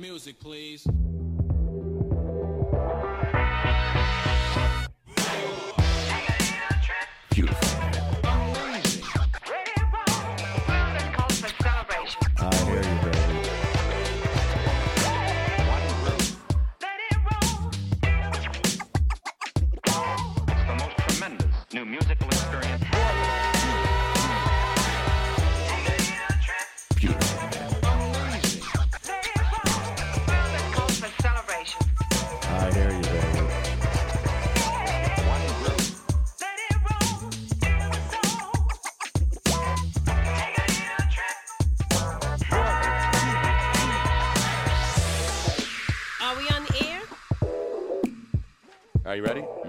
Music, please. Beautiful. I hear you, baby. It's the most tremendous new musical experience. You ready?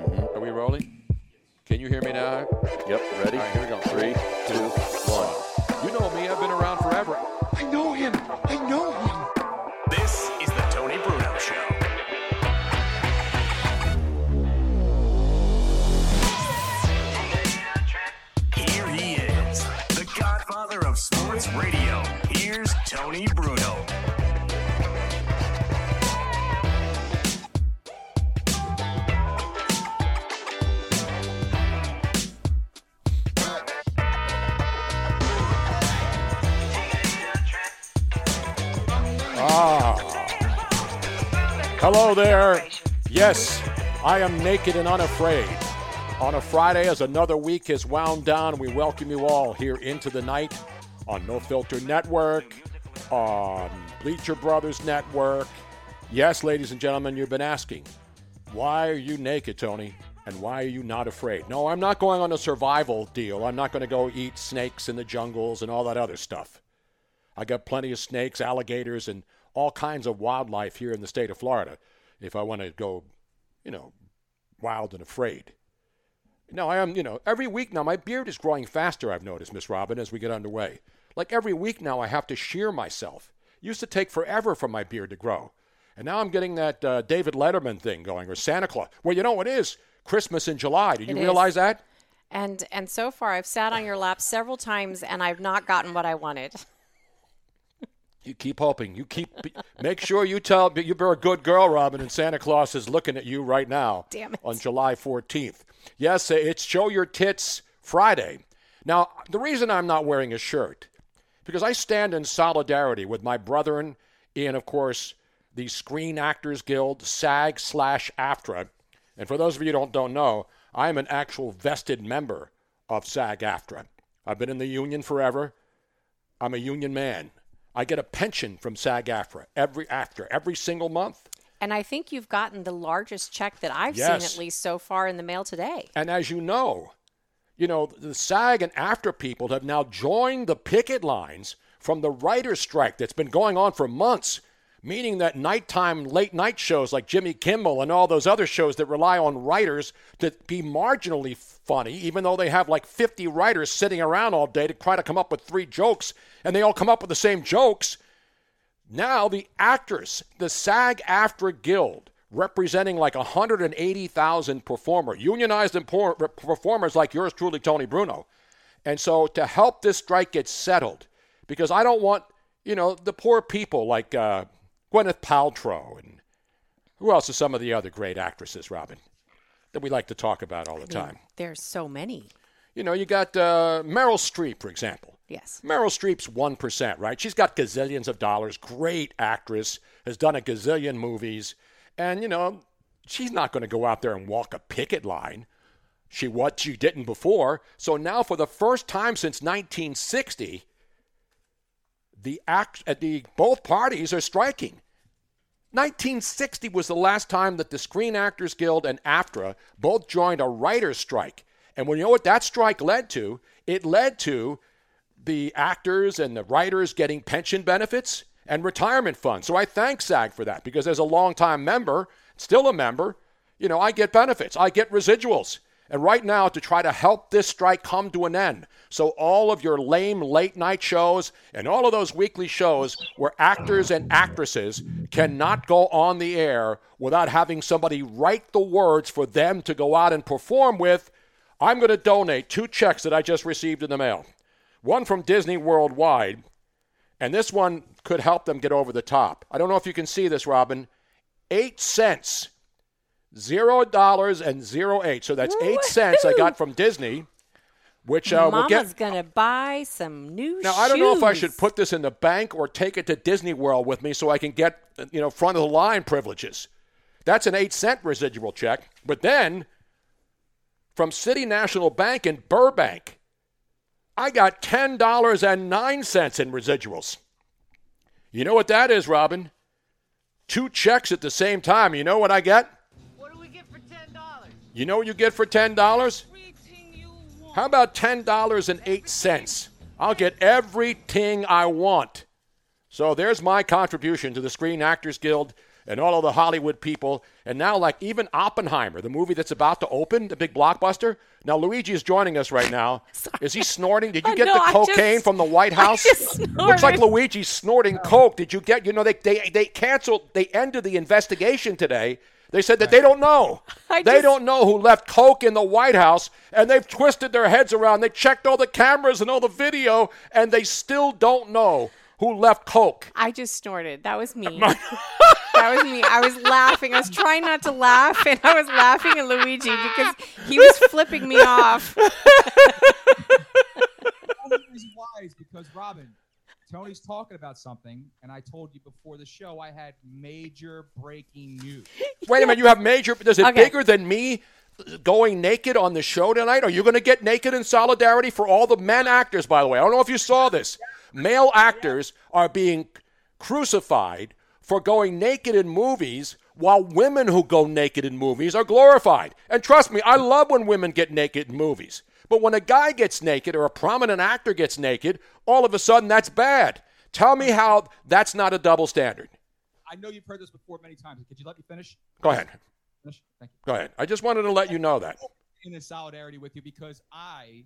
Naked and unafraid. On a Friday, as another week is wound down, we welcome you all here into the night on No Filter Network, on Bleacher Brothers Network. Yes, ladies and gentlemen, you've been asking, why are you naked, Tony? And why are you not afraid? No, I'm not going on a survival deal. I'm not going to go eat snakes in the jungles and all that other stuff. I got plenty of snakes, alligators, and all kinds of wildlife here in the state of Florida if I want to go, you know, wild and afraid. Now, I am, you know, every week now my beard is growing faster, I've noticed, Miss Robin, as we get underway. Like every week now I have to shear myself. Used to take forever for my beard to grow. And now I'm getting that uh, David Letterman thing going, or Santa Claus. Well, you know what it is? Christmas in July. Do you It is. realize that? And and so far, I've sat on your lap several times, and I've not gotten what I wanted. You keep hoping. You keep. Make sure you tell. You're a good girl, Robin, and Santa Claus is looking at you right now. Damn it. On July 14th. Yes, uh, it's Show Your Tits Friday. Now, the reason I'm not wearing a shirt, because I stand in solidarity with my brethren in, of course, the Screen Actors Guild, SAG slash AFTRA. And for those of you who don't, don't know, I'm an actual vested member of SAG AFTRA. I've been in the union forever. I'm a union man. I get a pension from SAG AFTRA every AFTRA every single month. And I think you've gotten the largest check that I've seen at least so far in the mail today. And as you know, you know, the SAG and after people have now joined the picket lines from the writer's strike that's been going on for months, meaning that nighttime, late night shows like Jimmy Kimmel and all those other shows that rely on writers to be marginally funny, even though they have like 50 writers sitting around all day to try to come up with three jokes, and they all come up with the same jokes. Now the actors, the SAG AFTRA Guild, representing like 180,000 performer, unionized empor- performers like yours truly, Tony Bruno. And so to help this strike get settled, because I don't want, you know, the poor people like uh, Gwyneth Paltrow and who else are some of the other great actresses, Robin, that we like to talk about all the I mean, time. There's so many. You know, you got uh, Meryl Streep, for example. Yes. Meryl Streep's 1%, right? She's got gazillions of dollars, great actress, has done a gazillion movies. And, you know, she's not going to go out there and walk a picket line. She what she didn't before. So now for the first time since 1960, the act at the both parties are striking. 1960 was the last time that the Screen Actors Guild and AFTRA both joined a writer's strike. And when you know what that strike led to, it led to the actors and the writers getting pension benefits and retirement funds. So I thank SAG for that because as a longtime member, still a member, you know, I get benefits, I get residuals. And right now, to try to help this strike come to an end, so all of your lame late night shows and all of those weekly shows where actors and actresses cannot go on the air without having somebody write the words for them to go out and perform with, I'm going to donate two checks that I just received in the mail. One from Disney Worldwide, and this one could help them get over the top. I don't know if you can see this, Robin. Eight cents. Zero dollars and zero eight. So that's eight cents I got from Disney, which uh, will Mama's get. gonna buy some new Now I don't know if I should put this in the bank or take it to Disney World with me so I can get you know front of the line privileges. That's an eight cent residual check. But then from City National Bank in Burbank, I got ten dollars and nine cents in residuals. You know what that is, Robin? Two checks at the same time. You know what I get? You know what you get for ten dollars? How about ten dollars and eight cents? I'll get everything I want. So there's my contribution to the Screen Actors Guild and all of the Hollywood people. And now, like even Oppenheimer, the movie that's about to open, the big blockbuster. Now Luigi is joining us right now. Is he snorting? Did you Uh, get no, the cocaine just- from the White House? Looks like. Luigi's snorting coke. Did you get? You know, they they they canceled. They ended the investigation today. They said that they don't know. I they just- don't know who left coke in the White House, and they've twisted their heads around. They checked all the cameras and all the video, and they still don't know who left coke. I just snorted. That was me. that was me. I was laughing. I was trying not to laugh, and I was laughing at Luigi because he was flipping me off. only reason why is because Robin, Tony's talking about something, and I told you before the show I had major breaking news. Wait a minute, you have major. Is it Okay. bigger than me going naked on the show tonight? Are you going to get naked in solidarity for all the men actors? By the way, I don't know if you saw this. Male actors are being crucified for going naked in movies. While women who go naked in movies are glorified. And trust me, I love when women get naked in movies. But when a guy gets naked or a prominent actor gets naked, all of a sudden that's bad. Tell me how that's not a double standard. I know you've heard this before many times. Could you let me finish? Go ahead. Finish? Thank you. Go ahead. I just wanted to let you know that. In this solidarity with you because I,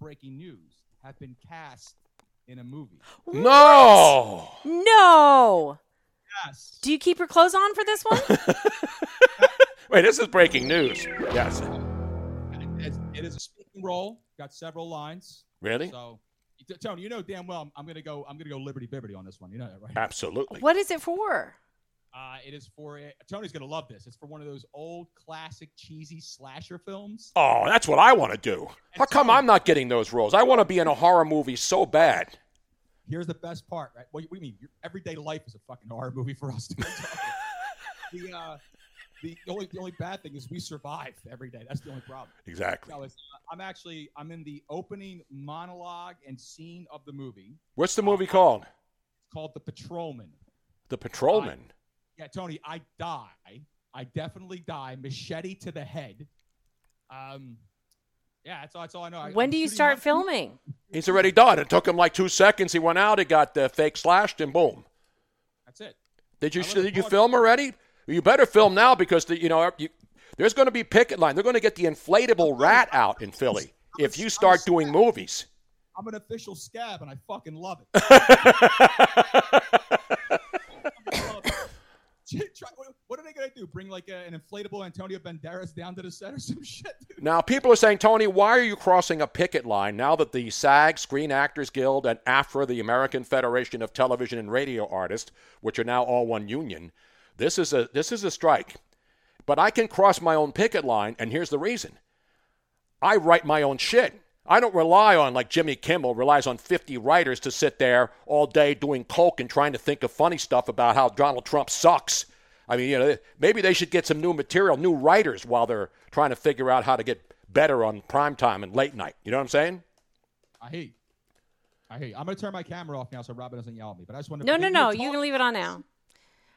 breaking news, have been cast in a movie. No. No. Yes. Do you keep your clothes on for this one? Wait, this is breaking news. Yes. It- it is a speaking role. Got several lines. Really? So, Tony, you know damn well I'm, I'm gonna go. I'm gonna go liberty bibbity on this one. You know that, right? Absolutely. what is it for? Uh, it is for Tony's gonna love this. It's for one of those old classic cheesy slasher films. Oh, that's what I want to do. How come I'm not getting those roles? I want to be in a horror movie so bad. Here's the best part, right? What, what do you mean? Your everyday life is a fucking horror movie for us. To get the, uh, the only the only bad thing is we survive every day. That's the only problem. Exactly. So it's, I'm actually I'm in the opening monologue and scene of the movie. What's the movie called? It's called The Patrolman. The Patrolman. Yeah, Tony, I die. I definitely die. Machete to the head. Um, yeah, that's all. That's all I know. When I'm do you start one- filming? He's already done. It took him like two seconds. He went out. He got the fake slashed, and boom. That's it. Did you did you film already? You better film now because the, you know you, there's going to be picket line. They're going to get the inflatable rat out in Philly if you start doing movies. I'm an official scab, and I fucking love it. What- are they gonna do? Bring like a, an inflatable Antonio Banderas down to the set or some shit? Dude? Now people are saying, Tony, why are you crossing a picket line now that the SAG, Screen Actors Guild, and AFTRA, the American Federation of Television and Radio Artists, which are now all one union, this is a this is a strike. But I can cross my own picket line, and here's the reason. I write my own shit. I don't rely on like Jimmy Kimmel relies on 50 writers to sit there all day doing coke and trying to think of funny stuff about how Donald Trump sucks. I mean, you know, maybe they should get some new material, new writers while they're trying to figure out how to get better on prime time and late night. You know what I'm saying? I hate. I hate. I'm gonna turn my camera off now so Robin doesn't yell at me. But I just want to. No, no, no. You can leave it on now.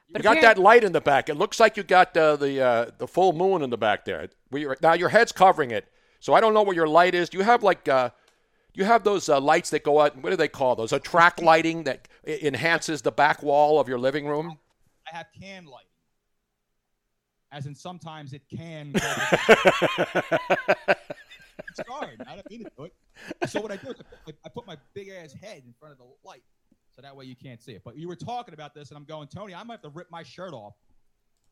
You got that light in the back. It looks like you got uh, the uh, the full moon in the back there. We, now your head's covering it, so I don't know where your light is. Do you have like uh, you have those uh, lights that go out? What do they call those? A track lighting that enhances the back wall of your living room. I have can lighting. As in, sometimes it can. it's hard. I don't mean to do it. So what I do is I put, my, I put my big ass head in front of the light, so that way you can't see it. But you were talking about this, and I'm going, Tony. I might have to rip my shirt off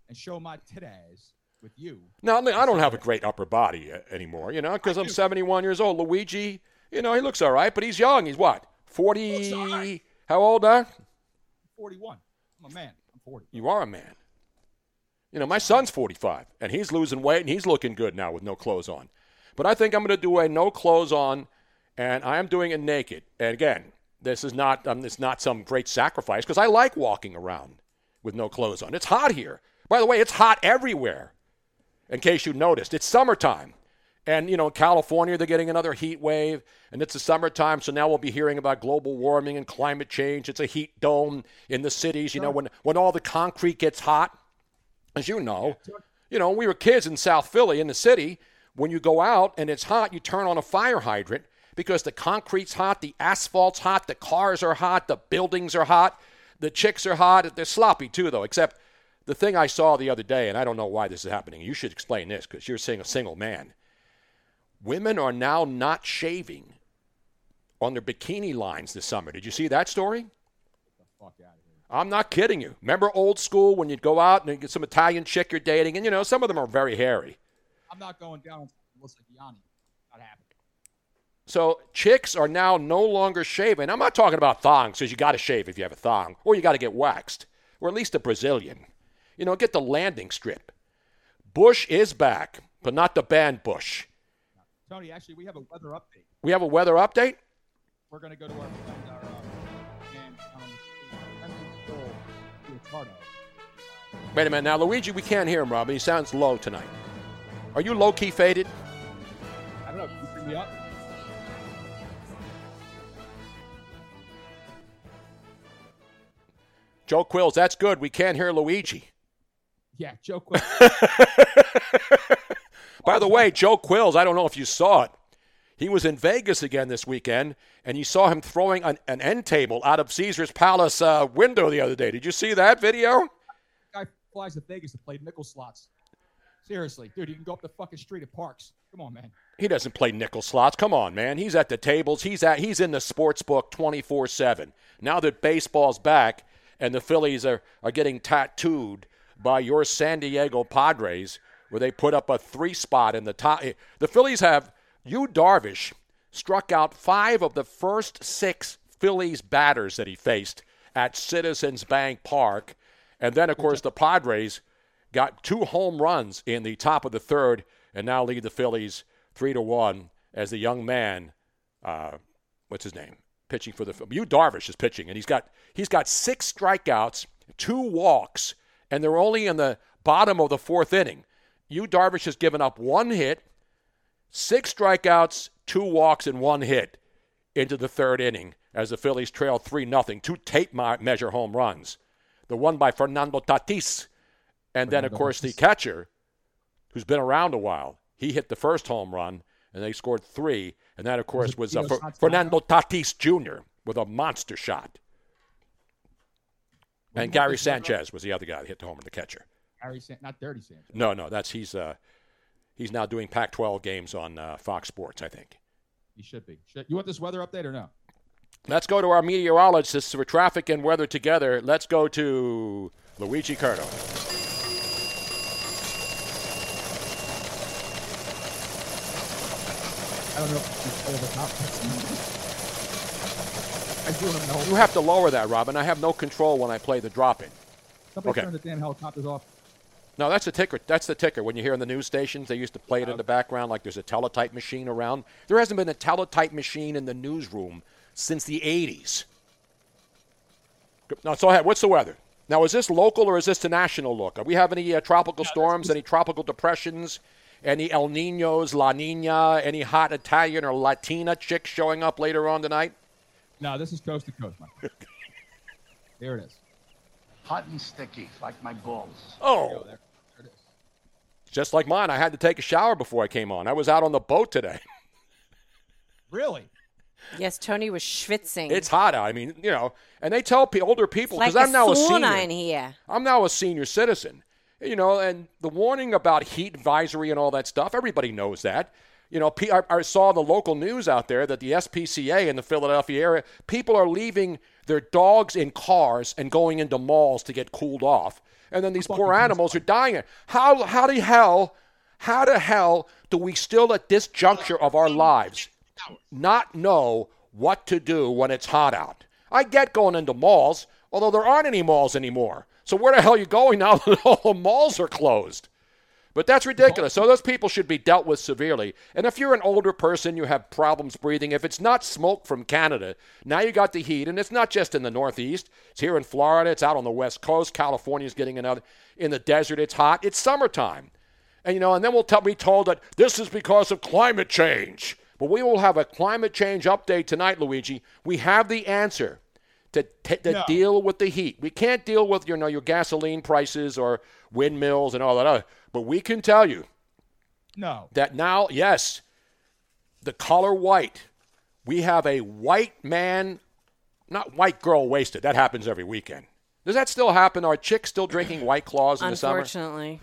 and show my titties with you. No, I I don't have a great upper body uh, anymore, you know, because I'm 71 years old. Luigi, you know, he looks all right, but he's young. He's what? 40? How old, huh? 41. I'm a man. I'm 40. You are a man. You know, my son's 45, and he's losing weight, and he's looking good now with no clothes on. But I think I'm going to do a no clothes on, and I am doing it naked. And again, this is not um, it's not some great sacrifice because I like walking around with no clothes on. It's hot here. By the way, it's hot everywhere. In case you noticed, it's summertime. And, you know, in California, they're getting another heat wave, and it's the summertime, so now we'll be hearing about global warming and climate change. It's a heat dome in the cities, you know, when, when all the concrete gets hot. As you know, you know, we were kids in South Philly in the city. When you go out and it's hot, you turn on a fire hydrant because the concrete's hot, the asphalt's hot, the cars are hot, the buildings are hot, the chicks are hot. They're sloppy too, though, except the thing I saw the other day, and I don't know why this is happening. You should explain this because you're seeing a single man. Women are now not shaving on their bikini lines this summer. Did you see that story? I'm not kidding you. Remember old school when you'd go out and get some Italian chick you're dating, and you know, some of them are very hairy. I'm not going down looks like Yanni. So chicks are now no longer shaving. I'm not talking about thongs because you got to shave if you have a thong, or you got to get waxed, or at least a Brazilian. You know, get the landing strip. Bush is back, but not the band Bush. Tony, actually, we have a weather update. We have a weather update. We're going to go to our friend, our uh, man, um, Henry Phil Ricardo. Wait a minute now, Luigi. We can't hear him, Robbie. He sounds low tonight. Are you low key faded? I don't know. Can you bring me up? Joe Quills, that's good. We can't hear Luigi. Yeah, Joe Quills. By the way, Joe Quills, I don't know if you saw it. He was in Vegas again this weekend, and you saw him throwing an, an end table out of Caesar's Palace uh, window the other day. Did you see that video? Guy flies to Vegas to play nickel slots. Seriously, dude, you can go up the fucking street at Parks. Come on, man. He doesn't play nickel slots. Come on, man. He's at the tables. He's at he's in the sports book 24/7. Now that baseball's back and the Phillies are, are getting tattooed by your San Diego Padres where they put up a three spot in the top the Phillies have Yu Darvish struck out 5 of the first 6 Phillies batters that he faced at Citizens Bank Park. And then of course the Padres got two home runs in the top of the third and now lead the Phillies three to one as the young man, uh, what's his name, pitching for the Yu Darvish is pitching and he's got he's got six strikeouts, two walks, and they're only in the bottom of the fourth inning. Yu Darvish has given up one hit, six strikeouts, two walks, and one hit into the third inning as the Phillies trail three nothing. Two tape measure home runs. The one by Fernando Tatis. And then, of course, the catcher, who's been around a while, he hit the first home run, and they scored three. And that, of course, it was uh, Fernando Tatis Jr. with a monster shot. And Gary Sanchez was the other guy that hit the home in the catcher. Harry San- not Dirty Sanchez. No, no, that's he's uh, he's now doing Pac-12 games on uh, Fox Sports, I think. He should be. Should, you want this weather update or no? Let's go to our meteorologist for traffic and weather together. Let's go to Luigi Curto. I don't know if it's over top. I do know. You have to lower that, Robin. I have no control when I play the drop-in. Somebody okay. turn the damn helicopters off. No, that's the ticker. That's the ticker. When you hear in the news stations, they used to play it in the background like there's a teletype machine around. There hasn't been a teletype machine in the newsroom since the 80s. Now, so ahead. What's the weather? Now, is this local or is this the national look? Are we have any uh, tropical storms, any tropical depressions, any El Ninos, La Nina, any hot Italian or Latina chicks showing up later on tonight? No, this is coast to coast, man. Here it is. Hot and sticky, like my balls. Oh, There it is. just like mine. I had to take a shower before I came on. I was out on the boat today. Really? Yes, Tony was schwitzing. It's hot out. I mean, you know, and they tell pe- older people like because I'm now a senior. in here. I'm now a senior citizen. You know, and the warning about heat advisory and all that stuff, everybody knows that. You know, I, I saw the local news out there that the SPCA in the Philadelphia area, people are leaving their dogs in cars and going into malls to get cooled off. And then these poor animals are dying. How, how the hell, how the hell do we still at this juncture of our lives not know what to do when it's hot out. I get going into malls, although there aren't any malls anymore. So where the hell are you going now that all the malls are closed? But that's ridiculous. So those people should be dealt with severely. And if you're an older person, you have problems breathing. If it's not smoke from Canada, now you got the heat, and it's not just in the Northeast. It's here in Florida. It's out on the West Coast. California's getting another. In the desert, it's hot. It's summertime. And you know, and then we'll be told that this is because of climate change. But we will have a climate change update tonight, Luigi. We have the answer to, t- to No. deal with the heat. We can't deal with you know your gasoline prices or windmills and all that other. But we can tell you No. that now, yes, the color white. We have a white man, not white girl wasted. That happens every weekend. Does that still happen? Are chicks still drinking white claws in the summer? Unfortunately.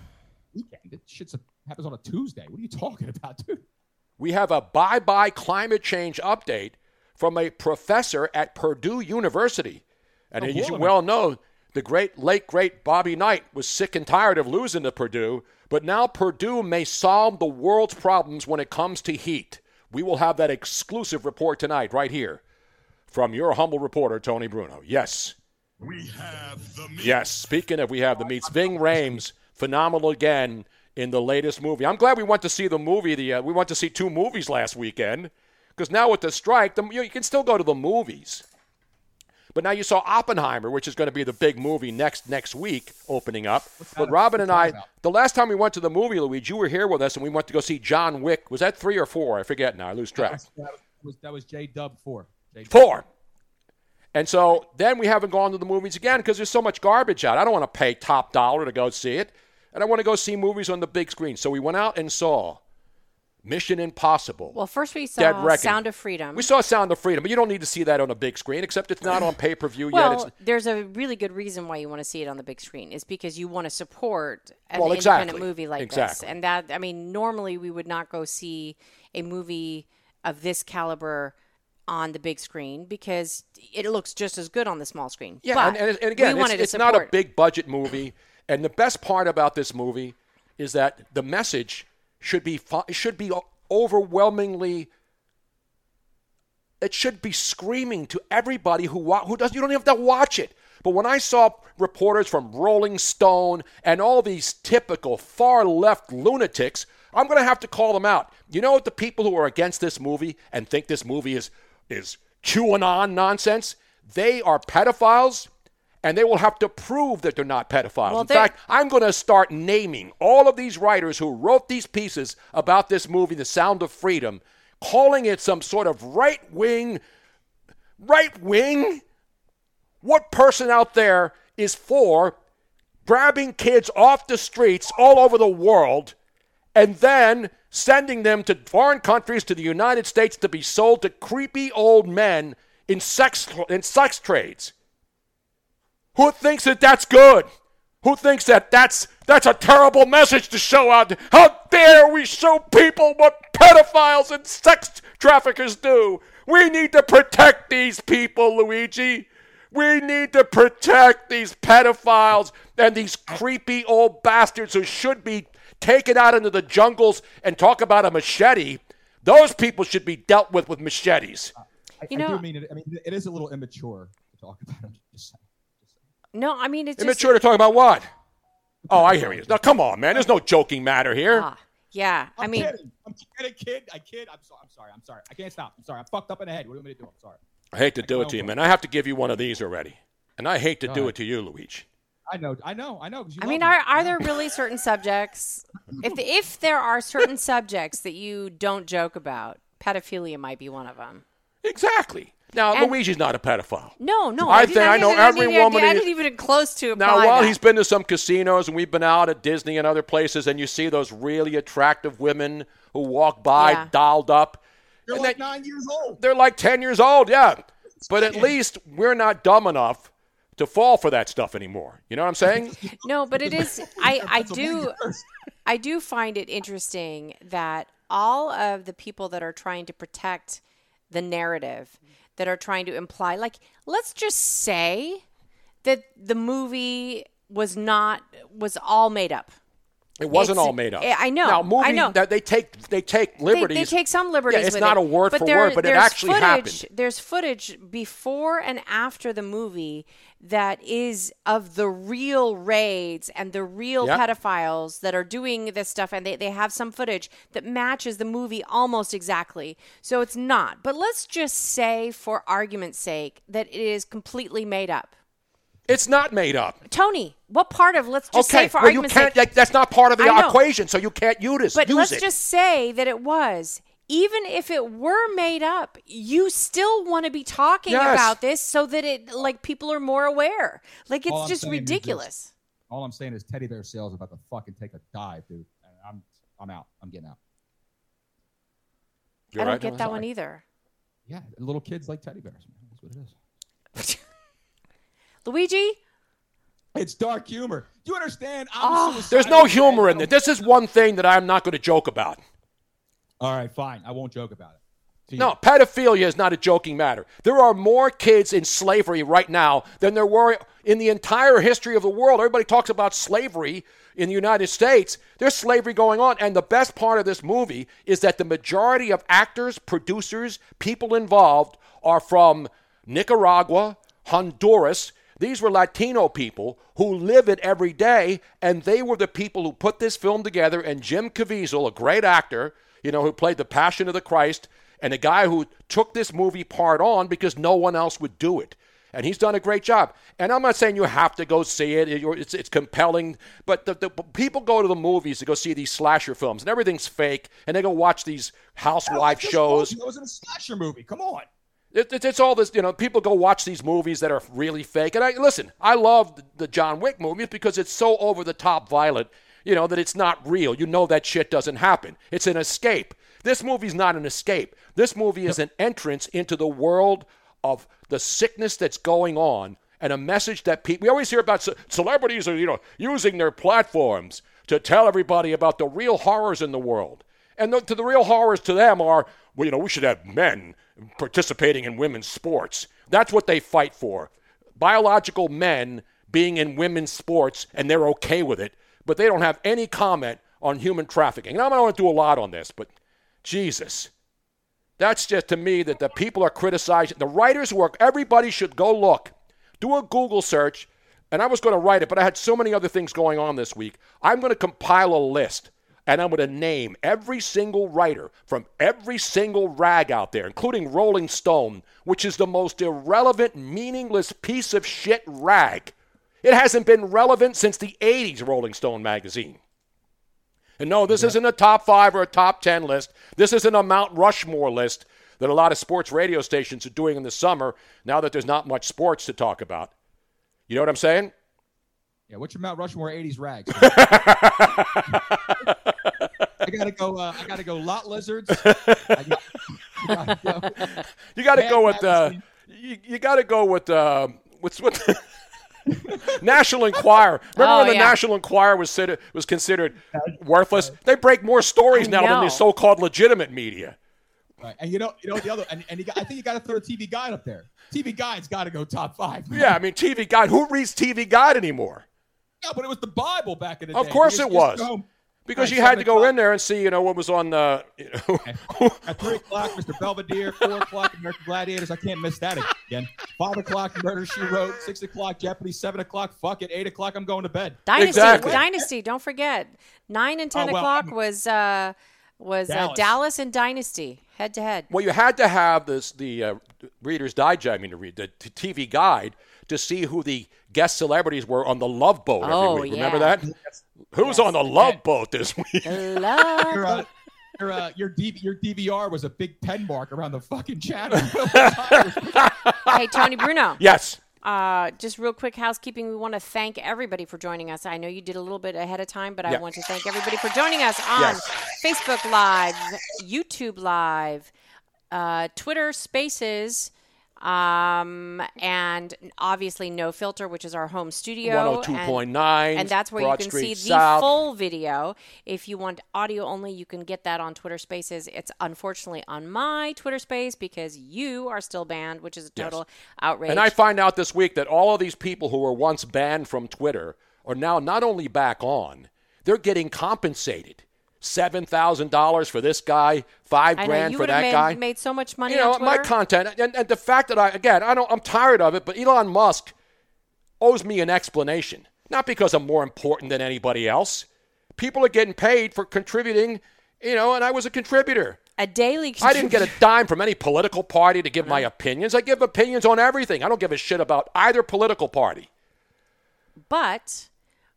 Weekend. That shit's a, happens on a Tuesday. What are you talking about, dude? We have a bye bye climate change update from a professor at Purdue University. And A as you well know, the great, late, great Bobby Knight was sick and tired of losing to Purdue, but now Purdue may solve the world's problems when it comes to heat. We will have that exclusive report tonight, right here, from your humble reporter, Tony Bruno. Yes. We have the meat. Yes, speaking of we have the meats, Ving Rhames, phenomenal again in the latest movie. I'm glad we went to see the movie. The uh, we went to see two movies last weekend because now with the strike, the, you, you can still go to the movies. But now you saw Oppenheimer, which is going to be the big movie next next week, opening up. But Robin and I, about? the last time we went to the movie, Luigi, you were here with us, and we went to go see John Wick. Was that three or four? I forget now. I lose That track. was, that was, that was J Dub 4. J-Dub. Four. And so then we haven't gone to the movies again because there's so much garbage out. I don't want to pay top dollar to go see it. And I want to go see movies on the big screen. So we went out and saw Mission Impossible. Well, first we Dead saw Reckoning. Sound of Freedom. We saw Sound of Freedom, but you don't need to see that on a big screen, except it's not on pay per view yet. well, It's, there's a really good reason why you want to see it on the big screen. Is because you want to support an Well, independent movie like this. And that, I mean, normally we would not go see a movie of this caliber on the big screen because it looks just as good on the small screen. yeah, and, and, and again, it's, it's not a big budget movie. And the best part about this movie is that the message should be should be overwhelmingly it should be screaming to everybody who who does you don't even have to watch it. But when I saw reporters from Rolling Stone and all these typical far left lunatics, I'm going to have to call them out. You know what the people who are against this movie and think this movie is is QAnon nonsense? They are pedophiles and they will have to prove that they're not pedophiles. Well, In fact, I'm going to start naming all of these writers who wrote these pieces about this movie, The Sound of Freedom, calling it some sort of right wing, right wing. What person out there is for grabbing kids off the streets all over the world and then sending them to foreign countries to the United States to be sold to creepy old men in sex in sex trades. Who thinks that that's good? Who thinks that that's that's a terrible message to show out? How dare we show people what pedophiles and sex traffickers do? We need to protect these people, Luigi. We need to protect these pedophiles and these creepy old bastards who should be taken out into the jungles and talk about a machete. Those people should be dealt with with machetes. I, You I know- do mean it. I mean, it is a little immature to talk about them. Just saying. No, I mean it's just Immature to talk about what? Oh, I hear you. Now, come on, man. There's no joking matter here. Ah, yeah. I I'm mean, kidding. I'm kidding, kid. I kid. I'm sorry. I'm sorry. I'm sorry. I can't stop. I'm sorry. I'm fucked up in the head. What do you want me to do? I'm sorry. I hate to do it to you, man. I have to give you one of these already. And I hate to Go do ahead. it to you, Luigi. I know. I know. I know. 'cause you I mean, me. are are there really certain subjects? If if there are certain subjects that you don't joke about, pedophilia might be one of them. Exactly. Now, And- Luigi's not a pedophile. No, no. I didn't- think I know every didn't- woman I in- didn't even close to Now, while that. he's been to some casinos and we've been out at Disney and other places, and you see those really attractive women who walk by Yeah. dolled up, They're and like then- nine years old. they're like 10 years old, yeah. But at least we're not dumb enough to fall for that stuff anymore. You know what I'm saying? No, but it is. I I do. I do find it interesting that all of the people that are trying to protect the narrative, that are trying to imply, like, let's just say that the movie was not was all made up. It wasn't It's- all made up. Eh, I know, Now, movie, I know. that they take they take liberties. they take some liberties. Yeah, it's not it, a word but for there- word, but it actually footage, happened. There's footage before and after the movie that is of the real raids and the real Yep. pedophiles that are doing this stuff, and they, they have some footage that matches the movie almost exactly. So it's not. But let's just say, for argument's sake, that it is completely made up. It's not made up. Tony, what part of let's just okay, say for well, you argument's can't. sake, like, that's not part of the equation, so you can't use, But use let's it. just say that it was. Even if it were made up, you still want to be talking Yes. about this so that it like people are more aware. Like it's All I'm just saying is this. ridiculous. All I'm saying is teddy bear sales are about to fucking take a dive, dude. I'm I'm out. I'm getting out. You're I don't right, get I'm that sorry. one either. Yeah, little kids like teddy bears, man. That's what it is. Luigi, It's dark humor. Do you understand? I'm Oh. There's no humor in it. don't- This is one thing that I'm not going to joke about. All right, fine. I won't joke about it. No, pedophilia is not a joking matter. There are more kids in slavery right now than there were in the entire history of the world. Everybody talks about slavery in the United States. There's slavery going on. And the best part of this movie is that the majority of actors, producers, people involved are from Nicaragua, Honduras. These were Latino people who live it every day, and they were the people who put this film together. And Jim Caviezel, a great actor, you know, who played the Passion of the Christ, and a guy who took this movie part on because no one else would do it. And he's done a great job. And I'm not saying you have to go see it. It- It's, it's compelling. But the, the people go to the movies to go see these slasher films, and everything's fake. And they go watch these housewife shows. It was in a slasher movie. Come on. It, it- it's all this, you know. People go watch these movies that are really fake, and I listen. I love the, the John Wick movies because it's so over the top violent, you know, that it's not real. You know that shit doesn't happen. It's an escape. This movie's not an escape. This movie is an entrance into the world of the sickness that's going on, and a message that people. We always hear about ce- celebrities are, you know, using their platforms to tell everybody about the real horrors in the world. And the, to the real horrors to them are, well, you know, we should have men participating in women's sports. That's what they fight for. Biological men being in women's sports, and they're okay with it, but they don't have any comment on human trafficking. And I'm not going to do a lot on this, but Jesus. That's just to me that the people are criticizing. The writers work, everybody should go look. Do a Google search. And I was going to write it, but I had so many other things going on this week. I'm going to compile a list and I'm going to name every single writer from every single rag out there, including Rolling Stone, which is the most irrelevant, meaningless piece of shit rag. It hasn't been relevant since the 80s, Rolling Stone magazine. And no, this isn't a top five or a top 10 list. This isn't a Mount Rushmore list that a lot of sports radio stations are doing in the summer now that there's not much sports to talk about. You know what I'm saying? Yeah, what's your Mount Rushmore '80s rags? I gotta go. Uh, I gotta go. Lot lizards. I got- I gotta go. You got to Mad go with uh, you, you got to go with uh, what's what National Enquirer. Remember Oh, when the yeah. National Enquirer was considered, was considered worthless? They break more stories now than the so-called legitimate media. Right. And you know, you know the other, and, and you got, I think you got to throw a TV Guide up there. TV Guide's got to go top five. Yeah, I mean TV Guide. Who reads TV Guide anymore? No, but it was the Bible back in the day. Of course it just- just was. home. Because Right, you had to go o'clock. in there and see, you know, what was on the. You know, At three o'clock, Mr. Belvedere. Four o'clock, American Gladiators. I can't miss that again. Five o'clock, Murder She Wrote. Six o'clock, Jeopardy. Seven o'clock, fuck it. Eight o'clock, I'm going to bed. Dynasty, Exactly. Dynasty. Don't forget, nine and ten Oh, well, o'clock I'm- was uh, was uh, Dallas. Dallas and Dynasty head to head. well, you had to have this the uh, Reader's Digest. I mean, to read the TV Guide to see who the guest celebrities were on the Love Boat every Oh, week. Remember yeah. that? Who's on the Love Boat this week? Your, Love. uh, your, uh, your, D- your DVR was a big pen mark around the fucking channel. hey, Tony Bruno. yes. Uh, just real quick housekeeping. We want to thank everybody for joining us. I know you did a little bit ahead of time, but I want to thank everybody for joining us on Yes. Facebook Live, YouTube Live, uh, Twitter Spaces, um, and obviously No Filter, which is our home studio. 102.9, And, and that's where Broad you can Street see the full video. If you want audio only, you can get that on Twitter Spaces. It's unfortunately on my Twitter Space because you are still banned, which is a total outrage. And I find out this week that all of these people who were once banned from Twitter are now not only back on, they're getting compensated. Seven thousand dollars for this guy, five I know grand you for that made, guy. made so much money you know, my content and, and the fact that I again I don't I'm tired of it, but Elon Musk owes me an explanation. Not because I'm more important than anybody else. People are getting paid for contributing, you know, and I was a contributor. a daily. I didn't get a dime from any political party to give my opinions. I give opinions on everything. I don't give a shit about either political party. But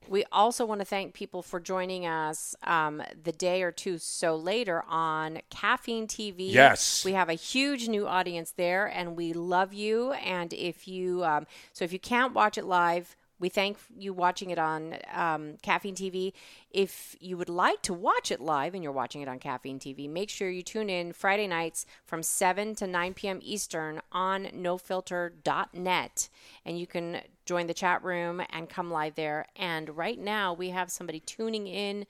we also want to thank people for joining us um, the day or two so later on Caffeine TV. Yes. We have a huge new audience there, and we love you. And if you, um, so if you can't watch it live, we thank you watching it on um, Caffeine TV. If you would like to watch it live and you're watching it on Caffeine TV, make sure you tune in Friday nights from 7 to 9 p.m. Eastern on nofilter.net. And you can join the chat room and come live there. And right now, we have somebody tuning in.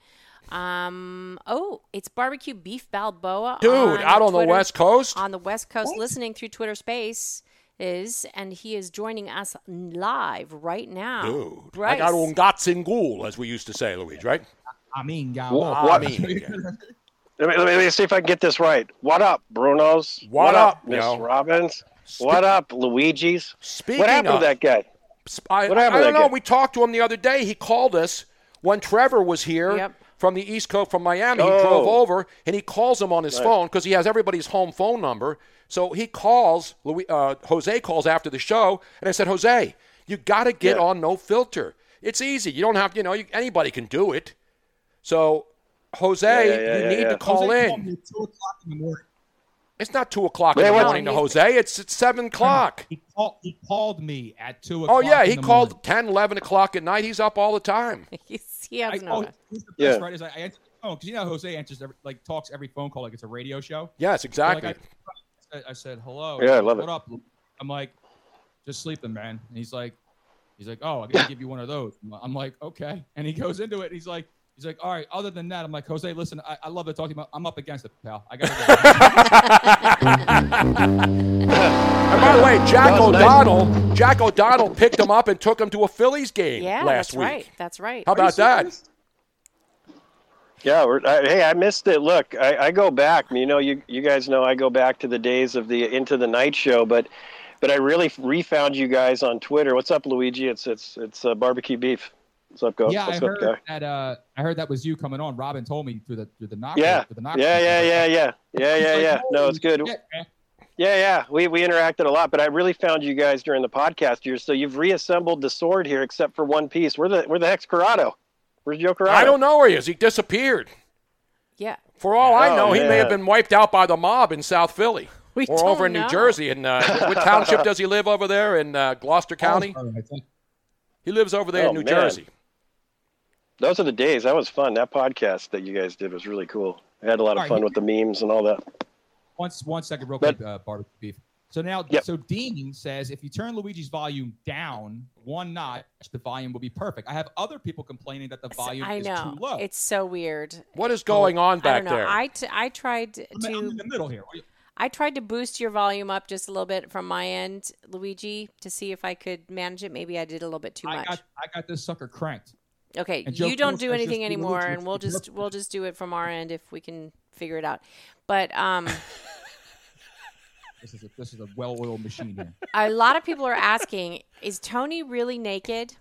Um, oh, it's barbecue beef Balboa. Dude, out on the West Coast? On the West Coast, listening through Twitter Space is, and he is joining us live right now. Dude, I got un gatzingul, as we used to say, Luigi, right? I mean, God. What- I mean, yeah. Let me, let me see if I can get this right. What up, Bruno's? What up, Miss yo? Robbins? what up, Luigi's? Speaking what happened of- to that guy? I, What happened I to don't know. guy? We talked to him the other day. He called us when Trevor was here Yep. from the East Coast, from Miami. He Oh. drove over and he calls him on his Right. phone because he has everybody's home phone number. So he calls, Louis, uh, Jose calls after the show, and I said, Jose, you got to get Yeah. on no filter. It's easy. You don't have, to you know, you, anybody can do it. So, Jose, Yeah, yeah, yeah, you need yeah. to call Jose in. called me at two o'clock in the morning. It's not two o'clock Wait, in the morning to No, he's- Jose. It's at seven o'clock. He called. He called me at two o'clock. Oh yeah, in he the called morning. 10, 11 o'clock at night. He's up all the time. He's, he has I, no. oh, here's the best, Yeah. right? Is I, I answered the phone because you know Jose answers every, like talks every phone call like it's a radio show. Yes, So, exactly. like, I, I said hello. Yeah, I love like, it. What up? I'm like, just sleeping, man. And he's like, he's like, oh, I'm gonna give you one of those. I'm like, okay. And he goes into it. He's like, he's like, all right. Other than that, I'm like, Jose, listen, I, I love to talk to you. About, I'm up against it, pal. I gotta go. And by the way, Jack That nice. O'Donnell, Jack O'Donnell picked him up and took him to a Phillies game yeah, last that's week. right. That's right. How about that? Yeah, we're, I, hey, I missed it. Look, I, I go back. You know, you you guys know I go back to the days of the Into the Night show, but but I really refound you guys on Twitter. What's up, Luigi? It's it's it's uh, barbecue beef. What's up, go? yeah, I up, heard guy? that. Uh, I heard that was you coming on. Robin told me through the through the knock. Yeah, through the knock yeah, yeah, yeah, yeah, yeah, yeah, yeah. No, it's good. shit. Yeah, yeah. We we interacted a lot, but I really found you guys during the podcast here. So you've reassembled the sword here, except for one piece. Where the where the heck's Corrado? Where's Joe Corrado? I don't know where he is. He disappeared. Yeah. For all I Oh, know, he may have been wiped out by the mob in South Philly. We or don't over in New. Jersey. In uh, what, what township does he live over there in uh, Gloucester County? Paulsboro, I think. He lives over there Oh, in New man. Jersey. Those are the days. That was fun. That podcast that you guys did was really cool. I had a lot of All right, fun he- with the memes and all that. One, one second, real But- quick, uh, barbecue beef. So now, Yep. so Dean says if you turn Luigi's volume down one notch, the volume will be perfect. I have other people complaining that the volume I is know. too low. It's so weird. What is going on I back don't know. there? I, t- I tried to. I'm, I'm in the middle here. I tried to boost your volume up just a little bit from my end, Luigi, to see if I could manage it. Maybe I did a little bit too I much. got, I got this sucker cranked. Okay, you don't Cool do anything anymore, and we'll which is just we'll just do it from our end if we can figure it out. But um, This is a, this is a well-oiled machine here. a lot of people are asking, is Tony really naked?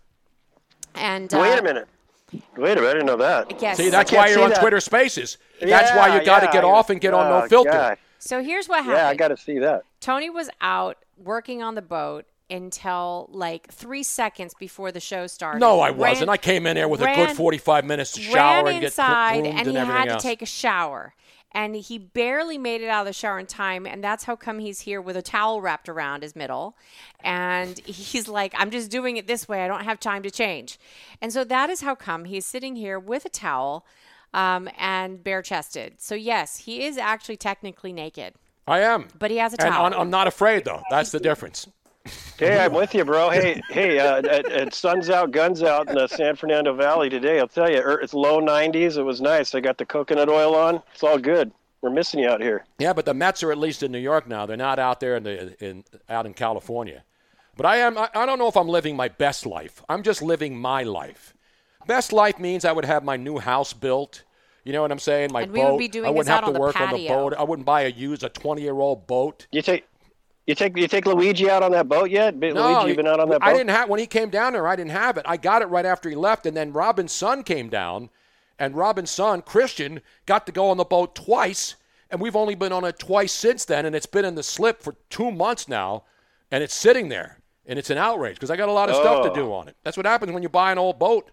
And uh, Wait a minute. Wait a minute. I didn't know that. Yes. See, that's I why you're on that. Twitter Spaces. That's why Yeah, you got to yeah, get I- off and get on oh, no filter. God. So here's what happened. Yeah, I got to see that. Tony was out working on the boat until like three seconds before the show started. No, I Ran- wasn't. I came in there with a good 45 minutes to shower ran and get inside groomed and and, he had to else. take a shower and he barely made it out of the shower in time and that's how come he's here with a towel wrapped around his middle and he's like i'm just doing it this way i don't have time to change and so that is how come he's sitting here with a towel um, and bare chested so yes he is actually technically naked I am. but he has a And towel I'm, I'm not afraid, though. That's the difference. Hey, I'm with you, bro. Hey, hey, uh, at, at sun's out, guns out in the San Fernando Valley today. I'll tell you, er, it's low 90s. It was nice. I got the coconut oil on. It's all good. We're missing you out here. Yeah, but the Mets are at least in New York now. They're not out there in the in out in California. But I am. I, I don't know if I'm living my best life. I'm just living my life. Best life means I would have my new house built. You know what I'm saying? My And we boat. would be doing I wouldn't this have out to on the work on the boat. I wouldn't buy a used a 20 year old boat. You take, you take, you take Luigi out on that boat yet? Ba- Luigi, you been out on that boat? I didn't have when he came down there. I didn't have it. I got it right after he left, and then Robin's son came down, and Robin's son Christian got to go on the boat twice, and we've only been on it twice since then, and it's been in the slip for two months now, and it's sitting there, and it's an outrage because I got a lot of stuff to Oh. do on it. That's what happens when you buy an old boat.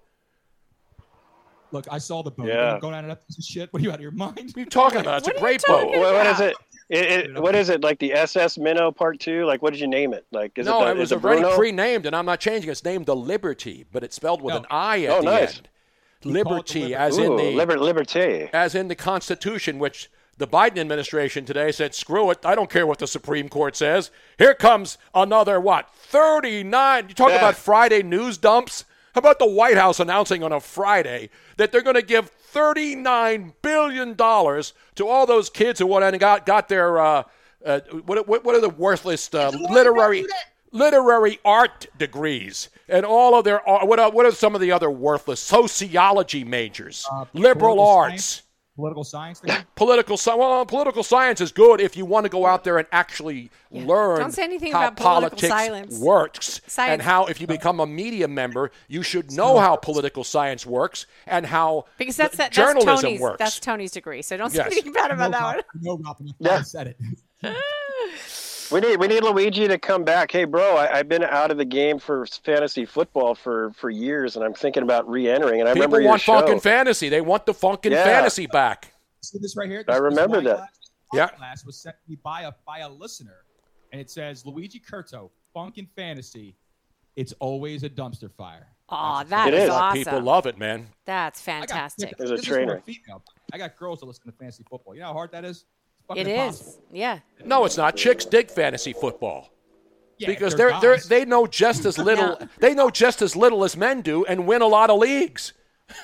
Look, I saw the boat. Yeah. You're going out of that piece of shit. What are you out of your mind? What are you talking about? It's What a great boat. What, what is it? It, it? What is it? Like the SS Minnow Part Two? Like what did you name it? Like is no, it, the, it was is it already Bruno? pre-named, and I'm not changing. It's named the Liberty, but it's spelled with No. an I at Oh, the nice. end. call it the Liberty, Liberty. as in the Liber- Liberté. as in the Constitution, which the Biden administration today said, screw it, I don't care what the Supreme Court says. Here comes another, what, 39. You talk Yeah. about Friday news dumps? How about the White House announcing on a Friday that they're going to give $39 billion to all those kids who went and got, got their, uh, uh, what, what, what are the worthless uh, literary literary art degrees and all of their uh, what are, what are some of the other worthless sociology majors Uh, liberal arts science? Political science. Thing? political science. Well, political science is good if you want to go out there and actually learn Don't say anything how about political politics silence. works and how, if you become a media member, you should know how political science works and how because that's the that, that's journalism Tony's works. that's Tony's degree. So don't Yes. say anything bad about no, that one. Rob- no, Robin. Yeah. I said it. We need we need Luigi to come back. Hey, bro, I, I've been out of the game for fantasy football for, for years, and I'm thinking about re-entering. And I People remember your want show. funkin' fantasy. They want the funkin' Yeah. fantasy back. See this right here? I This- this remember wine that. glass- Yeah. wine glass was sent to me by a by a listener, and it says Luigi Curto, Funkin' Fantasy. It's always a dumpster fire. Oh, that It is, is. awesome. People love it, man. That's I got- fantastic. There's a this trainer. I got girls that listen to fantasy football. You know how hard that is? It's fucking It impossible. is. Yeah. No, it's not. Chicks dig fantasy football. Yeah, because they're they're, they're they know just as little they know just as little as men do and win a lot of leagues.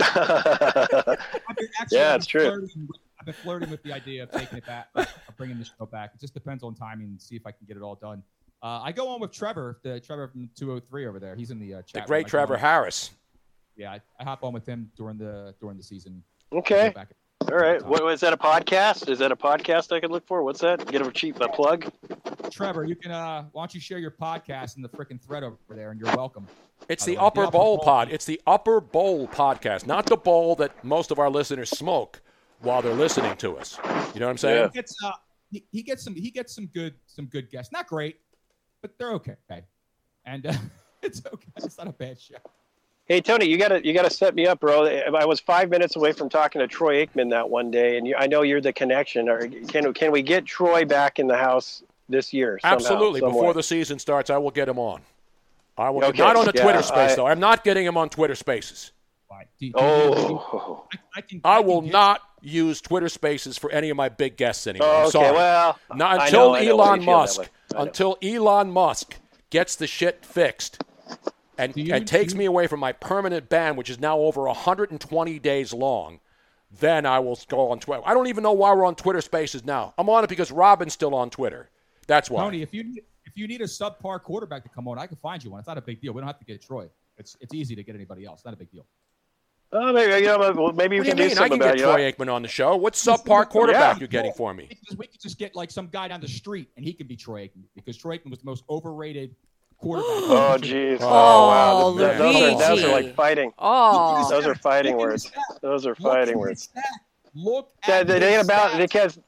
I've been actually, Yeah, I've it's been true. flirting with- I've been flirting with the idea of taking it back, of bringing the show back. It just depends on timing and see if I can get it all done. Uh, I go on with Trevor, the Trevor from 203 over there. He's in the uh, chat. The great Trevor Harris. Yeah, I, I hop on with him during the during the season. Okay. Go back- All right. What that? A podcast? Is that a podcast I could look for? What's that? Get a cheap a plug. Trevor, you can uh, why don't you share your podcast in the freaking thread over there, and you're welcome. It's the the Upper the Upper Bowl Bowl. pod. It's the Upper Bowl podcast, not the bowl that most of our listeners smoke while they're listening to us. You know what I'm saying? He gets uh, he, he gets some he gets some good some good guests. Not great, but they're okay. Okay, and uh, it's okay. It's not a bad show. Hey Tony, you gotta you gotta set me up, bro. I was five minutes away from talking to Troy Aikman that one day, and you, I know you're the connection. Or can can we get Troy back in the house this year? somehow, Absolutely. some Before the season starts, I will get him on. I will Okay, not on the yeah, Twitter space I- though. I'm not getting him on Twitter Spaces. Fine. Do- do- Oh. I, I can, I can will get- not use Twitter Spaces for any of my big guests anymore. Oh, okay, sorry. well, not until know- I know Elon you feel Musk, way. I know. until Elon Musk gets the shit fixed and, you- and takes me away from my permanent ban, which is now over 120 days long. Then I will go on Twitter. I don't even know why we're on Twitter Spaces now. I'm on it because Robin's still on Twitter. That's why. Tony, if you need, if you need a subpar quarterback to come on, I can find you one. It's not a big deal. We don't have to get Troy. It's it's easy to get anybody else. Not a big deal. Oh, maybe you know, well, maybe we What do you can do mean? I something can about get it. Troy Aikman on the show. What subpar quarterback you getting for me? We could, just, we could just get like some guy down the street and he can be Troy Aikman because Troy Aikman was the most overrated quarterback. Oh, jeez. Oh, Oh, wow. man. Th- Those are, those are like fighting. Oh, Those are fighting words. Those are fighting words. his. Look That, at that his ain't about because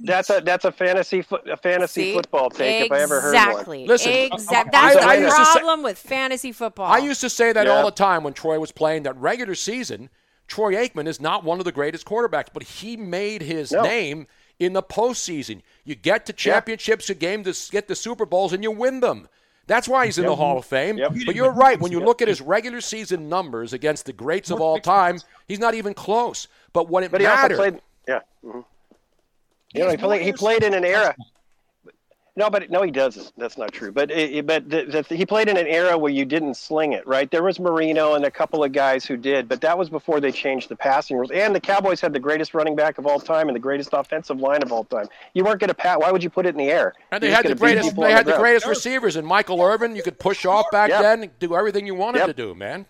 that's a that's a fantasy fo- a fantasy See? football take if I ever heard one. Exactly. Listen, Exact- I- That's I the used to say- problem with fantasy football. I used to say that Yeah. all the time when Troy was playing that regular season. Troy Aikman is not one of the greatest quarterbacks, but he made his No. name in the postseason. You get to championships, you game to get the Super Bowls, and you win them. That's why he's in the Hall of Fame. Yep. But you're right. When you look at his regular season numbers against the greats of all time, he's not even close. But what it But he mattered, also played. Yeah. mhm. He You know, he played, he played in an era. Than No, but no, he doesn't. That's not true. But it, but the, the, he played in an era where you didn't sling it, right? There was Marino and a couple of guys who did, but that was before they changed the passing rules. And the Cowboys had the greatest running back of all time and the greatest offensive line of all time. You weren't going to pat. Why would you put it in the air? and they You're had the greatest, they had the ground. greatest receivers. And Michael Irvin, you could push off back Yep. then, do everything you wanted Yep. to do, man.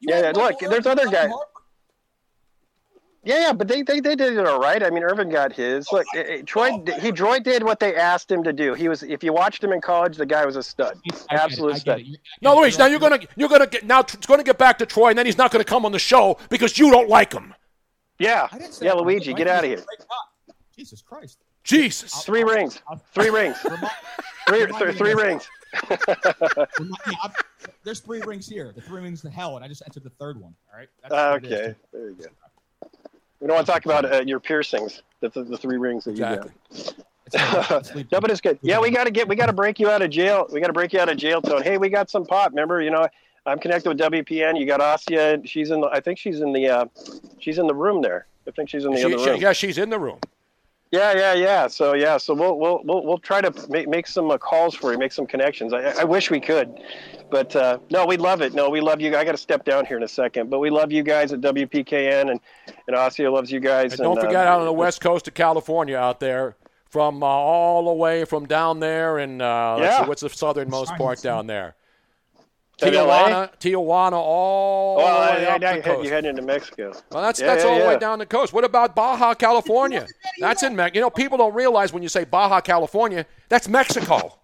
You Yeah, had yeah, look, there's other guys. Harper. Yeah, yeah, but they, they, they did it all right. I mean, Irvin got his. Look, eh, eh, Troy he Troy did what they asked him to do. He was if you watched him in college, the guy was a stud, I absolute stud. it. You- I No, get. Luis. Now you're gonna you're gonna get now it's gonna get back to Troy, and then he's not gonna come on the show because you don't like him. Yeah, I didn't say yeah, that. Luigi, get out of here. Jesus Christ. Jesus. Three rings, three rings, Remi- three, remind three, me three of this. rings. remi- yeah, there's three rings here. The three rings to hell, and I just entered the third one. All right. That's what it is. Okay, there you go. We don't want to talk about uh, your piercings. The, the, the three rings that Exactly. You got. no, but it's good. Yeah, we got to get. We got to break you out of jail. We got to break you out of jail, Tone. Hey, we got some pot. Remember, you know, I'm connected with WPN. You got Asia. She's in. The, I think she's in the. Uh, she's in the room there. I think she's in the She- other she- room. yeah, she's in the room. Yeah, yeah, yeah. So yeah, so we'll we'll we'll, we'll try to make, make some uh, calls for you, make some connections. I, I wish we could, but uh, no, we love it. No, we love you. I got to step down here in a second, but we love you guys at WPKN, and and Ossia loves you guys. And don't uh, forget out on the west coast of California out there, from uh, all the way from down there and uh, let's Yeah. see, what's the southernmost part down there? Is that LA? Tijuana, Tijuana, all Well, the I, way I, up now the you're, head- coast. you're heading into Mexico. Well, that's Yeah, that's yeah, all the way down the coast. What about Baja California? That's in Mexico. You know, people don't realize when you say Baja California, that's Mexico.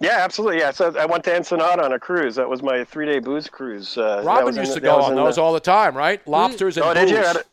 Yeah, absolutely. Yeah, so I went to Ensenada on a cruise. That was my three-day booze cruise. Uh, that Robin was used the- to that go on those the- all the time, right? Lobsters and Oh, did you? booze. Had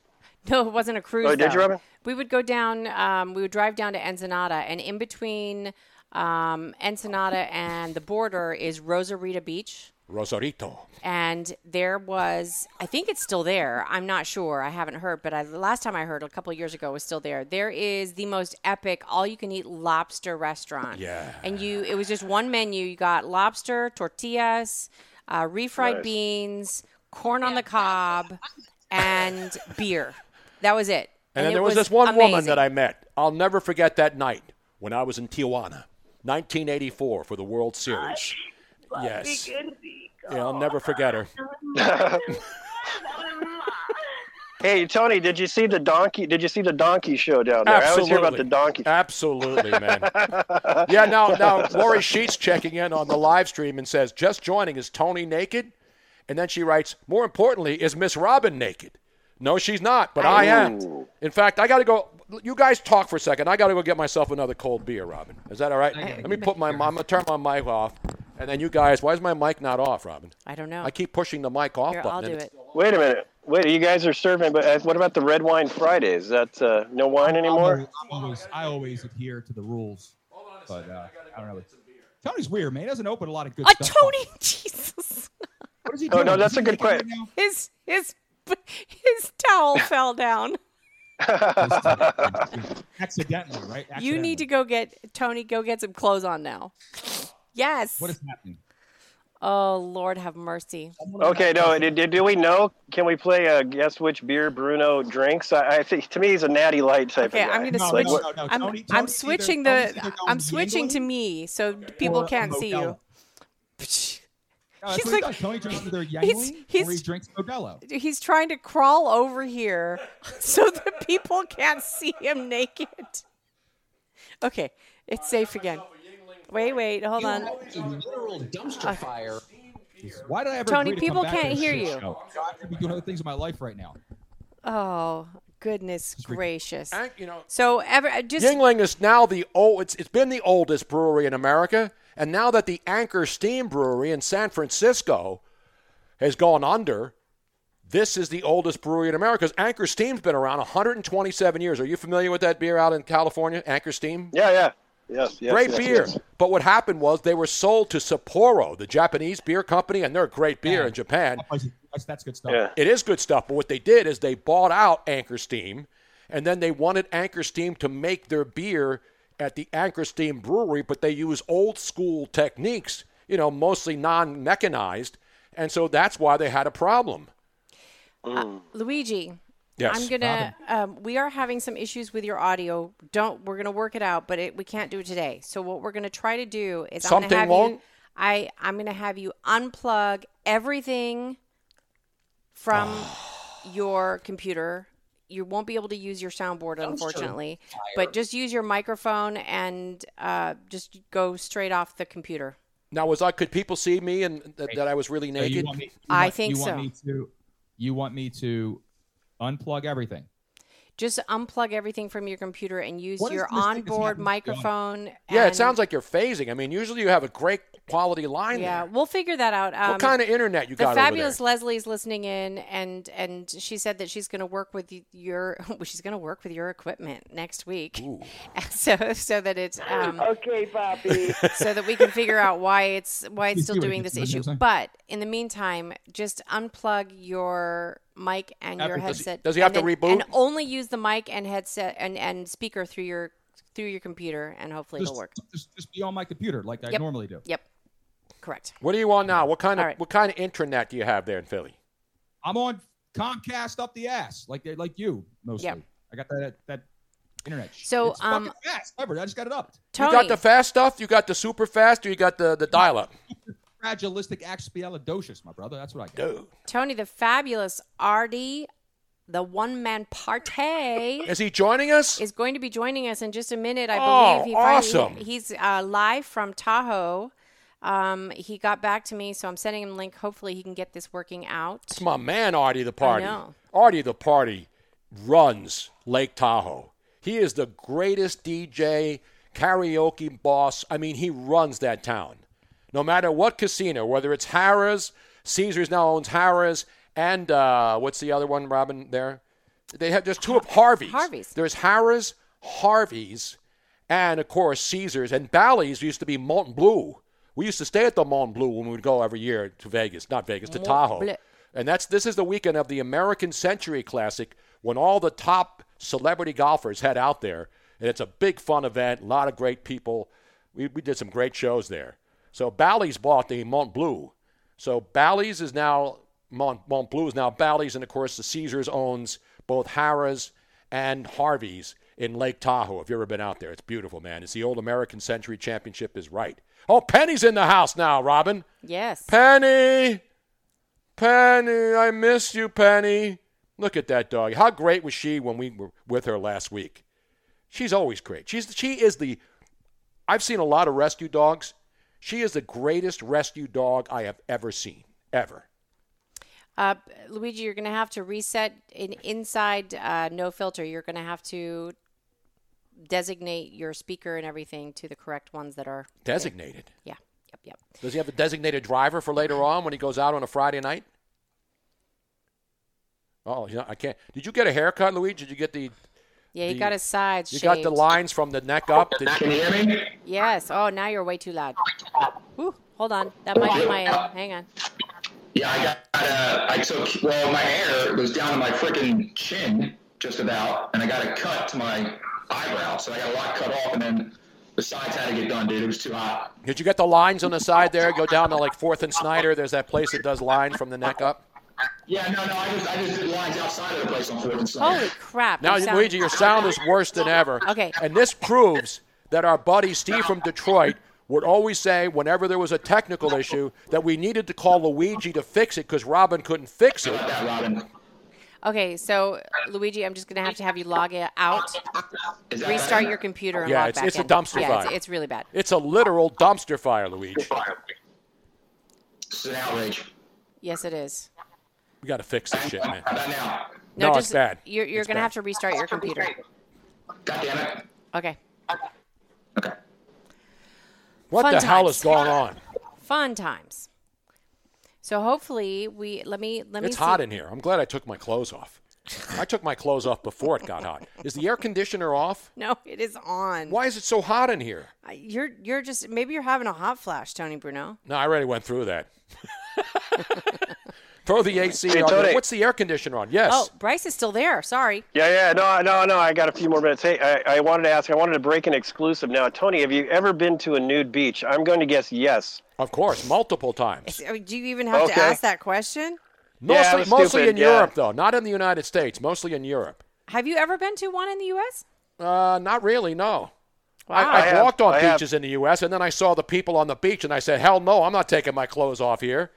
No, it wasn't a cruise. Oh, did you. Robin? We would go down. Um, we would drive down to Ensenada, and in between um, Ensenada and the border is Rosarita Beach. Rosarito. and there was i think it's still there i'm not sure i haven't heard but I, the last time i heard a couple of years ago it was still there there is the most epic all you can eat lobster restaurant Yeah. and you it was just one menu you got lobster tortillas uh, refried Nice. beans corn on the cob and beer that was it And, then it there was, this one woman that I met. I'll never forget that night when I was in Tijuana, 1984 for the World Series. Yes. Yeah, I'll never forget her. Hey, Tony, did you see the donkey? Did you see the donkey show down there? I always hear about the donkey. Absolutely, man. yeah, now now Lori Sheets checking in on the live stream and says, just joining, is Tony naked? And then she writes, more importantly, is Miss Robin naked? No, she's not, but I am. In fact, I got to go. You guys talk for a second. I got to go get myself another cold beer, Robin. Is that all right? Let me put my. I'm gonna turn my mic off, and then you guys. Why is my mic not off, Robin? i don't know I keep pushing the mic off Here, button. i'll do it Wait a minute. Wait, you guys are serving, but uh, what about the red wine Fridays? Is that uh, no wine anymore? I'm always, I always adhere to the rules. But uh, I don't know. Tony's weird, man. He doesn't open a lot of good uh, stuff. tony jesus What is he doing? Oh, no, that's a good question. his his his towel fell down Accidentally, right? You need to go get Tony. Go get some clothes on now. Yes. What is happening? Oh Lord, have mercy. Okay, no. Did, did, do we know? Can we play a guess which beer Bruno drinks? I, I think to me he's a natty light type Okay, of guy. I'm gonna No, switch. no, no, no. I'm, Tony- I'm Tony's switching either- the. I'm switching to me so people can't see you. Uh, Modelo. No, He's that's like- Tony uh, drinks either he's- Yuengling or he drinks Modelo. He's trying to crawl over here so that people can't see him naked. Okay, it's safe again. Wait, wait, hold on. literal dumpster uh, fire. Why did I ever Tony, agree to people come back can't this hear you. show? I could be doing other things in my life right now. Oh goodness gracious! you know, So ever uh, just Yuengling is now the old. It's, it's been the oldest brewery in America, and now that the Anchor Steam Brewery in San Francisco has gone under, this is the oldest brewery in America. 'cause Anchor Steam's been around 127 years. Are you familiar with that beer out in California, Anchor Steam? Yeah, yeah, yes, yes. great yes, beer. yes. But what happened was they were sold to Sapporo, the Japanese beer company, and they're a great beer in Japan. That's, that's good stuff. Yeah. It is good stuff, but what they did is they bought out Anchor Steam, and then they wanted Anchor Steam to make their beer at the Anchor Steam brewery, but they use old school techniques, you know, mostly non mechanized, and so that's why they had a problem. Mm. Uh, Luigi. Yes. I'm gonna. Um, we are having some issues with your audio. Don't. We're gonna work it out, but it, we can't do it today. So what we're gonna try to do is I'm Something gonna have wrong? you. I I'm gonna have you unplug everything from your computer. You won't be able to use your soundboard, unfortunately, but just use your microphone and uh, just go straight off the computer. Now, was I? Could people see me and th- that I was really So naked? you want me, you I think you want so. Me to, you want me to unplug everything? Just unplug everything from your computer and use What is your this thing that's onboard happening? microphone. yeah, it and- sounds like you're phasing. I mean, usually you have a great quality line Yeah, there. we'll figure that out. Um, what kind of internet you the got The fabulous over there? Leslie's listening in, and and she said that she's going to work with y- your she's going to work with your equipment next week, so so that it's um, Okay, Bobby. so that we can figure out why it's why it's You still doing this issue. But in the meantime, just unplug your mic and your Everything. Does he- headset. does he have and to then- And reboot? only use the mic and headset and, and speaker through your through your computer, and hopefully Just, it'll work. just, just be on my computer like I normally do. Yep, correct. What do you want now? What kind of All right. what kind of intranet do you have there in Philly? I'm on Comcast up the ass, like they like you mostly. Yep. I got that that internet. So, it's um, fucking fast. Remember, I just got it up. Tony, You got the fast stuff. You got the super fast, or you got the the dial up. Fragilistic expialidocious, my brother. That's what I got. Dude, Tony, the fabulous Artie, the one man party, is he joining us? is going to be joining us in just a minute. I Oh, believe he awesome. finally, he's uh, live from Tahoe. Um, he got back to me, so I'm sending him a link. Hopefully, he can get this working out. It's my man, Artie the Party. Artie the Party runs Lake Tahoe. He is the greatest DJ, karaoke boss. I mean, he runs that town. No matter what casino, whether it's Harrah's, Caesars now owns Harrah's, and uh, what's the other one, Robin? There, they have. There's two of Harvey's. Harvey's. There's Harrah's, Harvey's, and of course Caesars and Bally's used to be Mont Bleu. We used to stay at the Mont Bleu when we would go every year to Vegas, not Vegas, to Mont Tahoe. Bleu. And that's this is the weekend of the American Century Classic when all the top celebrity golfers head out there. And it's a big fun event, a lot of great people. We, we did some great shows there. So Bally's bought the Mont Bleu. So Bally's is now Mont, Mont Bleu is now Bally's, and of course the Caesars owns both Harrah's and Harvey's in Lake Tahoe. If you've ever been out there, it's beautiful, man. It's the old American Century Championship is right. Oh, Penny's in the house now, Robin. Yes. Penny, Penny, I miss you, Penny. Look at that dog. How great was she when we were with her last week? She's always great. She's she is the. I've seen a lot of rescue dogs. She is the greatest rescue dog I have ever seen, ever. Uh, Luigi, you're going to have to reset in inside uh, no filter. You're going to have to designate your speaker and everything to the correct ones that are Designated. Yeah. Yep. Yep. Does he have a designated driver for later on when he goes out on a Friday night? Oh, you know, I can't. Did you get a haircut, Luigi? Did you get the? Yeah, he the- got his sides You shaved. got the lines from the neck up. Did Can you hear me? Yes. Oh, now you're way too loud. Whew, hold on. That might be my end. Hang on. Yeah, I got. Uh, I took. Well, my hair was down to my freaking chin, just about, and I got a cut to my eyebrow, so I got a lot cut off, and then The sides had to get done, dude. It was too hot. Did you get the lines on the side there? Go down to like Fourth and Snyder. There's that place that does lines from the neck up. Yeah, no, no. I just, I just did lines outside of the place on Fourth and Snyder. Holy crap! Now, sound- Luigi, your sound is worse than ever. Okay. And this proves that our buddy Steve from Detroit would always say, whenever there was a technical issue, that we needed to call Luigi to fix it because Robin couldn't fix it. That Robin. Okay, so Luigi, I'm just gonna have to have you log it out, restart your computer, and Yeah, log it's, back it's a dumpster yeah, fire. It's, it's really bad. It's a literal dumpster fire, Luigi. It's an outrage. Yes, it is. We got to fix this shit, man. How about now? No, just, it's bad. You're, you're It's gonna bad. have to restart your computer. God damn it. Okay. Okay. What Fun the hell is going on? Fun times. So hopefully we let me let me. It's see. hot in here. I'm glad I took my clothes off. I took my clothes off before it got hot. Is the air conditioner off? No, it is on. Why is it so hot in here? You're you're just maybe you're having a hot flash, Tony Bruno. No, I already went through that. Throw the AC Hey, on. Tony. What's the air conditioner on? Yes. Oh, Bryce is still there. Sorry. Yeah, yeah, no, no, no. I got a few more minutes. Hey, I, I wanted to ask. I wanted to break an exclusive. Now, Tony, have you ever been to a nude beach? I'm going to guess yes. Of course, multiple times. I mean, Do you even have to ask that question? Mostly, was mostly in yeah. Europe, though. Not in the United States. Mostly in Europe. Have you ever been to one in the U.S.? Uh, not really. No. Wow. I, I I've have- walked on I have. beaches in the U.S. and then I saw the people on the beach and I said, "Hell no, I'm not taking my clothes off here."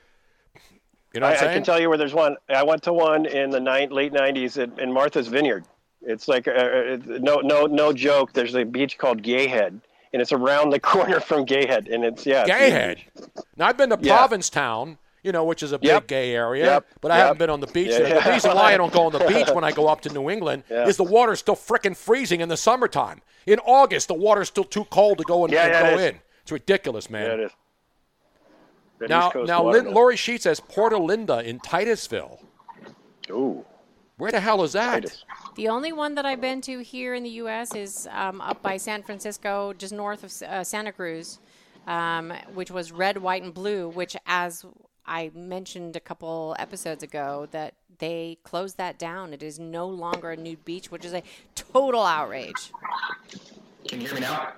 You know I, I can tell you where there's one. I went to one in the nine, late '90s in, in Martha's Vineyard. It's like uh, it's, no, no, no joke. There's a beach called Gayhead, and it's around the corner from Gayhead, and it's yeah. Gayhead. beach. Now I've been to Yeah. Provincetown, you know, which is a big Yep. gay area, Yep. but I Yep. haven't been on the beach Yeah, there. The reason why I don't go on the beach when I go up to New England Yeah. is the water's still frickin' freezing in the summertime. In August, the water's still too cold to go and, Yeah, and yeah, go in. It's ridiculous, man. Yeah, it is. That Now, East Coast now, Lin, Lori Sheets says Porta Linda in Titusville. Ooh. Where the hell is that? Titus. The only one that I've been to here in the U.S. is um, up by San Francisco, just north of uh, Santa Cruz, um, which was red, white, and blue. Which, as I mentioned a couple episodes ago, that they closed that down. It is no longer a nude beach, which is a total outrage. Can you hear me now?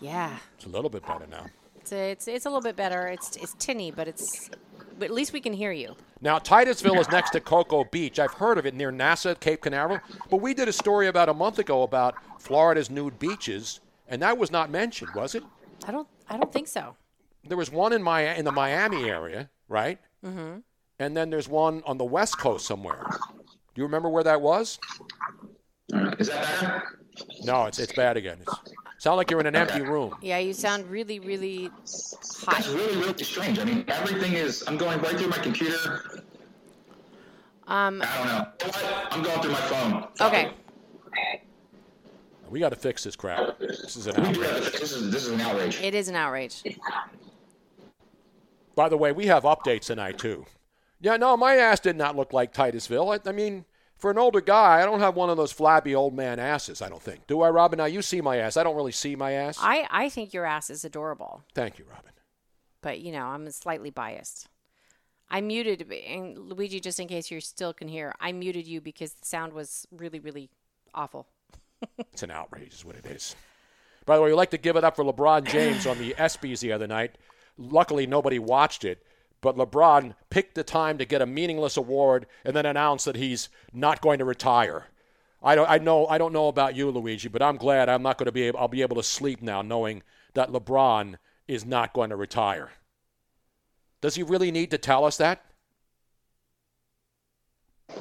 Yeah, It's a little bit better now. It's a, it's it's a little bit better. It's it's tinny, but it's but at least we can hear you. Now, Titusville is next to Cocoa Beach. I've heard of it near NASA, Cape Canaveral. But we did a story about a month ago about Florida's nude beaches, and that was not mentioned, was it? I don't I don't think so. There was one in my in the Miami area, right? Mm-hmm. And then there's one on the West Coast somewhere. Do you remember where that was? Is that better? No, it's it's bad again. It's sound like you're in an empty room. Yeah, you sound really really That's hot. really, really strange. I mean, everything is. I'm going right through my computer. Um, I don't know. You know what? I'm going through my phone. okay. We got to fix this crap. This is an We do outrage. have- This is this is an outrage. It is an outrage. By the way, we have updates tonight too. Yeah, no, my ass did not look like Titusville. I, I mean, for an older guy, I don't have one of those flabby old man asses. I don't think. Do I, Robin? Now you see my ass. I don't really see my ass. I I think your ass is adorable, Thank you, Robin. but you know I'm slightly biased. I muted and Luigi just in case you still can hear. I muted you because the sound was really really awful. It's an outrage, is what it is. By the way, we'd like to give it up for LeBron James on the ESPYS the other night. Luckily, nobody watched it, but LeBron picked the time to get a meaningless award and then announced that he's not going to retire. I don't, I know, I don't know about you, Luigi, but I'm glad I'm not going to be able. I'll be able to sleep now, knowing that LeBron is not going to retire. Does he really need to tell us that?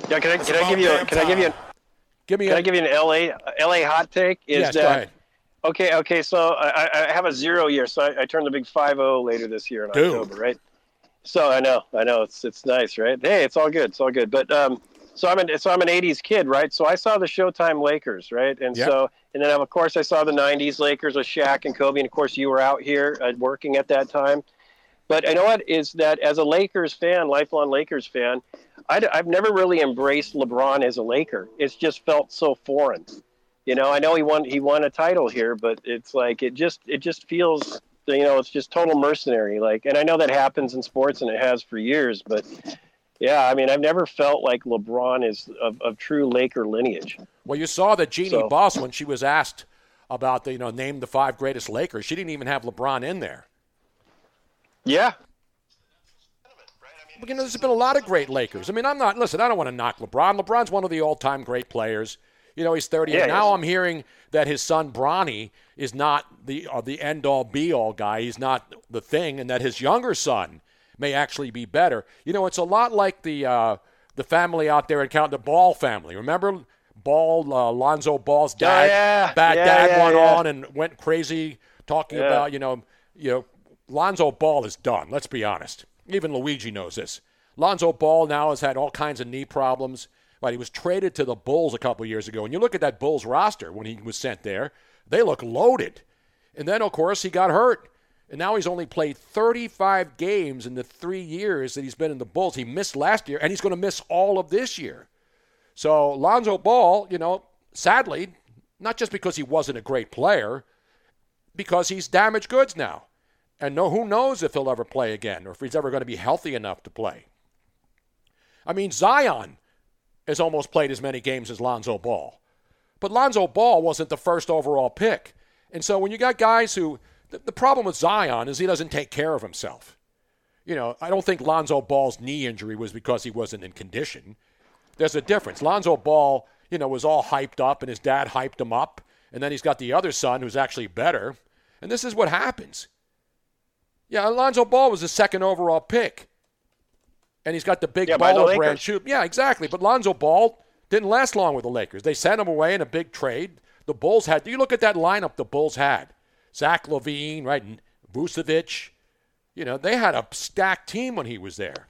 Yeah, can I can I give you a, can I give you an, Give me can a- I give you an LA LA hot take? Is Yes, go that ahead. okay? Okay, so I, I- I have a zero year, so I, I turned the big five zero later this year in Dude. October, right? So I know, I know, it's it's nice, right? Hey, it's all good, it's all good. But um, so I'm an so I'm an '80s kid, right? So I saw the Showtime Lakers, right? And Yep. so and then of course I saw the '90s Lakers with Shaq and Kobe, and of course you were out here uh, working at that time. But I know what is that as a Lakers fan, lifelong Lakers fan, i have never really embraced LeBron as a Laker. It's just felt so foreign. You know, I know he won he won a title here, but it's like it just it just feels you know it's just total mercenary. Like, and I know that happens in sports and it has for years, but yeah, I mean I've never felt like LeBron is of, of true Laker lineage. Well, you saw that Jeanie So- Buss when she was asked about the you know name the five greatest Lakers. She didn't even have LeBron in there. Yeah. But, you know, there's been a lot of great Lakers. I mean, I'm not listen. I don't want to knock LeBron. LeBron's one of the all-time great players. You know, he's 30. Yeah, and now. I'm hearing that his son Bronny is not the uh, the end-all be-all guy. He's not the thing, and that his younger son may actually be better. You know, it's a lot like the uh, the family out there in Count the Ball family. Remember Ball, uh, Lonzo Ball's dad? yeah. Bad Yeah, dad yeah, went on and went crazy talking about you know you know Lonzo Ball is done. Let's be honest. Even Luigi knows this. Lonzo Ball now has had all kinds of knee problems. But he was traded to the Bulls a couple years ago. And you look at that Bulls roster when he was sent there, they look loaded. And then, of course, he got hurt. And now he's only played 35 games in the three years that he's been in the Bulls. He missed last year, and he's going to miss all of this year. So Lonzo Ball, you know, sadly, not just because he wasn't a great player, because he's damaged goods now. And no, who knows if he'll ever play again or if he's ever going to be healthy enough to play. I mean, Zion has almost played as many games as Lonzo Ball. But Lonzo Ball wasn't the first overall pick. And so when you got guys who, the, the problem with Zion is he doesn't take care of himself. You know, I don't think Lonzo Ball's knee injury was because he wasn't in condition. There's a difference. Lonzo Ball, you know, was all hyped up and his dad hyped him up. And then he's got the other son who's actually better. And this is what happens. Yeah, Alonzo Ball was the second overall pick. And he's got the big Yeah, baller brand shoe. Yeah, exactly. But Lonzo Ball didn't last long with the Lakers. They sent him away in a big trade. The Bulls had, do you look at that lineup the Bulls had. Zach LaVine, right? and Vucevic. You know, they had a stacked team when he was there.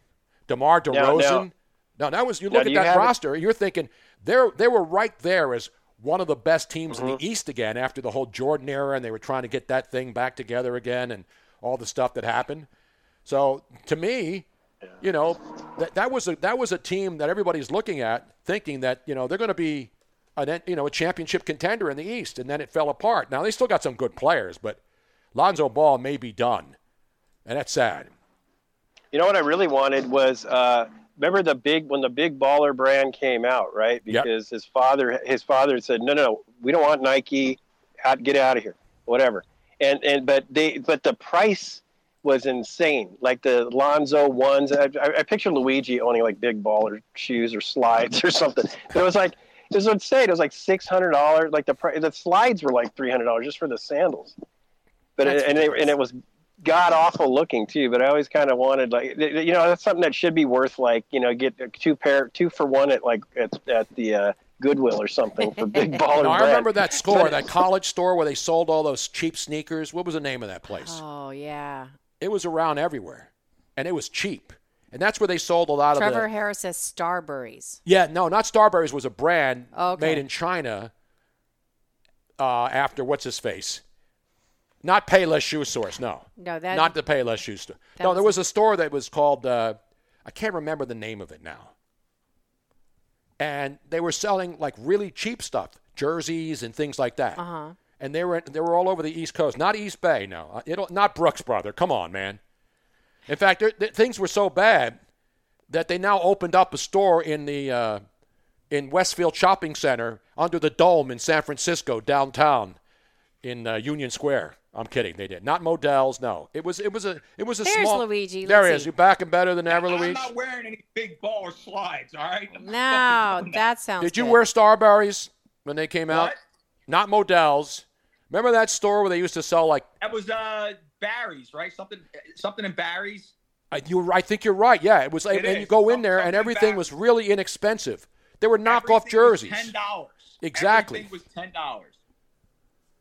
DeMar Now- DeRozan. No, that was, you look at that roster, you're thinking they're, they were right there as one of the best teams in Mm-hmm. the East again after the whole Jordan era, and they were trying to get that thing back together again and all the stuff that happened. So to me, you know, that that was a that was a team that everybody's looking at, thinking that you know they're going to be, an, you know, a championship contender in the East, and then it fell apart. Now they still got some good players, but Lonzo Ball may be done, and that's sad. You know what I really wanted was uh, remember the big when the big baller brand came out, right? Yep. Because his father his father said, no, no, no, we don't want Nike. Out, get out of here, whatever. And and but they but the price was insane. Like the Lonzo ones, I, I, I picture Luigi owning like big baller shoes or slides or something. But it was like it was insane. It was like six hundred dollars. Like the the slides were like three hundred dollars just for the sandals. But it, and it, and it was god awful looking too. But I always kind of wanted like you know that's something that should be worth like you know get two pair two for one at like at, at the uh, Goodwill or something for big baller. No, I remember that store, that college store where they sold all those cheap sneakers. What was the name of that place? Oh yeah. It was around everywhere, and it was cheap, and that's where they sold a lot Trevor of the. Harris says Starburys. Yeah, no, not Starburys was a brand Okay. made in China. Uh, after what's his face? Not Payless Shoe Source, no. No, that- not the Payless Shoe Store. No, there was- a store that was called. Uh, I can't remember the name of it now. And they were selling like really cheap stuff, jerseys and things like that. Uh huh. And they were they were all over the East Coast, not East Bay, no, Uh, it'll, not Brooks Brother. Come on, man. In fact, th- things were so bad that they now opened up a store in the uh, in Westfield Shopping Center under the dome in San Francisco downtown in uh, Union Square. I'm kidding, they did not Modell's. No, it was it was a it was a There's small. Luigi. There he is. You're back and better than ever, Luigi. I'm not wearing any big baller slides, all right? I'm No, fucking that sounds. Did you good. wear Starburys when they came out? Not Modell's. Remember that store where they used to sell like That was uh Barry's, right? Something something in Barry's. I, you, I think you're right. Yeah, it was. It and you go in Some- there, and everything was really inexpensive. They were knockoff Everything was jerseys. Ten dollars. Exactly. Everything was ten dollars.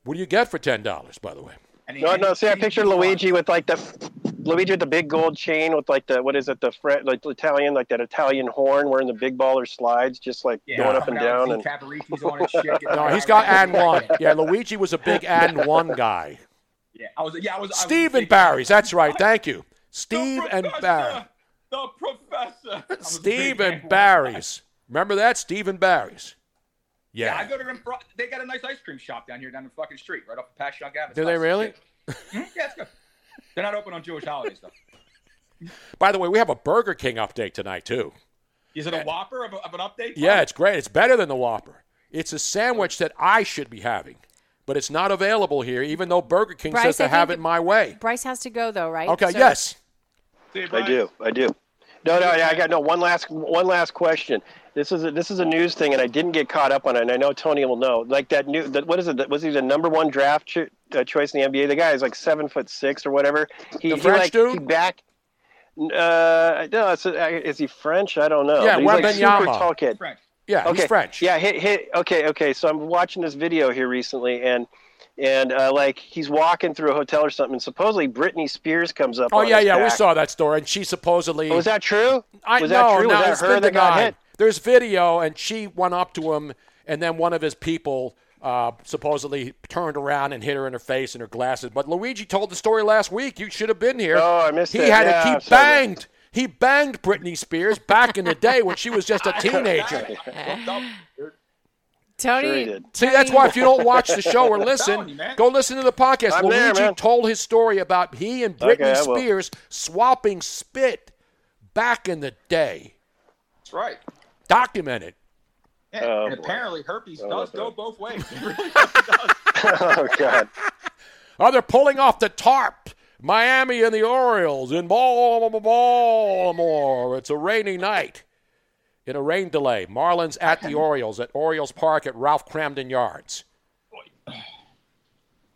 What do you get for ten dollars, by the way? No, no. See, I picture Luigi with like the Luigi with the big gold chain with like the what is it the Fre- like the Italian like that Italian horn wearing the big baller slides just like Yeah, going up and down and Caparicci's on his shit. No, he's got around. and one. Yeah, Luigi was a big and one guy. Yeah, I was. Yeah, I was. I was and Barry's. That's right. Thank you, The Steve and Barry. The professor. I Steve and. Barry's. Remember that? Steve and Barry's. Yeah, I go to them. They got a nice ice cream shop down here, down the fucking street, right off of Passyunk Avenue. Do they really? Mhm, Yeah, it's good. They're not open on Jewish holidays though. By the way, we have a Burger King update tonight too. Is it a Whopper of, a, of an update? Yeah, it's great. It's better than the Whopper. It's a sandwich that I should be having, but it's not available here, even though Burger King Bryce, says to I have think it my way. Bryce has to go though, right? Okay, So- yes. I do. I do. No, no, yeah, I got no one last one last question. This is a, this is a news thing, and I didn't get caught up on it. And I know Tony will know. Like that new, that, what is it? That was he the number one draft cho- uh, choice in the NBA? The guy is like seven foot six or whatever. He, The he French like, dude? He back. Uh, no, it's, uh, is he French? I don't know. Yeah, But he's like super Wembanyama. tall kid. Yeah, okay. he's French. Yeah, hit, hit, okay, okay. So I'm watching this video here recently, and and uh, like he's walking through a hotel or something, and supposedly Britney Spears comes up. Oh on yeah, his yeah, we saw that story, and she supposedly. Oh, was that true? I was no, that true? no, was it's that her been that got hit? There's video, and she went up to him, and then one of his people uh, supposedly turned around and hit her in her face and her glasses. But Luigi told the story last week. You should have been here. Oh, I missed he it. had Yeah, to keep sorry. banged. He banged Britney Spears back in the day when she was just a teenager. Tony, Sure. See, that's why if you don't watch the show or listen, go listen to the podcast. I'm Luigi man. told his story about he and Britney I will. Spears swapping spit back in the day. That's right. Documented. Yeah, Oh, and boy. apparently herpes Oh, does go both ways. It really oh God. Oh, they're pulling off the tarp. Miami and the Orioles in Baltimore. It's a rainy night. In a rain delay. Marlins at the Orioles at Orioles Park at Ralph Cramden Yards.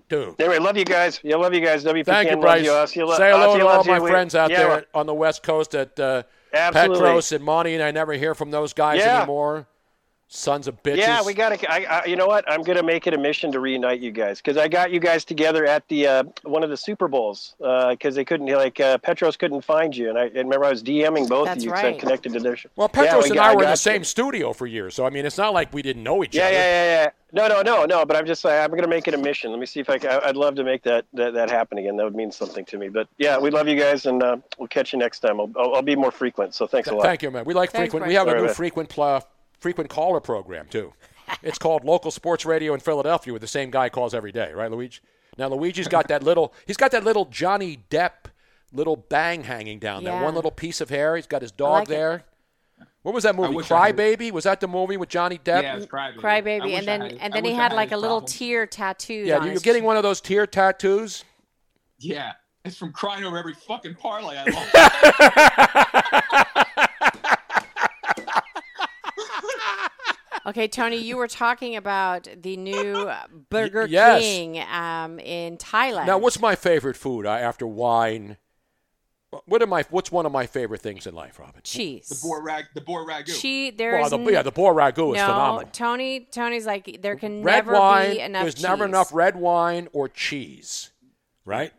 Dude. Anyway, love you guys. Yeah, love you guys. WPKN Thank you, loves Bryce. you. Aussie lo- Say hello Aussie to all my you. Friends out yeah, there on the West Coast at uh, Absolutely. Petros and Monty, and I never hear from those guys Yeah. anymore. Sons of bitches. Yeah, we got to. I, I, you know what? I'm going to make it a mission to reunite you guys because I got you guys together at the uh, one of the Super Bowls because they couldn't like uh, Petros couldn't find you, and I and remember I was DMing both That's of you right. said connected to their show. Well, Yeah, Petros we and got- I were in the same you. studio for years, so I mean, it's not like we didn't know each Yeah, other. yeah, yeah, yeah. No, no, no, no. But I'm just saying, I'm going to make it a mission. Let me see if I can. I- I'd love to make that, that that happen again. That would mean something to me. But yeah, we love you guys, and uh, we'll catch you next time. I'll, I'll, I'll be more frequent. So thanks a lot. Thank you, man. We like Thanks, frequent. Bryce. We have a All right, new man. frequent pl- frequent caller program too. it's called Local Sports Radio in Philadelphia, where the same guy calls every day, right, Luigi? Now Luigi's got that little. He's got that little Johnny Depp little bang hanging down there. One little piece of hair. He's got his dog like it. there. What was that movie? wish I Cry Baby? Was that the movie with Johnny Depp? Yeah, it's crybaby. Crybaby, and then had- and then he wish I had like a little problem. tear tattooed. Yeah, on you're his getting one of those tear tattoos. Yeah, it's from crying over every fucking parlay I lost. Okay, Tony, you were talking about the new uh, Burger yes. King um, in Thailand. Now, what's my favorite food uh, after wine? What am I? What's one of my favorite things in life, Robin? cheese? the boar rag, the boar ragu. Cheese. There's Well, the, yeah, the boar ragu is no, phenomenal. Tony. Tony's like there can red never wine. be enough. There's never enough red wine or cheese, right?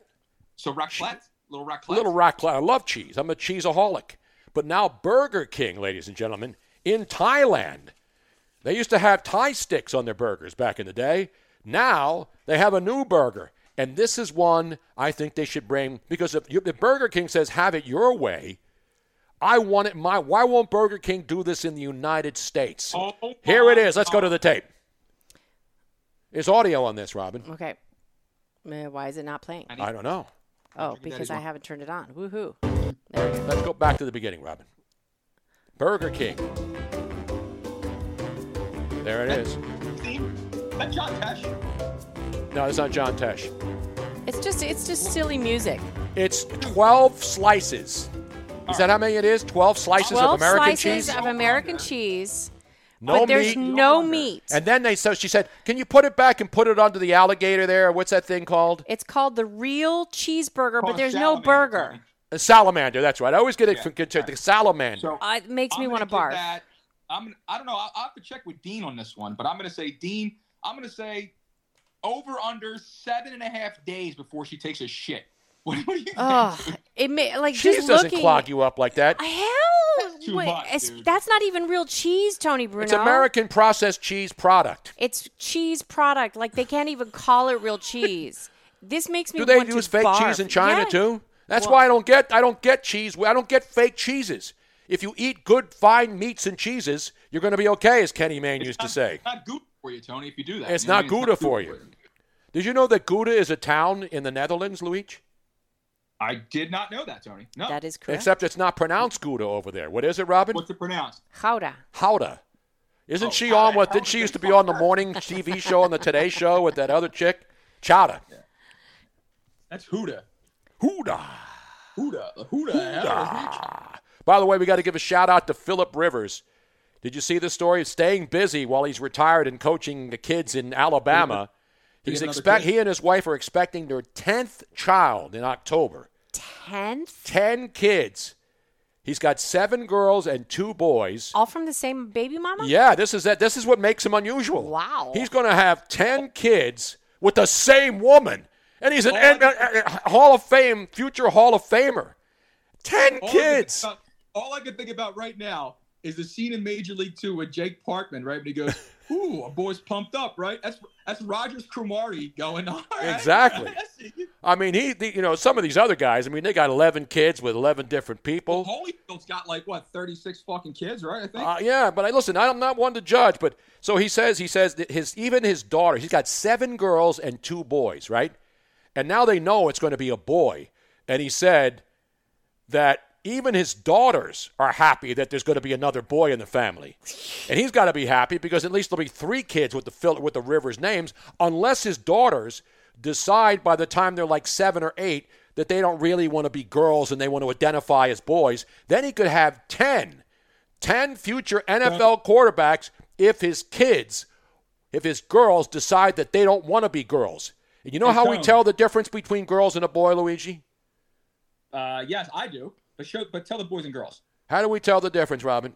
So raclette, little raclette. Little raclette. I love cheese. I'm a cheeseaholic. But now Burger King, ladies and gentlemen, in Thailand, they used to have Thai sticks on their burgers back in the day. Now they have a new burger. And this is one I think they should bring because if, you, if Burger King says have it your way, I want it my. Why won't Burger King do this in the United States? Oh, Here it is. Let's go to the tape. Is audio on this, Robin? Okay. Why is it not playing? I don't know. Oh, because I haven't turned it on. Woohoo! There we go. Let's go back to the beginning, Robin. Burger King. There it is. That John Tesh. No, it's not John Tesh. It's just it's just silly music. It's 12 slices. Is that how many it is? 12 slices of Twelve American slices cheese? of American cheese. No but there's meat. no meat. And then they so she said, "Can you put it back and put it under the alligator there? What's that thing called? It's called the real cheeseburger, but there's no burger. A salamander. That's right. I always get it Yeah, from right. the salamander. So Uh, it makes me I'm want to barf. That, I'm. I don't know. I'll, I'll have to check with Dean on this one, but I'm going to say Dean. I'm going to say over under seven and a half days before she takes a shit. What, what do you think? Oh, it may like cheese just doesn't looking. clog you up like that. Hell, Too wait, much, dude. that's not even real cheese, Tony Bruno. It's American processed cheese product. It's cheese product. Like they can't even call it real cheese. This makes me. Do they want use to fake barf. cheese in China Yeah. too? That's Well- why I don't get I don't get cheese. I don't get fake cheeses. If you eat good fine meats and cheeses, you're going to be okay, as Kenny Mayne used to say. It's not good for you, Tony. If you do that, It's You know not I mean? Gouda for you. Did you know that Gouda is a town in the Netherlands, Luigi? I did not know that, Tony. No. That is correct. Except it's not pronounced Gouda over there. What is it, Robin? What's it pronounced? Gouda. Gouda. Isn't oh. she on what? Didn't she used to be on the morning TV show on the Today Show with that other chick, Chowder? That's Huda. Huda. Huda. Huda. Huda. By the way, we got to give a shout out to Philip Rivers. Did you see the story? Of staying busy while he's retired and coaching the kids in Alabama. He He's expect kid? he and his wife are expecting their tenth child in October. Tenth? Ten kids. He's got seven girls and two boys. All from the same baby mama? Yeah, this is that. This is what makes him unusual. Wow. He's going to have ten kids with the same woman, and he's an N- uh, uh, Hall of Fame, future Hall of Famer. Ten All I can think kids. about- all I can think about right now is the scene in Major League Two with Jake Parkman, right? When he goes, "Ooh, a boy's pumped up," right? That's that's Rogers Cromartie going on. right? Exactly. I mean, he, the, you know, some of these other guys. I mean, they got eleven kids with eleven different people. Holyfield's got like what, thirty-six fucking kids, right? I think. Uh, yeah, but I listen. I'm not one to judge, but so he says. He says that his even his daughter. He's got seven girls and two boys, right? And now they know it's going to be a boy. And he said that even his daughters are happy that there's going to be another boy in the family, and he's got to be happy because at least there'll be three kids with the Phil- with the Rivers names, unless his daughters decide by the time they're like seven or eight that they don't really want to be girls and they want to identify as boys. Then he could have ten. 10 future NFL quarterbacks if his kids, if his girls decide that they don't want to be girls. And you know how we tell the difference between girls and a boy, Luigi? Uh, yes, I do. But show, but tell the boys and girls. How do we tell the difference, Robin?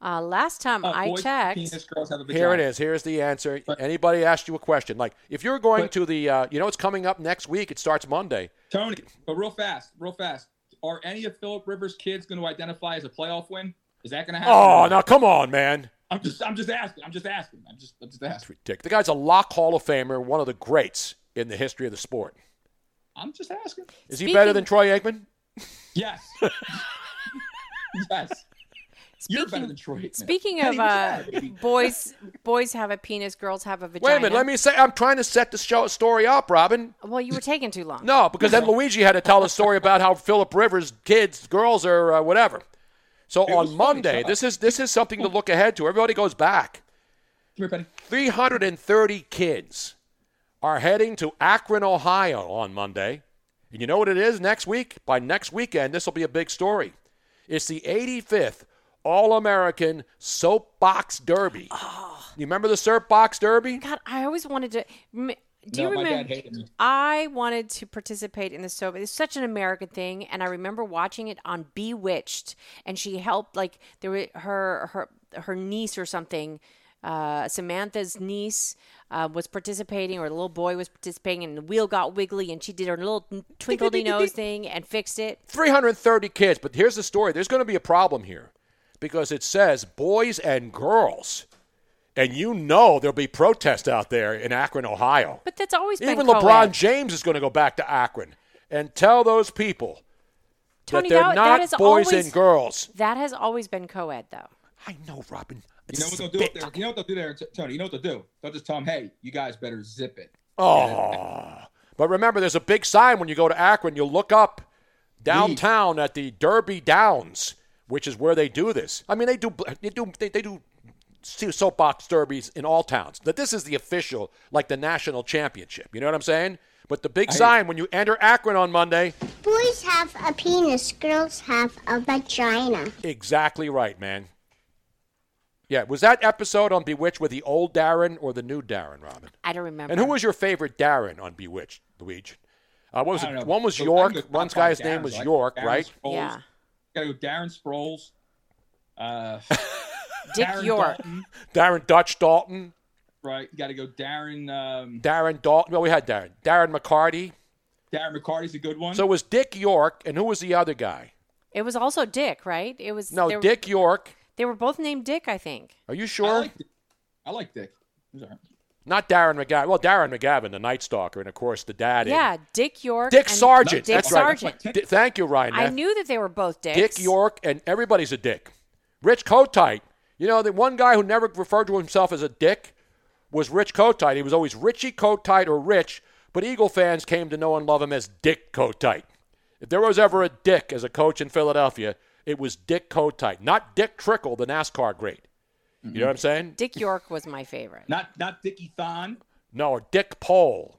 Uh, last time Uh, I boys, checked, penis, girls have a. Here it is. Here's the answer. Anybody asked you a question, like if you're going to the, uh, you know, it's coming up next week. It starts Monday. Tony, but real fast, real fast. Are any of Philip Rivers' kids going to identify as a playoff win? Is that going to happen? Oh, now come on, man. I'm just, I'm just asking. I'm just asking. I'm just, I'm just asking. Dick, the guy's a lock Hall of Famer, one of the greats in the history of the sport. I'm just asking. Is he better than Troy Aikman? Yes. yes. You're better than Troy. Aikman. speaking of uh, boys, boys have a penis, girls have a vagina. Wait a minute. Let me say. I'm trying to set the show story up, Robin. Well, you were taking too long. No, because then Luigi had to tell the story about how Philip Rivers' kids, girls, are uh, whatever. So on Monday, this is this is something to look ahead to. Everybody goes back. Come 330 kids are heading to Akron, Ohio on Monday. And you know what it is next week? By next weekend, this will be a big story. It's the 85th All American Soapbox Derby. Oh. You remember the Soapbox Derby? God, I always wanted to. Do No, you my dad remember? hated me. I wanted to participate in the soap. It's such an American thing, and I remember watching it on Bewitched, and she helped like there were her her her niece or something. Uh, Samantha's niece uh, was participating, or the little boy was participating, and the wheel got wiggly, and she did her little twinkly nose thing and fixed it. 330 kids. But here's the story there's going to be a problem here because it says boys and girls. And you know there'll be protests out there in Akron, Ohio. But that's always been Even co-ed. LeBron James is going to go back to Akron and tell those people Tony, that they're that, not that boys always, and girls. That has always been co-ed, though. I know, Robin. You know what they'll do up there? You know what they'll do there, Tony? You know what they'll do? They'll just tell them, "Hey, you guys better zip it." Oh. But remember, there's a big sign when you go to Akron. You'll look up downtown at the Derby Downs, which is where they do this. I mean, they do they do they, they do soapbox derbies in all towns. But this is the official, like the national championship. You know what I'm saying? But the big sign when you enter Akron on Monday, Boys have a penis, girls have a vagina. exactly right, man. Yeah, was that episode on Bewitched with the old Darren or the new Darren, Robin? I don't remember. And who was your favorite Darren on Bewitched, Luigi? Uh, what was I it? don't know. One was So York. One guy's five name was right? York, Darren right? Sproles. Yeah. Got to go Darren Sproles. Uh, Dick Darren York. Daulton, Darren Dutch Daulton. right? You got to go Darren. Um, Darren Daulton. Well, we had Darren. Darren McCarty. Darren McCarty's a good one. So it was Dick York, and who was the other guy? It was also Dick, right? It was No, they were- Dick York. They were both named Dick, I think. Are you I sure? like I like Dick. He's all right. Not Darren McGavin. Well, Darren McGavin, the Night Stalker, and of course the dad. in- Yeah, Dick York. Dick and Sargent. Dick That's right. Sargent. Di- thank you, Ryan. I knew that they were both Dicks. Dick York, and everybody's a dick. Rich Kotite. You know, the one guy who never referred to himself as a dick was Rich Kotite. He was always Richie Kotite or Rich, but Eagle fans came to know and love him as Dick Kotite. If there was ever a dick as a coach in Philadelphia, it was Dick Kotite, not Dick Trickle, the NASCAR great. You know what I'm saying? Dick York was my favorite. Not not Dickie Thon. No, Dick Pole.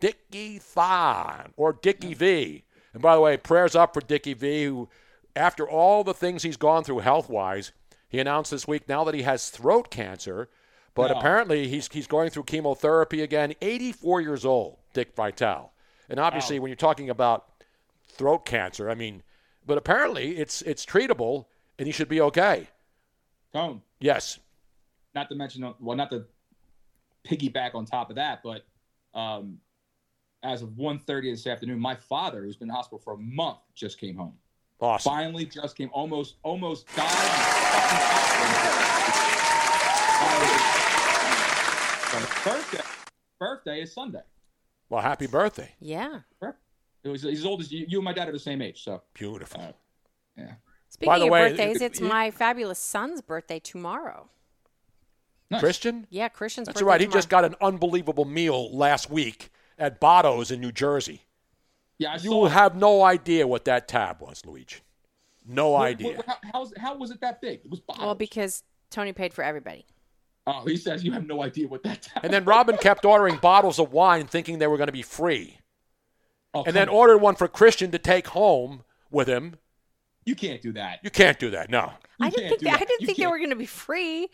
Dickie Thon or Dickie V. And by the way, prayers up for Dickie V, who, after all the things he's gone through health wise, he announced this week now that he has throat cancer. But No. apparently he's he's going through chemotherapy again. 84 years old, Dick Vitale. And obviously, when you're talking about throat cancer, I mean, but apparently it's it's treatable and he should be okay. Tone. Yes. Not to mention, well, not to piggyback on top of that, but um, as of 1.30 this afternoon, my father, who's been in hospital for a month, just came home. Awesome. Finally, just came. Almost, almost died. in fucking hospital. So birthday, birthday is Sunday. Well, happy birthday. Yeah. It was, he's as old as you. You and my dad are the same age, so beautiful. Uh, yeah. Speaking By the of way, birthdays, it's it- my fabulous son's birthday tomorrow. Christian? Yeah, Christian's That's birthday right. He just got an unbelievable meal last week at Botto's in New Jersey. Yeah, I you saw- have no idea what that tab was, Luigi. No What- idea. what- how, how's- how was it that big? It was Well, because Tony paid for everybody. Oh, he says you have no idea what that. Tab. And then Robin kept ordering bottles of wine, thinking they were going to be free. Oh, and then come on. ordered one for Christian to take home with him. You can't do that. You can't do that. No. I didn't think do they, I didn't You think they can't. were going to be free.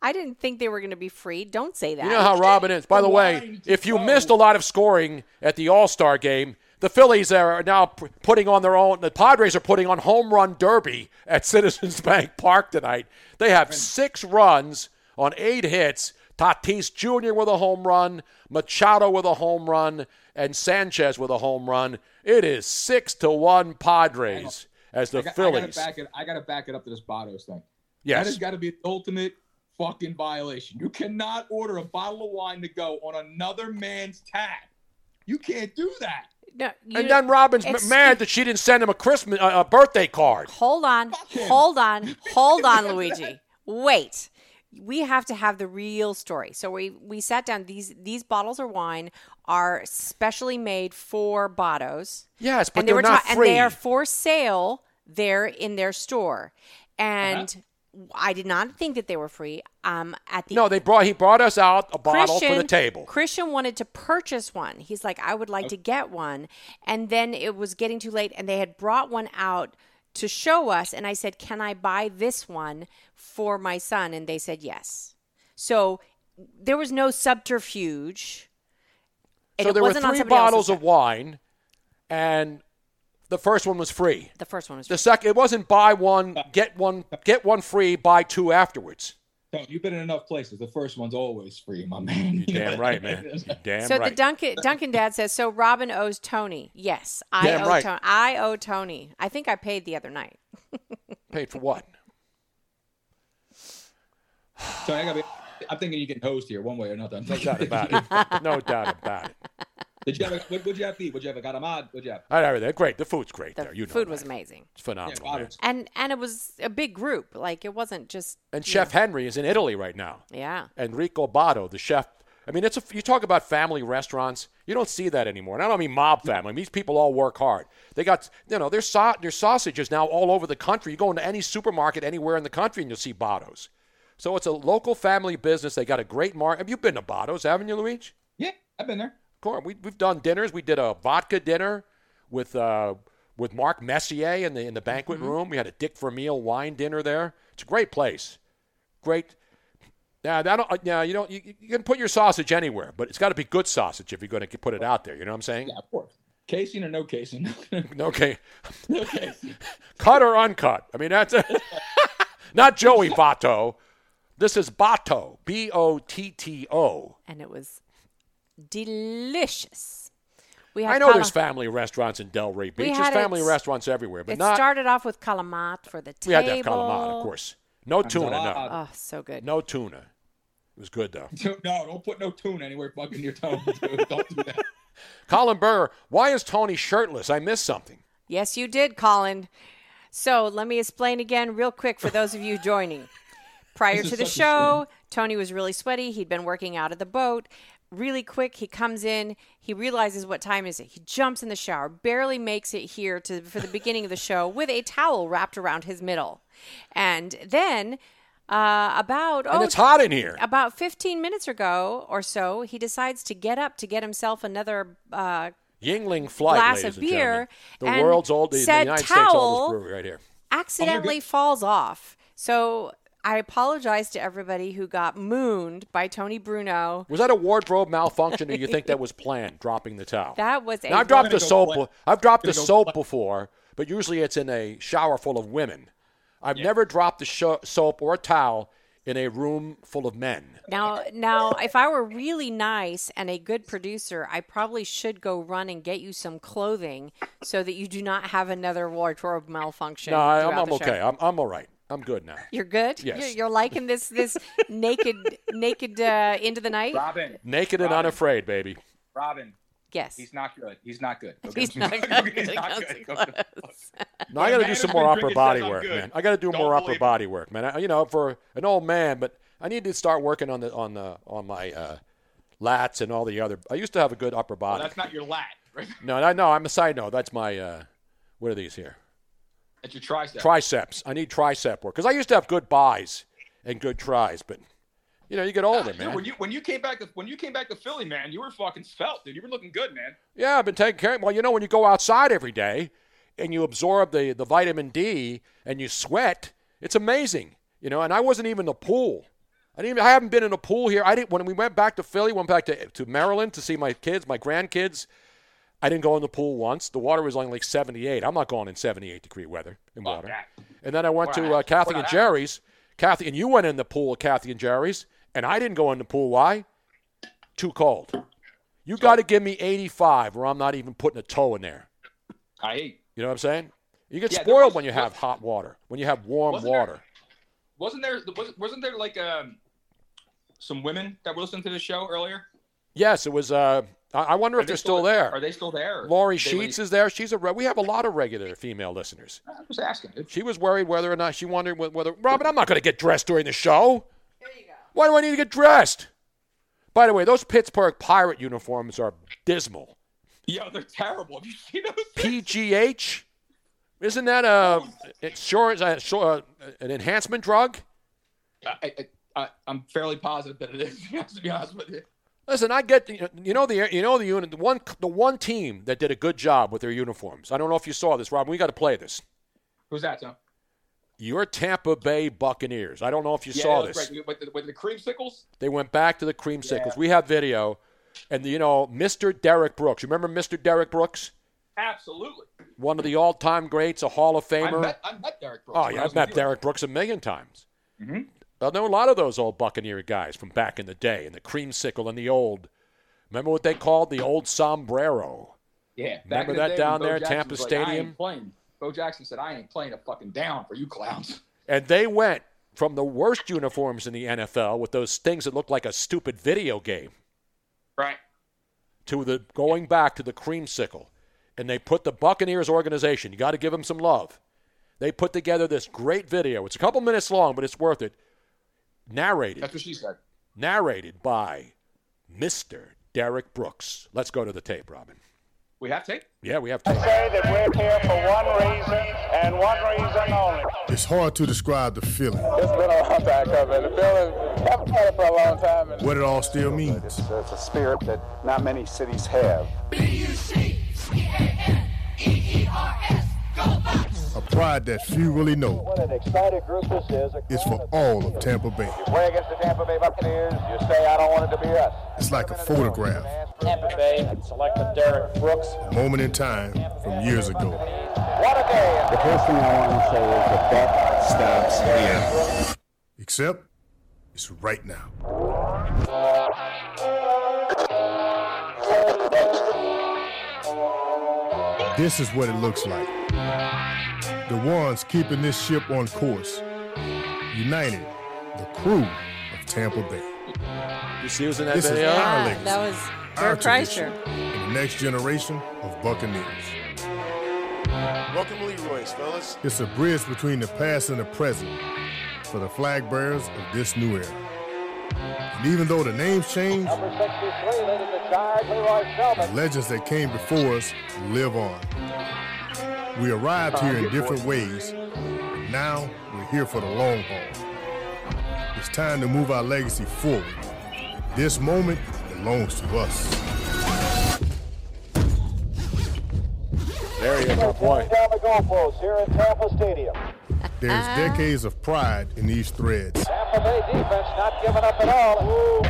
I didn't think they were going to be free. Don't say that. You know how Robin is. By the way, if you missed a lot of scoring at the All Star game, the Phillies are now putting on their own. The Padres are putting on home run derby at Citizens Bank Park tonight. They have six runs on eight hits. Tatis Jr. with a home run, Machado with a home run, and Sanchez with a home run. It is six to one Padres as the I got, Phillies. I gotta, back it, I gotta back it up to this Bottos thing. Yes. That has got to be the ultimate fucking violation. You cannot order a bottle of wine to go on another man's tab. You can't do that. No, and then Robin's Excuse- mad that she didn't send him a Christmas uh, a birthday card. Hold on. Hold on. Hold on, Luigi. Wait. We have to have the real story. So we we sat down. These these bottles of wine are specially made for Bottos. Yes, but and they were not ta- and they are for sale there in their store. And I did not think that they were free. Um, at the No, they brought he brought us out a bottle for the table. Christian wanted to purchase one. He's like, I would like to get one. And then it was getting too late, and they had brought one out to show us. And I said, Can I buy this one for my son? And they said, Yes. So there was no subterfuge. And so there were three bottles of wine, and the first one was free. The first one was The second, it wasn't buy one get one get one free, buy two afterwards. No, you've been in enough places. The first one's always free, my man. You're damn right, man. You're damn so right. the Duncan Duncan dad says, so Robin owes Tony. Yes, I Damn owe right. Tony. I owe Tony. I think I paid the other night. Paid for what? So I gotta be, I'm thinking you can host here one way or another. No doubt about it. No doubt about it. Did you have a, what, what'd you have to eat? What'd you have? A garamad? What'd you have? I know they're great. The food's great The there. You know food that. was amazing. It's phenomenal. man. And and it was a big group. Like it wasn't just And Chef know. Henry is in Italy right now. Yeah. Enrico Botto, the chef. I mean, it's a, you talk about family restaurants. You don't see that anymore. And I don't mean mob family. I mean, these people all work hard. They got, you know, there's, so, there's sausages now all over the country. You go into any supermarket anywhere in the country and you'll see Botto's. So it's a local family business. They got a great market. Have you been to Botto's, haven't you, Luigi? Yeah, I've been there. Of course. We, we've done dinners. We did a vodka dinner with uh, with Mark Messier in the in the banquet room. We had a Dick Vermeil wine dinner there. It's a great place. Great. Now, I don't. uh, Now, you don't. You, you can put your sausage anywhere, but it's got to be good sausage if you're going to put it out there. You know what I'm saying? Yeah, of course. Casing or no casing? Okay. no casing. Cut or uncut. I mean, that's not Joey Votto. This is Botto. B O T T O. and it was delicious. We had I know cala- there's family restaurants in Delray Beach. There's family it- restaurants everywhere, but it not. started off with calamat for the table. we had to have calamari, of course. No tuna, no. Oh, so good. No tuna. It was good though. No, don't put no tuna anywhere fucking your tongue. dude. Don't do that. Colin Burr, why is Tony shirtless? I missed something. Yes, you did, Colin. So let me explain again, real quick, for those of you joining. Prior to the show, Tony was really sweaty. He'd been working out of the boat. Really quick, he comes in. He realizes what time is it. He jumps in the shower, barely makes it here to for the beginning of the show with a towel wrapped around his middle, and then Uh, about And oh, it's hot in here. About 15 minutes ago or so, he decides to get up to get himself another uh, Yuengling Flight, glass of beer. gentlemen. The and world's old, the, the said United States towel oldest brewery right here. accidentally falls off. So I apologize to everybody who got mooned by Tony Bruno. Was that a wardrobe malfunction, or you think that was planned? Dropping the towel. That was a Now, I've dropped the soap. play- I've dropped the soap play- before, but usually it's in a shower full of women. I've never dropped the sho- soap or a towel in a room full of men. Now, now, if I were really nice and a good producer, I probably should go run and get you some clothing so that you do not have another wardrobe malfunction. No, I, I'm, throughout I'm show. okay. I'm, I'm all right. I'm good now. You're good. Yes. You're, you're liking this this naked naked uh, into the night. Robin. Naked and unafraid, baby. Robin. Yes. He's not good. He's not good. Go get He's him not some- good. go get- He's not good. Go get him- No, I got to do some more been upper body work, good. man. I got to do Don't more upper body work, man. I, you know, for an old man, but I need to start working on the on the on my uh, lats and all the other. I used to have a good upper Well, body. that's not your lat, right? no, no, no. I'm a side note. That's my. Uh, what are these here? That's your tricep. Triceps. I need tricep work because I used to have good buys and good tries, but you know, you get older, ah, Dude, man. when you when you came back to when you came back to Philly, man, you were fucking svelte, dude. You were looking good, man. Yeah, I've been taking care. Of, Well, you know, when you go outside every day and you absorb the, the vitamin D and you sweat, it's amazing. You know, and I wasn't even in the pool. I didn't. Even, I haven't been in a pool here. I didn't. When we went back to Philly, went back to to Maryland to see my kids, my grandkids. I didn't go in the pool once. The water was only like 78. I'm not going in 78 degree weather in water. And then I went to uh, Kathy and. Jerry's. Kathy and you went in the pool at Kathy and Jerry's, and I didn't go in the pool. Why? Too cold. You got to give me 85, or I'm not even putting a toe in there. I hate. You know what I'm saying? You get Yeah, spoiled was- when you have hot water, when you have warm there- water. Wasn't there wasn't, wasn't there like um some women that were listening to the show earlier? Yes, it was. Uh, I I wonder Are if they they're still there. Are they still there? or Lori Sheets leave? is there. She's a. Re- we have a lot of regular female listeners. I was asking. dude. She was worried whether or not she wondered whether. Robin, I'm not going to get dressed during the show. There you go. Why do I need to get dressed? By the way, those Pittsburgh Pirate uniforms are dismal. Yo, they're terrible. Have you seen those? PGH, isn't that a insurance, uh, so- uh, an enhancement drug? I, I, I, I'm fairly positive that it is. To be honest with you. Listen, I get the, you know the you know the unit the one the one team that did a good job with their uniforms. I don't know if you saw this, Rob. We got to play this. Who's that, Tom? Your Tampa Bay Buccaneers. I don't know if you yeah, saw this. Right. With the, with the creamsicles. They went back to the creamsicles. Yeah. We have video, and you know Mr. Derrick Brooks. You remember Mr. Derrick Brooks, Absolutely. one of the all-time greats, a Hall of I Famer. met, I met Derrick Brooks. oh yeah, I I've met Derrick Brooks a million times. Mhm. I know a lot of those old Buccaneer guys from back in the day, and the creamsicle and the old. Remember what they called the old sombrero? Yeah. Back Remember in the that day down there at Tampa like, Stadium? playing. Bo Jackson said, "I ain't playing a fucking down for you clowns." And they went from the worst uniforms in the NFL with those things that looked like a stupid video game Right. to the going back to the creamsicle. And they put the Buccaneers organization, you got to give them some love. They put together this great video. It's a couple minutes long, but it's worth it. Narrated. That's what she said. Narrated by Mr. Derrick Brooks. Let's go to the tape, Robin. We have tape. Yeah, we have tape. say that we're here for one reason and one reason only. It's hard to describe the feeling, It's been a long time coming. The feeling, I've had it for a long time. And what it all still means. it's, it's a spirit that not many cities have. A pride that few really know. What an excited group this is. It's for all of Tampa Bay. You play against the Tampa Bay Buccaneers, you say, I don't want it to be us. It's like a photograph, Tampa Bay selected Derrick Brooks. a moment in time from years ago. What a game. The first thing I want to say is the buck stops here. Except, it's right now. This is what it looks like. The ones keeping this ship on course. United, the crew of Tampa Bay. You see who's in that This is video? our Yeah, legacy, that was our Kreischer. and the next generation of Buccaneers. Welcome, Leroy's, fellas. It's a bridge between the past and the present for the flag bearers of this new era. And even though the names change, Number 63 leading the charge, the legends that came before us live on. We arrived here in different ways, but now we're here for the long haul. It's time to move our legacy forward. This moment belongs to us. There he is, our boy. Down the goalpost here in Tampa Stadium. There's uh-huh. decades of pride in these threads. Tampa Bay defense not giving up at all.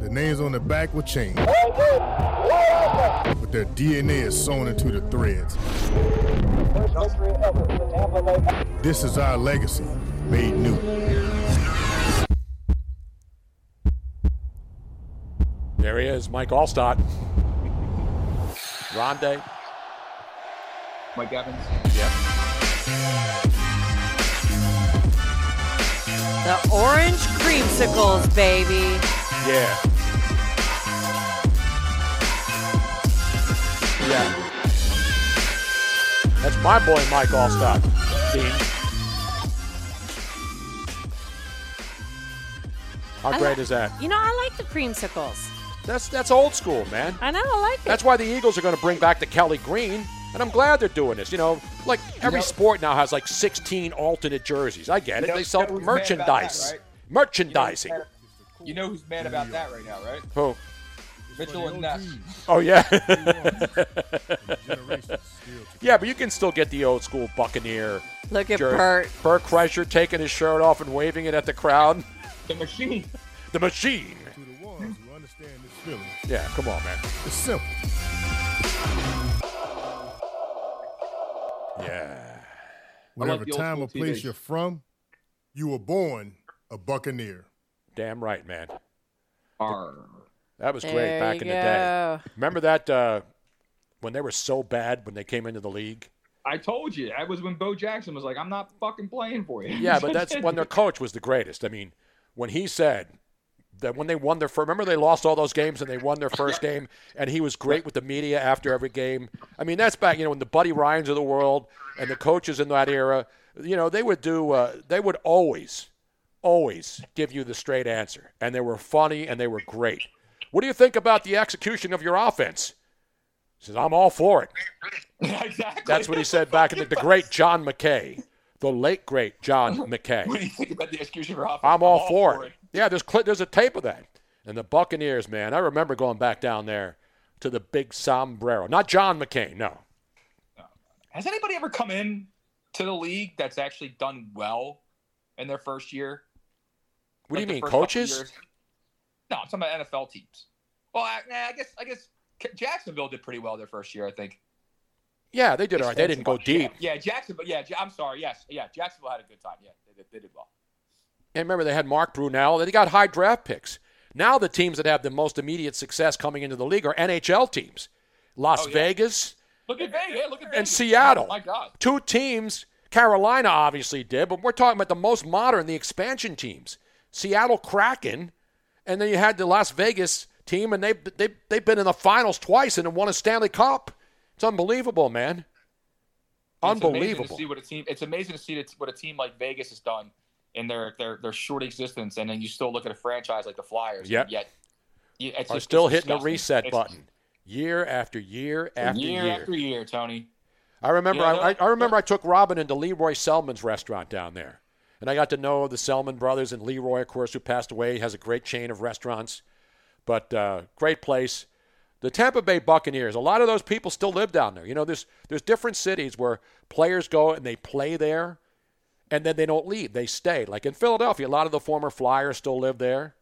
The names on the back will change, Very good. Wide open. but their DNA is sewn into the threads. First victory ever for Tampa Bay. This is our legacy, made new. There he is, Mike Alstott. Rondé. Mike Evans. Yep. The orange creamsicles, baby. Yeah. Yeah. That's my boy, Mike Alstott. Dean. How I great li- is that? You know, I like the creamsicles. That's that's old school, man. I know, I like it. That's why the Eagles are going to bring back the Kelly Green, and I'm glad they're doing this. You know, like every know- sport now has like 16 alternate jerseys. I get it. You know- they sell you know who's mad about that, merchandise. right? Merchandising. You know who's mad about that right now, right? Who? Mitchell and Ness. Oh yeah. yeah, but you can still get the old school Buccaneer. Look at jersey. Bert. Bert Kreischer taking his shirt off and waving it at the crowd. The machine. The machine. The ones who understand this feeling, Yeah, come on, man. it's simple. Yeah. Whatever the old time or place TVs. you're from, you were born a Buccaneer. Damn right, man. Arr. That was great There back you in the day. Remember that uh, when they were so bad when they came into the league? I told you. That was when Bo Jackson was like, I'm not fucking playing for you. Yeah, but that's when their coach was the greatest. I mean, when he said that when they won their first, remember they lost all those games and they won their first game, and he was great with the media after every game. I mean, that's back, you know, when the Buddy Ryans of the world and the coaches in that era, you know, they would do, uh, they would always, always give you the straight answer, and they were funny and they were great. What do you think about the execution of your offense? He says, I'm all for it. exactly. That's what he said back in the, the great John McKay, the late great John McKay. What do you think about the execution for offense? I'm all, for, it. Yeah, there's cli there's a tape of that. And the Buccaneers, man, I remember going back down there to the big sombrero. Not John McCain, no. Has anybody ever come in to the league that's actually done well in their first year? What do you mean, coaches? No, I'm talking about NFL teams. Well, I, nah, I guess I guess Jacksonville did pretty well their first year. I think. Yeah, they did all right. They didn't go deep. Yeah, Jacksonville. Yeah, I'm sorry. Yes, yeah, Jacksonville had a good time. Yeah, they they did well. And remember, they had Mark Brunell. They got high draft picks. Now the teams that have the most immediate success coming into the league are NHL teams. Las Oh, yeah. Vegas Look at Vegas. Yeah, look at and Seattle. Oh, my God. Two teams. Carolina obviously did, but we're talking about the most modern, the expansion teams. Seattle Kraken, and then you had the Las Vegas team, and they they they've been in the finals twice and won a Stanley Cup. It's unbelievable, man. It's amazing Unbelievable. to see what a team. It's amazing to see what a team like Vegas has done in their their their short existence, and then you still look at a franchise like the Flyers. Yep. Yet, yeah, it's Are just- still it's hitting the reset It's- button year after year after year, year. after year, Tony. I remember. Yeah, I, no, I remember. I took Robin into Lee Roy Selmon's restaurant down there, and I got to know the Selmon brothers and Lee Roy, of course, who passed away. He has a great chain of restaurants, but uh, great place. The Tampa Bay Buccaneers. A lot of those people still live down there. You know, there's there's different cities where players go and they play there, and then they don't leave. They stay. Like in Philadelphia, a lot of the former Flyers still live there.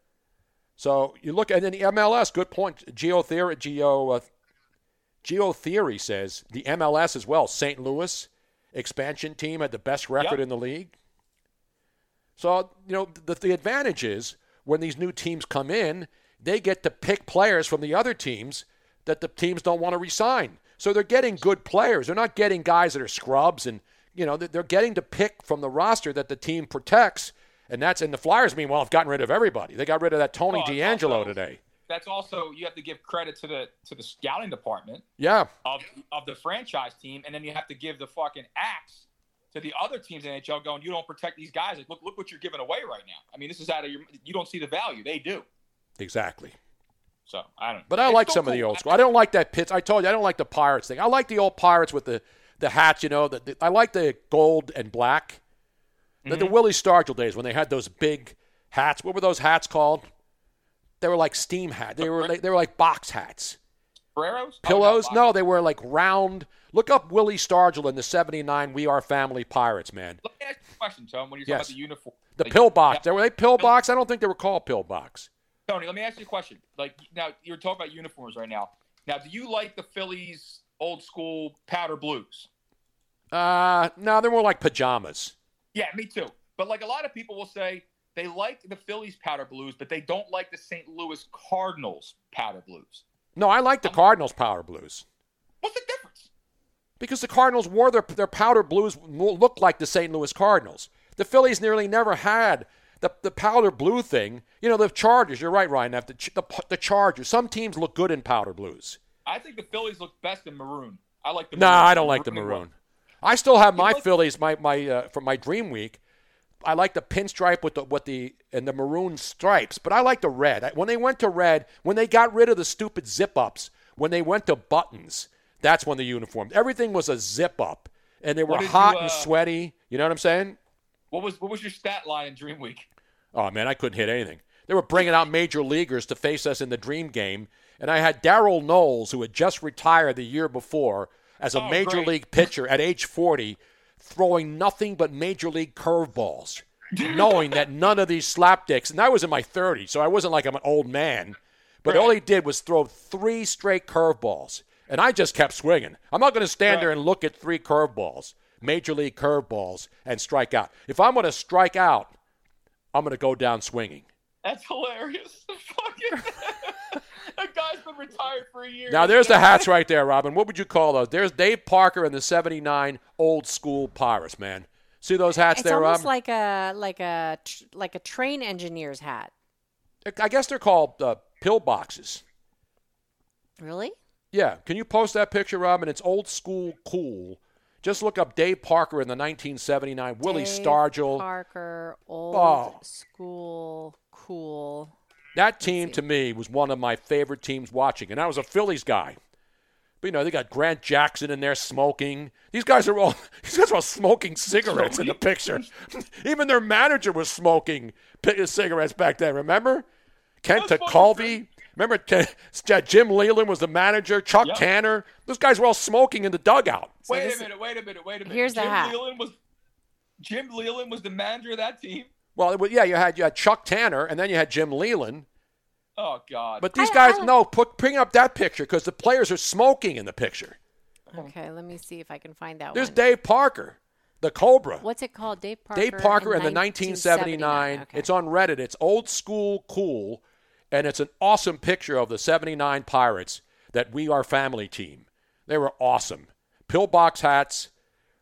So you look at in the MLS. Good point. Geo theory. Geo. Uh, Geo Theory says the MLS as well. St. Louis expansion team had the best record Yep. in the league. So you know the, the advantage is when these new teams come in, they get to pick players from the other teams that the teams don't want to resign. So they're getting good players. They're not getting guys that are scrubs, and you know they're getting to pick from the roster that the team protects. And that's and the Flyers meanwhile have gotten rid of everybody. They got rid of that Tony it's DeAngelo also- today. That's also you have to give credit to the to the scouting department Yeah. of of the franchise team, and then you have to give the fucking axe to the other teams in NHL, going, you don't protect these guys. Like, look, look what you're giving away right now. I mean, this is out of your. You don't see the value. They do. Exactly. So I don't. But I It's like some of the old school. I don't like that Pitts. I told you I don't like the Pirates thing. I like the old Pirates with the the hats. You know, the, the- I like the gold and black. The, the Mhm. Willie Stargell days when they had those big hats. What were those hats called? They were like steam hats. They were like, they were like box hats. Ferreros? Pillows? No, they were like round. Look up Willie Stargell in the '79 We Are Family Pirates, man. Let me ask you a question, Tom. When you're Yes. talking about the uniform, The like, pillbox. yeah, They were they pillbox? I don't think they were called pillbox. Tony, let me ask you a question. Like now, you're talking about uniforms right now. Now, do you like the Phillies old school powder blues? Uh, no, they're more like pajamas. Yeah, me too. But like a lot of people will say they like the Phillies powder blues, but they don't like the St. Louis Cardinals powder blues. No, I like the Cardinals powder blues. What's the difference? Because the Cardinals wore their their powder blues looked like the St. Louis Cardinals. The Phillies nearly never had the the powder blue thing. You know, the Chargers. You're right, Ryan. The the, the Chargers. Some teams look good in powder blues. I think the Phillies look best in maroon. I like the No, maroon. I don't like the Maroon maroon. I still have my Phillies, my my uh, from my dream week. I like the pinstripe with the with the and the maroon stripes, but I like the red. When they went to red, when they got rid of the stupid zip ups, when they went to buttons, that's when the uniform. Everything was a zip up, and they were hot you, and uh, sweaty. You know what I'm saying? What was what was your stat line in Dream Week? Oh man, I couldn't hit anything. They were bringing out major leaguers to face us in the dream game, and I had Darold Knowles, who had just retired the year before as a Oh, major great. league pitcher at age 40, throwing nothing but major league curveballs, knowing that none of these slapdicks, and I was in my 30s, so I wasn't like I'm an old man, but all he did was throw three straight curveballs, and I just kept swinging. I'm not going to stand there and look at three curveballs, major league curveballs, and strike out. If I'm going to strike out, I'm going to go down swinging. That's hilarious. Fucking that guy's been retired for a year. Now there's the hats right there, Robin. What would you call those? There's Dave Parker and the '79 old school Pirates, man. See those hats It's there, almost like a like a like a train engineer's hat. I guess they're called uh, pill boxes. Really? Yeah. Can you post that picture, Robin? It's old school cool. Just look up Dave Parker in the 1979. Willie Dave Stargell. Parker, old Oh. school, cool. That team to me was one of my favorite teams watching, and I was a Phillies guy. But you know, they got Grant Jackson in there smoking. These guys are all these guys are all smoking cigarettes in the picture. Even their manager was smoking uh, cigarettes back then. Remember, Kent Tekulve. Remember, Jim Leyland was the manager. Chuck Yep. Tanner. Those guys were all smoking in the dugout. wait a minute, wait a minute, wait a minute. Here's the Jim hat. Leyland was Jim Leyland was the manager of that team. Well, it was- yeah, you had you had Chuck Tanner, and then you had Jim Leyland. Oh God. But these guys, no, put bring up that picture because the players are smoking in the picture. Okay, let me see if I can find that There's one. Dave Parker, the Cobra. What's it called? Dave Parker. Dave Parker in, in the 1979. It's on Reddit. It's old school cool, and it's an awesome picture of the 79 Pirates that we are family team. They were awesome. Pillbox hats,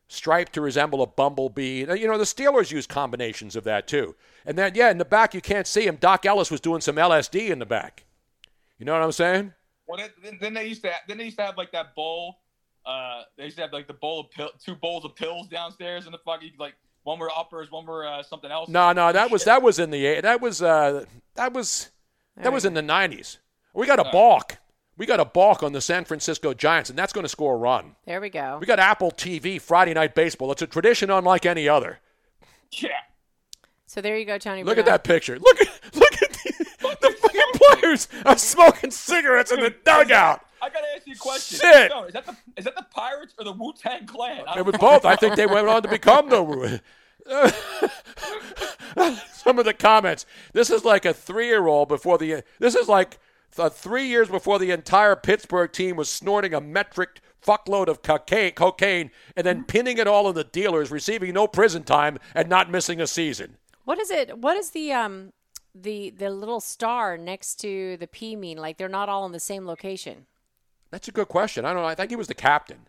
striped to resemble a bumblebee. You know, the Steelers use combinations of that too. And then, yeah, in the back, you can't see him. Doc Ellis was doing some LSD in the back. You know what I'm saying? Well, then, then- then they used to then they used to have like that bowl. Uh, they used to have like the bowl of pill, two bowls of pills downstairs in the fucking like one were uppers, one were uh, something else. No, no, that was that was in the that was uh that was that was in the 90s. We got a balk. We got a balk on the San Francisco Giants, and that's going to score a run. There we go. We got Apple TV Friday Night Baseball. It's a tradition unlike any other. Yeah. So there you go, Tony. Look at that picture. Look at look at the, the fucking players are smoking cigarettes in the dugout. I gotta ask you a question. Shit. No, is that the is that the Pirates or the Wu Tang Clan? It was both. I think they went on to become the. Some of the comments. This is like a three-year-old before the. This is like th- three years before the entire Pittsburgh team was snorting a metric fuckload of cocaine, cocaine, and then pinning it all on the dealers, receiving no prison time and not missing a season. What is it? What is the um the the little star next to the P mean? Like they're not all in the same location. That's a good question. I don't know. I think he was the captain.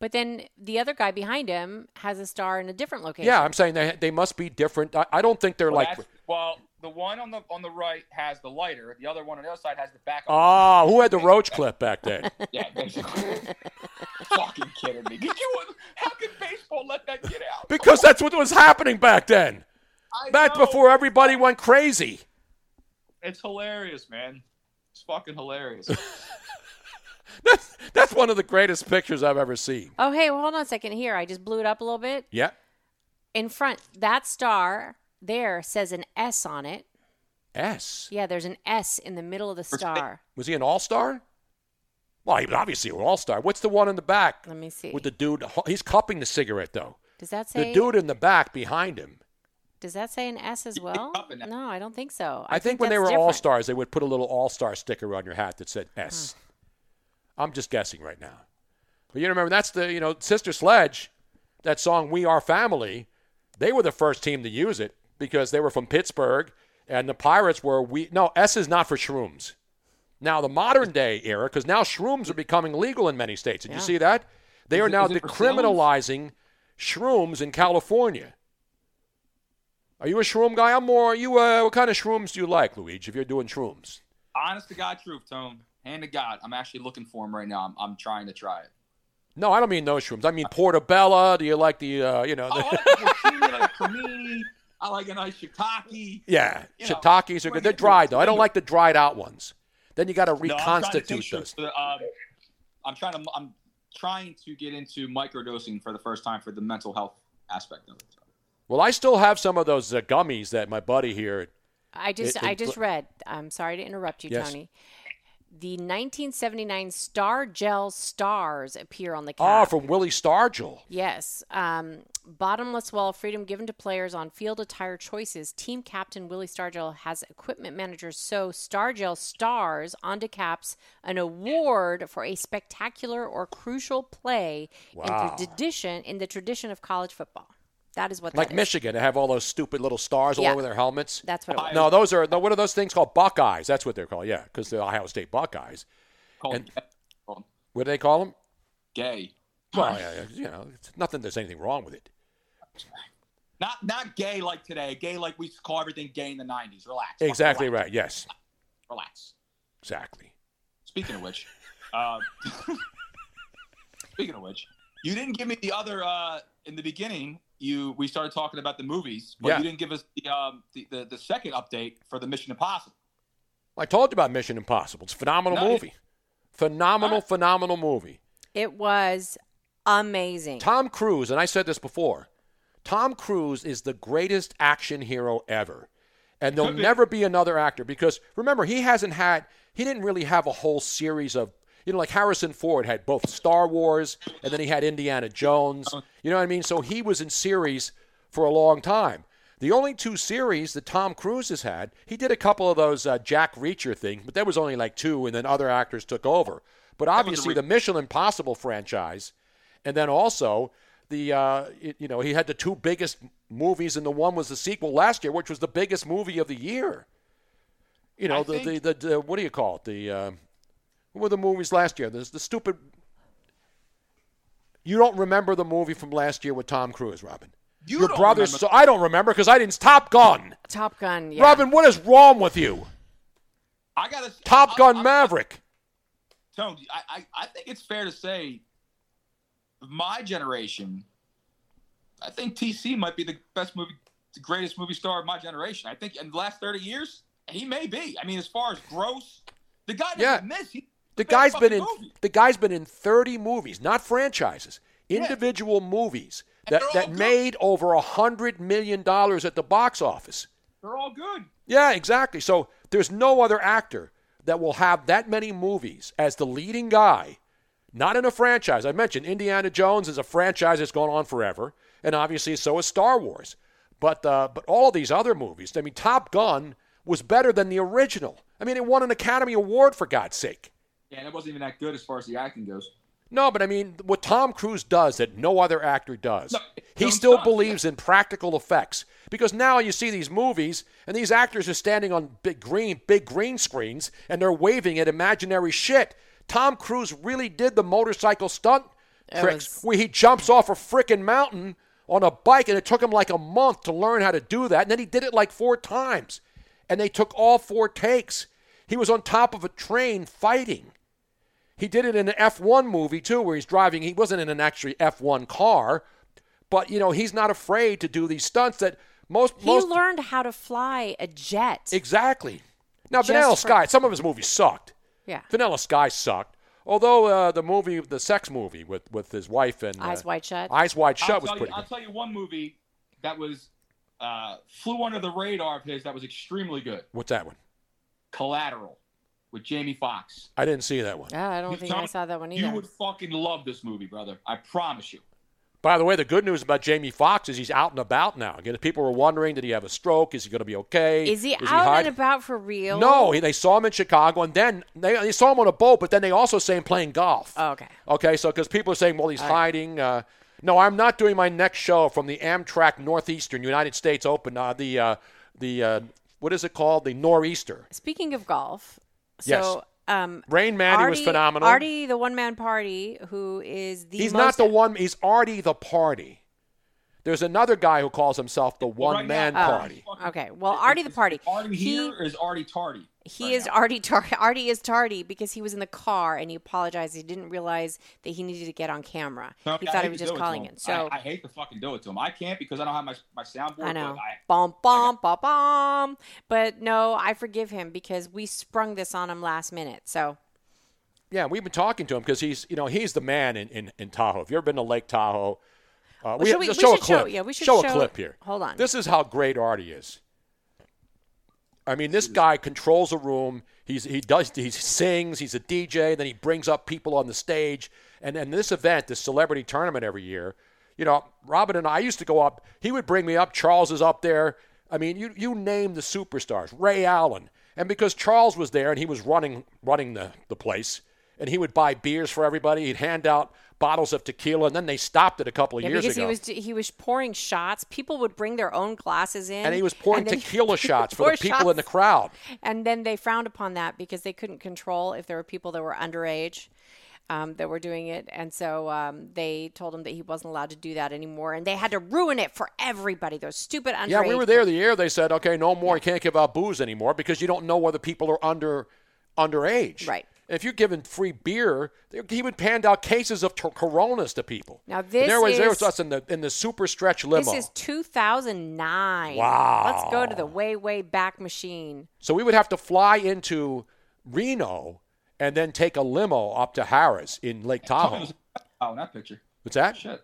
But then the other guy behind him has a star in a different location. Yeah, I'm saying they they must be different. I, I don't think they're Well, like. well, the one on the on the right has the lighter. The other one on the other side has the back. Ah, who had the roach clip back then? Yeah, basically. Fucking kidding me? Did you? How can baseball let that get out? Because that's what was happening back then. I Back know. before everybody went crazy. It's hilarious, man. It's fucking hilarious. That's that's one of the greatest pictures I've ever seen. Oh, hey, well, hold on a second. Here, I just blew it up a little bit. Yeah. In front, that star, there says an S on it. S. Yeah, there's an S in the middle of the star. Was he an all star? Well, he was obviously an all star. What's the one in the back? Let me see. With the dude, he's cupping the cigarette though. Does that say? The dude in the back behind him. Does that say an S as well? No, I don't think so. I, think, when they were different. all stars, they would put a little all star sticker on your hat that said hmm. S. am just guessing right now. But you remember that's the you know Sister Sledge, that song "We Are Family." They were the first team to use it because they were from Pittsburgh, and the Pirates were we. No, S is not for shrooms. Now the modern day era, because now shrooms are becoming legal in many states. Did Yeah. you see that? They Is are it- now is it for sales? decriminalizing shrooms in California. Are you a shroom guy? I'm more. Are you uh, what kind of shrooms do you like, Luigi? If you're doing shrooms, Honest to God, truth, Tone. Hand to God. I'm actually looking for them right now. I'm, I'm trying to try it. no, I don't mean those shrooms. I mean portobello. Do you like the uh, you know? Oh, The, I like I like a cremini. I like a nice shiitake. yeah, You know, shiitakes are good. They're dried though. I don't like the dried out ones. Then you got to No, I'm trying to reconstitute take those. shrooms um, I'm trying to. I'm trying to get into microdosing for the first time for the mental health aspect of it. Well, I still have some of those uh, gummies that my buddy here. I just it- I just read. I'm sorry to interrupt you, Yes. Tony. The 1979 Stargell stars appear on the Oh, cap. from Willie Stargell. Yes. Um, bottomless well freedom given to players on field attire choices. Team captain Willie Stargell has equipment managers sew Stargell stars onto caps, an award for a spectacular or crucial play Wow. in the tradition in the tradition of college football. That is what Like that is. Michigan, they have all those stupid little stars all Yeah. over their helmets. That's what it was. No, those are no. What are those things called? Buckeyes. That's what they're called. Yeah, because the Ohio State Buckeyes. And what do they call them? Gay. Well, yeah, yeah, you know, it's nothing. There's anything wrong with it. Not not gay like today. Gay like we used to call everything gay in the '90s. Relax. Exactly Relax. right. Yes, Relax. exactly. Speaking of which, uh, speaking of which, you didn't give me the other uh, in the beginning. You we started talking about the movies, but Yeah. you didn't give us the, um, the, the the second update for the Mission Impossible. I told you about Mission Impossible. It's a phenomenal No, movie. Phenomenal, phenomenal movie. It was amazing. Tom Cruise, and I said this before, Tom Cruise is the greatest action hero ever. And there'll be. never be another actor because remember, he hasn't had, he didn't really have a whole series of, you know, like Harrison Ford had both Star Wars and then he had Indiana Jones. You know what I mean? So he was in series for a long time. The only two series that Tom Cruise has had, he did a couple of those uh, Jack Reacher things, but there was only like two, and then other actors took over. But obviously, the Mission Impossible franchise, and then also the uh, it- you know he had the two biggest movies, and the one was the sequel last year, which was the biggest movie of the year. You know the, think- the, the the what do you call it? The uh, what were the movies last year? There's the stupid. You don't remember the movie from last year with Tom Cruise, Robin? You Your don't brother's remember- so I don't remember because I didn't. Top Gun. Top Gun. Yeah. Robin, what is wrong with you? I gotta Top Gun Maverick. Tone, I, I, I think it's fair to say, my generation, I think TC might be the best movie, the greatest movie star of my generation. I think in the last 30 years, he may be. I mean, as far as gross, the guy Yeah. doesn't miss. He, The guy's been in movie. the guy's been in 30 movies, not franchises, individual movies that, that made over a hundred million dollars at the box office. They're all good. Yeah, exactly. So there's no other actor that will have that many movies as the leading guy, not in a franchise. I mentioned Indiana Jones is a franchise that's gone on forever, and obviously so is Star Wars. But uh, but all these other movies, I mean, Top Gun was better than the original. I mean, it won an Academy Award for God's sake. Yeah, and it wasn't even that good as far as the acting goes. No, but I mean, what Tom Cruise does that no other actor does, he still does, believes in practical effects. Because now you see these movies, and these actors are standing on big green, big green screens, and they're waving at imaginary shit. Tom Cruise really did the motorcycle stunt It tricks was- where he jumps off a frickin' mountain on a bike, and it took him like a month to learn how to do that. And then he did it like four times, and they took all four takes. He was on top of a train fighting. He did it in an F1 movie too, where he's driving. He wasn't in an actually F1 car, but you know he's not afraid to do these stunts that most He most learned how to fly a jet. exactly. Now Just Vanilla for- Sky, some of his movies sucked. Yeah. Vanilla Sky sucked. Although uh, the movie, the sex movie with with his wife and uh, Eyes Wide Shut. Eyes Wide Shut I'll was tell pretty you, I'll good. tell you one movie that was uh, flew under the radar of his that was extremely good. What's that one? Collateral with Jamie Foxx. I didn't see that one. Yeah, I don't You think I saw that one either. You would fucking love this movie, brother. I promise you. By the way, the good news about Jamie Foxx is he's out and about now. Again, people were wondering, did he have a stroke? Is he going to be okay? Is he out hide- and about for real? No, he, they saw him in Chicago, and then they, they saw him on a boat. But then they also say him playing golf. Oh, okay. Okay, so because people are saying, well, he's All right. hiding. Uh, no, I'm not doing my next show from the Amtrak Northeastern United States Open. Uh, the uh, the uh, what is it called? The Nor'easter. Speaking of golf, Yes. so um, Rain Mandy was phenomenal. Artie, the one man party, who is the he's most not the one. He's Artie the party. There's another guy who calls himself the one man Oh, party. Okay, well, Artie the party. Artie he, here or is Artie tardy? He is Artie tar- Artie is tardy because he was in the car and he apologized. He didn't realize that he needed to get on camera. No, he I thought he was just do it to calling in. So I, I hate to fucking do it to him. I can't because I don't have my my soundboard. I know. But I, Bum bum bum bum. But no, I forgive him because we sprung this on him last minute. So Yeah, we've been talking to him because he's, you know, he's the man in, in, in Tahoe. If you've ever been to Lake Tahoe, uh, Well, should we- just we show a clip. show- yeah, we should show, show- a clip here. hold on. This is how great Artie is. I mean, this guy controls a room. He's he does he sings. He's a DJ. Then he brings up people on the stage. And and this event, this celebrity tournament every year, you know, Robin and I used to go up. He would bring me up. Charles is up there. I mean, you you name the superstars. Ray Allen. And because Charles was there and he was running running the, the place, and he would buy beers for everybody. He'd hand out bottles of tequila, and then they stopped it a couple of yeah, years because ago. he was he was pouring shots. People would bring their own glasses in, and he was pouring tequila shots for the people in the crowd. And then they frowned upon that because they couldn't control if there were people that were underage um, that were doing it. And so um, they told him that he wasn't allowed to do that anymore. And they had to ruin it for everybody, those stupid underage. Yeah, we were there the year they said, okay, no more. You can't give out booze anymore because you don't know whether people are under underage. Right. If you're giving free beer, he would hand out cases of t- Coronas to people. Now, this And this there was there is- was us in the in the super stretch limo. This is 2009. Wow. Let's go to the way, way back machine. so we would have to fly into Reno and then take a limo up to Harrah's in Lake Tahoe. Oh, in that picture. What's that? Shit.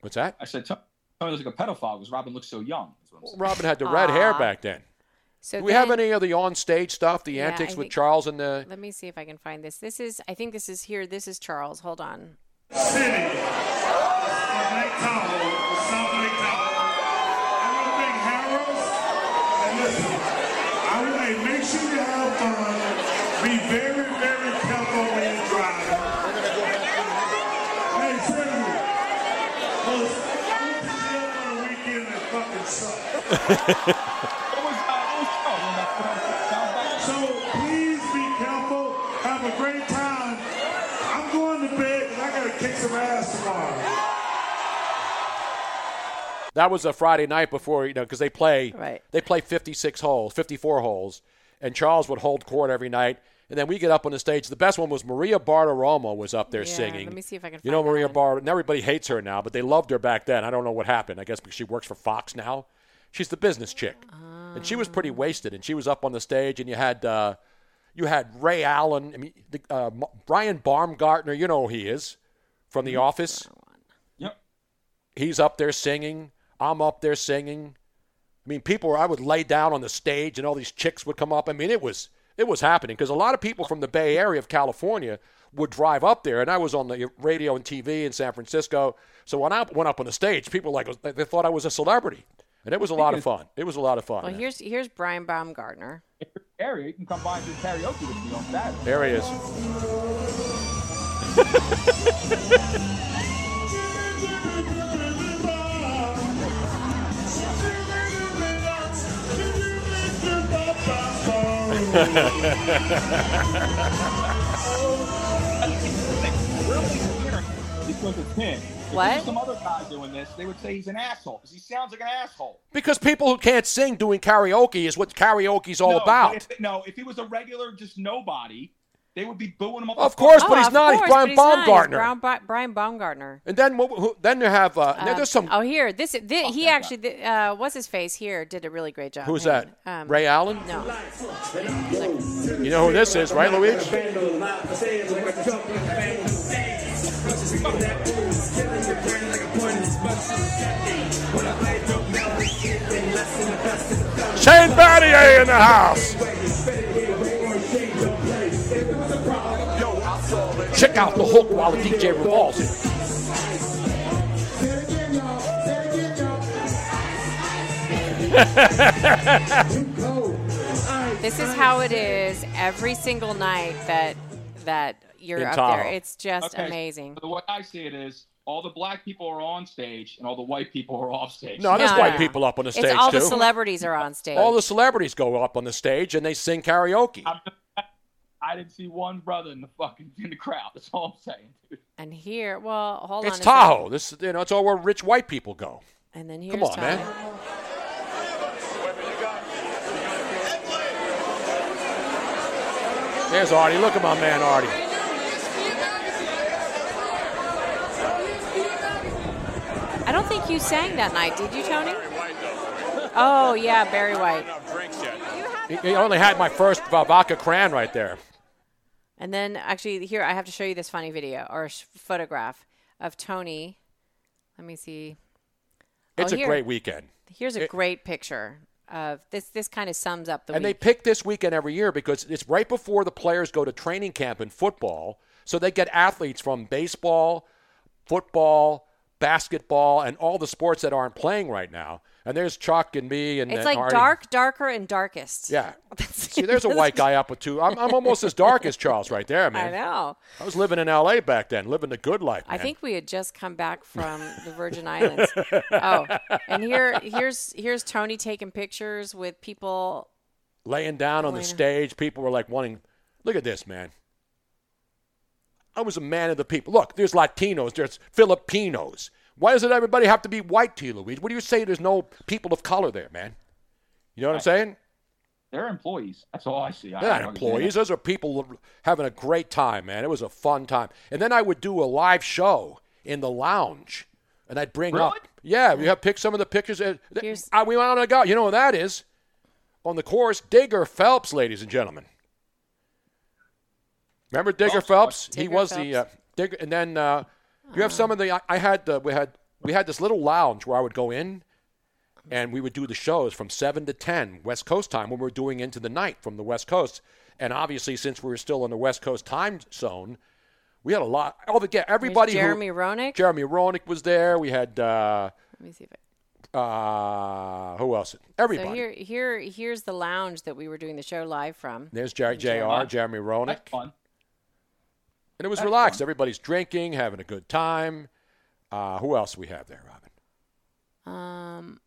What's that? I said Tony was like a pedophile because Robin looks so young. That's what I'm saying. Robin had the red hair back then. So Do we have any of the on-stage stuff, the Yeah, antics I with think- Charles and the? Let me see if I can find this. This is, I think this is here. This is Charles. Hold on. City of Lake Tahoe, South Lake Tahoe. I want to thank Harrah's. And listen, I would say make sure you have fun. Be very, very careful when you're driving. Hey, seriously. Those those chill on the weekend that fucking suck. So please be careful. Have a great time. I'm going to bed because I got to kick some ass tomorrow. That was a Friday night before you know because they play Right. they play 56 holes, 54 holes, and Charles would hold court every night. And then we get up on the stage. The best one was Maria Bartiromo was up there Yeah, singing. let me see if I can You know find that Maria one. Bart, and everybody hates her now, but they loved her back then. I don't know what happened. I guess because she works for Fox now. She's the business chick, and she was pretty wasted. And she was up on the stage, and you had uh, you had Ray Allen. I mean, the, uh, M- Brian Baumgartner. You know who he is from The Office. Yep. He's up there singing. I'm up there singing. I mean, people were, I would lay down on the stage and all these chicks would come up. I mean, it was it was happening because a lot of people from the Bay Area of California would drive up there, and I was on the radio and TV in San Francisco. So when I went up on the stage, people like they thought I was a celebrity, and it was a lot of fun. It was a lot of fun. Well, man. here's here's Brian Baumgartner. Area, you can come by and do karaoke with me on Saturday. There he is. Because it's him. If there What? some other guy doing this, they would say he's an asshole because he sounds like an asshole. because people who can't sing doing karaoke is what karaoke's all no, about. If, no, if he was a regular, just nobody, they would be booing him up. Of the course, fucking- but he's Oh, of not. He's course, Brian he's not. He's Baumgartner. Brown- Brian Baumgartner. And then wh- who, then you have uh, now Um, there's some Oh, here, this, thi- he actually, thi- uh, what's his face here, did a really great job. Who's Hang that? Um, Ray Allen. No. You know who this is, right, Luigi? Shane Battier in the house. Check out the hook while the DJ revolves it. This is how it is every single night that that you're In up Tahoe. there. It's just Okay, amazing. so The way I see it is, all the black people are on stage, and all the white people are off stage. No, there's No, white no. people up on the stage It's all too. the celebrities are on stage. All the celebrities go up on the stage and they sing karaoke. I didn't see one brother in the fucking in the crowd. That's all I'm saying, dude. and here, well, hold It's on. a Tahoe. second. This, you know, it's all where rich white people go. And then here's Come on, Tahoe. man. There's Artie. Look at my man Artie. I don't think you sang that night, did you, Tony? Oh yeah, Barry White. He, he only had my first vodka cran right there. And then actually, here I have to show you this funny video or sh- photograph of Tony. Let me see. Oh, it's Oh, a here. great weekend. Here's a It- great picture of this. This kind of sums up the and they pick this weekend every year because it's right before the players go to training camp in football. So they get athletes from baseball, football, basketball, and all the sports that aren't playing right now. And there's Chuck and me and it's and like Artie. dark, darker, and darkest. Yeah. See, there's a white guy up with two. I'm, I'm almost as dark as Charles right there, man. I know. I was living in L.A. back then, living the good life. I think we had just come back from the Virgin Islands. oh, and here, here's here's Tony taking pictures with people. laying down on the stage. People were like wanting, look at this, man. I was a man of the people. Look, there's Latinos, there's Filipinos. Why does it everybody have to be white to you, Luis? What do you say there's no people of color there, man? You know what I'm saying? They're employees. That's all I see. They're not don't understand employees. Those are people having a great time, man. It was a fun time. And then I would do a live show in the lounge, and I'd bring up. Yeah, we have picked some of the pictures. I, we went on a go. You know what that is? On the course, Digger Phelps, ladies and gentlemen. Remember Digger Phelps? he Digger was the uh, Digger. And then uh, you have some of the. I, I had uh, we had we had this little lounge where I would go in, and we would do the shows from seven to ten West Coast time when we were doing into the night from the West Coast. And obviously, since we were still in the West Coast time zone, we had a lot. All the yeah, everybody. who- Jeremy Roenick. Jeremy Roenick was there. We had. Uh, Let me see if I. uh, who else? Everybody. So here, here, here's the lounge that we were doing the show live from. There's J- JR, Jeremy. Jeremy Roenick. fun. And it was That's relaxed. Everybody's drinking, having a good time. Uh, who else we have there, Robin? Um,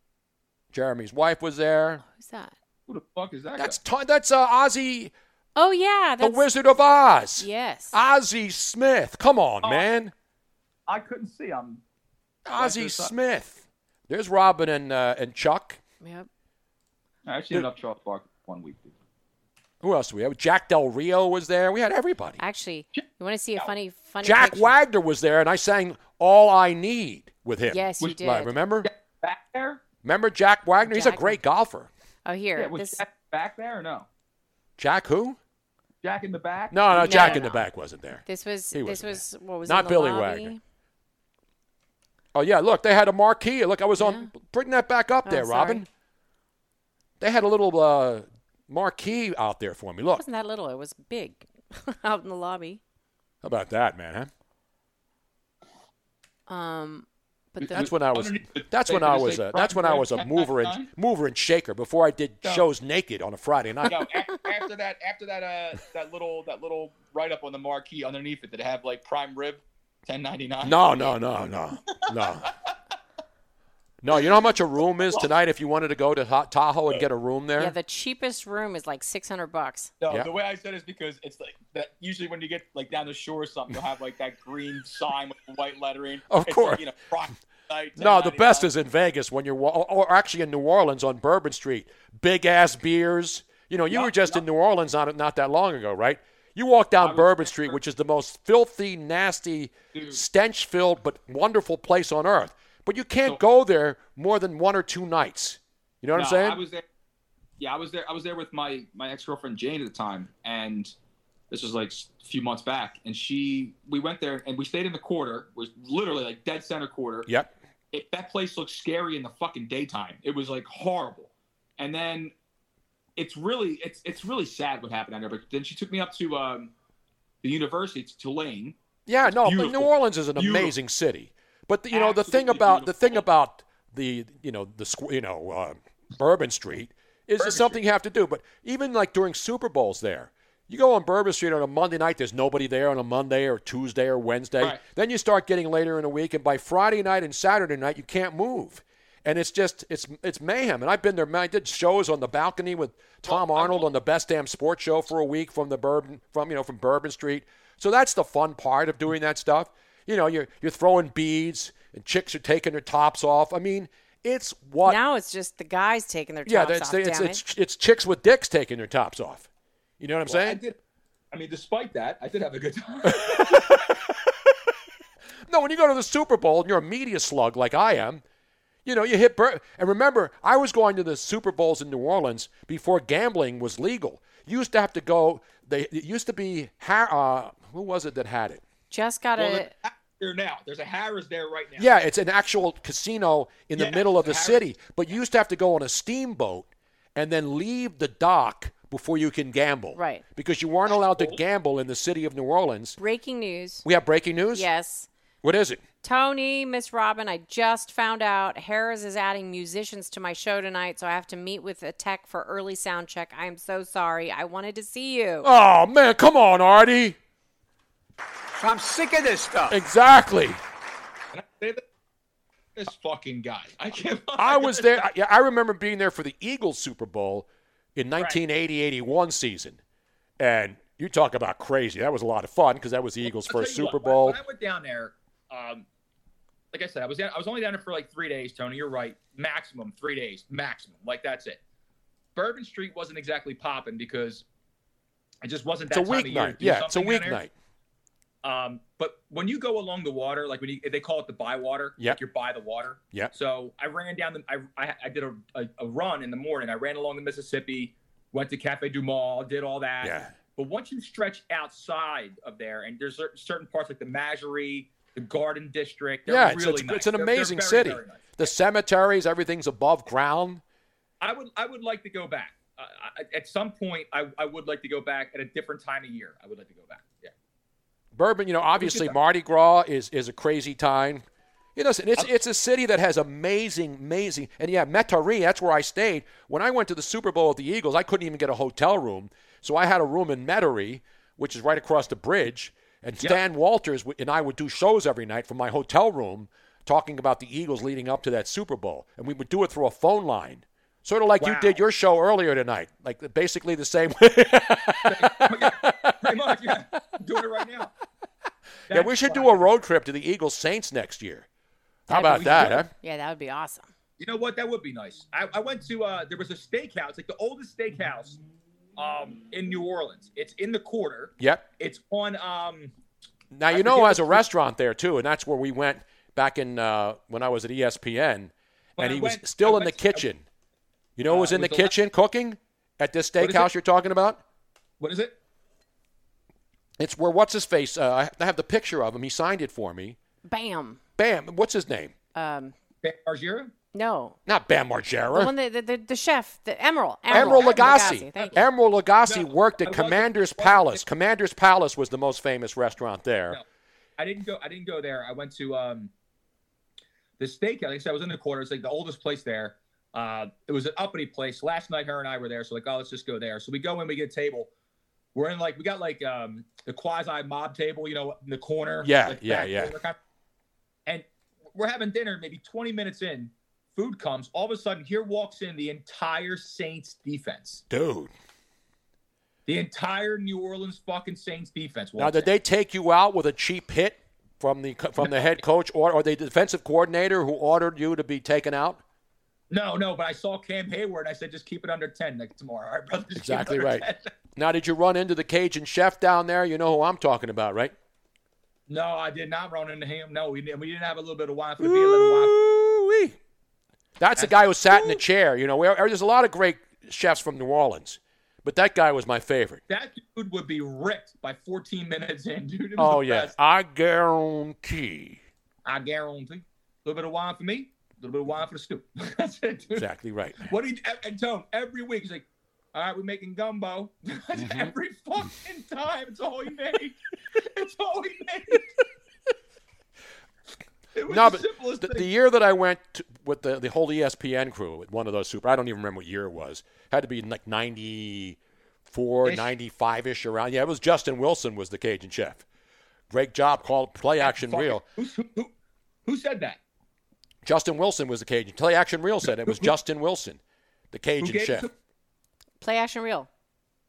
Jeremy's wife was there. who's that? Who the fuck is that? That's Ti- that's uh, Ozzie, Oh yeah, the Wizard of Oz. Yes. Ozzie Smith. Come on, Oh, man. I couldn't see. I'm. Ozzie Smith. There's Robin and uh, and Chuck. Yep. I actually ended up Charles Bark one week. Dude. Who else do we have? Jack Del Rio was there. We had everybody. Actually, you want to see a funny, funny Jack picture? Wagner was there, and I sang "All I Need" with him. Yes, you Which- did. Remember? Back there? Remember Jack Wagner? He's a great golfer. Oh, here. Yeah, was this, Jack back there or no? Jack who? Jack in the back? No, no, No, Jack no, in the back wasn't there. this was He this wasn't what was Not in the Billy lobby? Wagner. Oh yeah, look, they had a marquee. Look, I was on. Bring that back up Oh, there, sorry. Robin. They had a little uh, marquee out there for me. Look. It Look, wasn't that little. It was big, out in the lobby. how about that, man? Huh? Um, but the, That's when I was. That's when I was. A, that's when I was a mover and ninety-nine? mover and shaker before I did No. shows naked on a Friday night. Yo, a- after that, after that, uh, that little, that little write up on the marquee underneath it that have like prime rib, ten ninety nine. No, no, no, no, no. No, you know how much a room is tonight if you wanted to go to Hot Tahoe and get a room there? yeah, the cheapest room is like six hundred bucks. No, Yeah. the way I said it is because it's like that. Usually, when you get like down the shore or something, you'll have like that green sign with white lettering. Of It's course. Like, you know, prime night, no, the best is in Vegas when you're, or or actually in New Orleans on Bourbon Street. Big ass beers. You know, you were just in New Orleans not, not that long ago, right? You walk down Bourbon Street, which is the most filthy, nasty, stench filled, but wonderful place on earth. But you can't go there more than one or two nights. You know what I'm saying? I was there. Yeah, I was there. I was there with my my ex girlfriend Jane at the time, and this was like a few months back. And she, we went there and we stayed in the quarter, was literally like dead center quarter. Yep. it, that place looked scary in the fucking daytime. It was like horrible. And then it's really it's it's really sad what happened out there. But then she took me up to um, the university to Tulane. Yeah, no, but New Orleans is an Beautiful. amazing city. But you know the thing about the thing about the you know the you know uh, Bourbon Street is Bourbon something you have to do. But even like during Super Bowls, there you go on Bourbon Street on a Monday night. There's nobody there on a Monday or Tuesday or Wednesday. Right. Then you start getting later in the week, and by Friday night and Saturday night, you can't move. And it's just it's it's mayhem. And I've been there. I did shows on the balcony with Tom Arnold on the Best Damn Sports Show for a week from the Bourbon from you know from Bourbon Street. So that's the fun part of doing that stuff. You know, you're you're throwing beads and chicks are taking their tops off. I mean, it's what Now it's just the guys taking their yeah, tops that's off. it's, damn it's, it. it's chicks with dicks taking their tops off. You know what I'm Well, I saying? did. I mean, despite that, I did have a good time. No, when you go to the Super Bowl and you're a media slug like I am, you know, you hit. Bur- and remember, I was going to the Super Bowls in New Orleans before gambling was legal. You used to have to go. They it used to be. Har- Uh, who was it that had it? Just got well, to. there's a- there now. There's a Harrah's there right now. Yeah, it's an actual casino in the middle of the Harrah's- city. But you used to have to go on a steamboat and then leave the dock before you can gamble. Right. Because you weren't allowed to oh. gamble in the city of New Orleans. Breaking news. We have breaking news. Yes. What is it? Tony, Miss Robin, I just found out Harrah's is adding musicians to my show tonight, so I have to meet with a tech for early sound check. I am so sorry. I wanted to see you. Oh man, come on, Artie. I'm sick of this stuff. Exactly. This fucking guy. I can't. I was there. I- Yeah, I remember being there for the Eagles Super Bowl in 1980-81 season, and you talk about crazy. That was a lot of fun because that was the Eagles' I'll first you what, Super Bowl. When I went down there, um, like I said, I was down, I was only down there for like three days. Tony, you're right. Maximum three days, maximum. Like that's it. Bourbon Street wasn't exactly popping because it just wasn't It's that a time of year to weeknight. Yeah, it's a something down there. weeknight. Um, but when you go along the water, like when you, they call it the bywater, Yep. like you're by the water. Yeah. So I ran down the, I, I, I did a, a, a run in the morning. I ran along the Mississippi, went to Cafe Du Monde, did all that. Yeah. But once you stretch outside of there, and there's certain parts like the Marigny, the Garden District, they're Yeah, it's, really it's, nice. it's an They're- they're amazing very, city. very nice. The cemeteries, everything's above ground. I would, I would like to go back. Uh, I- at some point, I, I would like to go back at a different time of year. I would like to go back. Yeah. Bourbon, you know, obviously. Mardi Gras is is a crazy time. You know, it's it's a city that has amazing, amazing, and yeah, Metairie, that's where I stayed. When I went to the Super Bowl with the Eagles, I couldn't even get a hotel room, so I had a room in Metairie, which is right across the bridge. And Yep. Stan Walters and I would do shows every night from my hotel room, talking about the Eagles leading up to that Super Bowl, and we would do it through a phone line, sort of like you did your show earlier tonight, like basically the same way. Pretty much, yeah. I'm doing it right now. yeah, we should do a road trip to the Eagles Saints next year. How about that, huh? Yeah, that would be awesome. You know what? That would be nice. I, I went to uh, there was a steakhouse, like the oldest steakhouse um, in New Orleans. It's in the quarter. Yep. It's on. Um, Now you know has a restaurant there too, and that's where we went back in uh, when I was at ESPN, When and I he was still I in the to- kitchen. You know who Uh, was in it the was a la- kitchen cooking at this steakhouse you're talking about? what is it? It's where what's his face? Uh, I have the picture of him. He signed it for me. Bam. Bam. What's his name? Um, Argira? no. Not Bam The Margera. one that the, the, the chef, the Emeril. Emeril Lagasse. Thank. Emeril Lagasse No, worked at wasn't- Commander's Palace. Commander's Palace was the most famous restaurant there. No, I didn't go. I didn't go there. I went to um, the steakhouse. Like I said, I was in the quarter. It's like the oldest place there. Uh, it was an uppity place. Last night, her and I were there. So like, oh, let's just go there. So we go in. We get a table. We're in like we got like um, the quasi mob table, you know, in the corner. Yeah, like yeah, yeah. kind of- And we're having dinner. Maybe 20 minutes in, food comes. All of a sudden, here walks in the entire Saints defense. Dude. The entire New Orleans fucking Saints defense. Now, did in. they take you out with a cheap hit from the from the head coach or, or the defensive coordinator who ordered you to be taken out? No, no, but I saw Cam Hayward. I said, just keep it under 10 like tomorrow. All right, brother? Exactly right. 10. Now, did you run into the Cajun chef down there? You know who I'm talking about, right? No, I did not run into him. No, we didn't, we didn't have a little bit of wine for the beer, a little wine. Ooh-wee. That's the guy who sat in the chair. You know, where, there's a lot of great chefs from New Orleans, but that guy was my favorite. That dude would be ripped by 14 minutes in, dude. Oh yeah, best. I guarantee. I guarantee. A little bit of wine for me. A little bit of wine for the stew. That's it. Dude. Exactly right. What do you and Tone every week? He's like, "All right, we're making gumbo." Mm-hmm. every fucking time, it's all he made. it's all he made. It was No, the but simplest the, the year that I went to, with the, the whole ESPN crew with one of those super, I don't even remember what year it was. Had to be like 94, 95 ish around. Yeah, it was Justin Wilson was the Cajun chef. Great job called play action reel. Who, who, who said that? Justin Wilson was the Cajun. Play action reel said it was Justin Wilson, the Cajun gave it chef. Play action reel.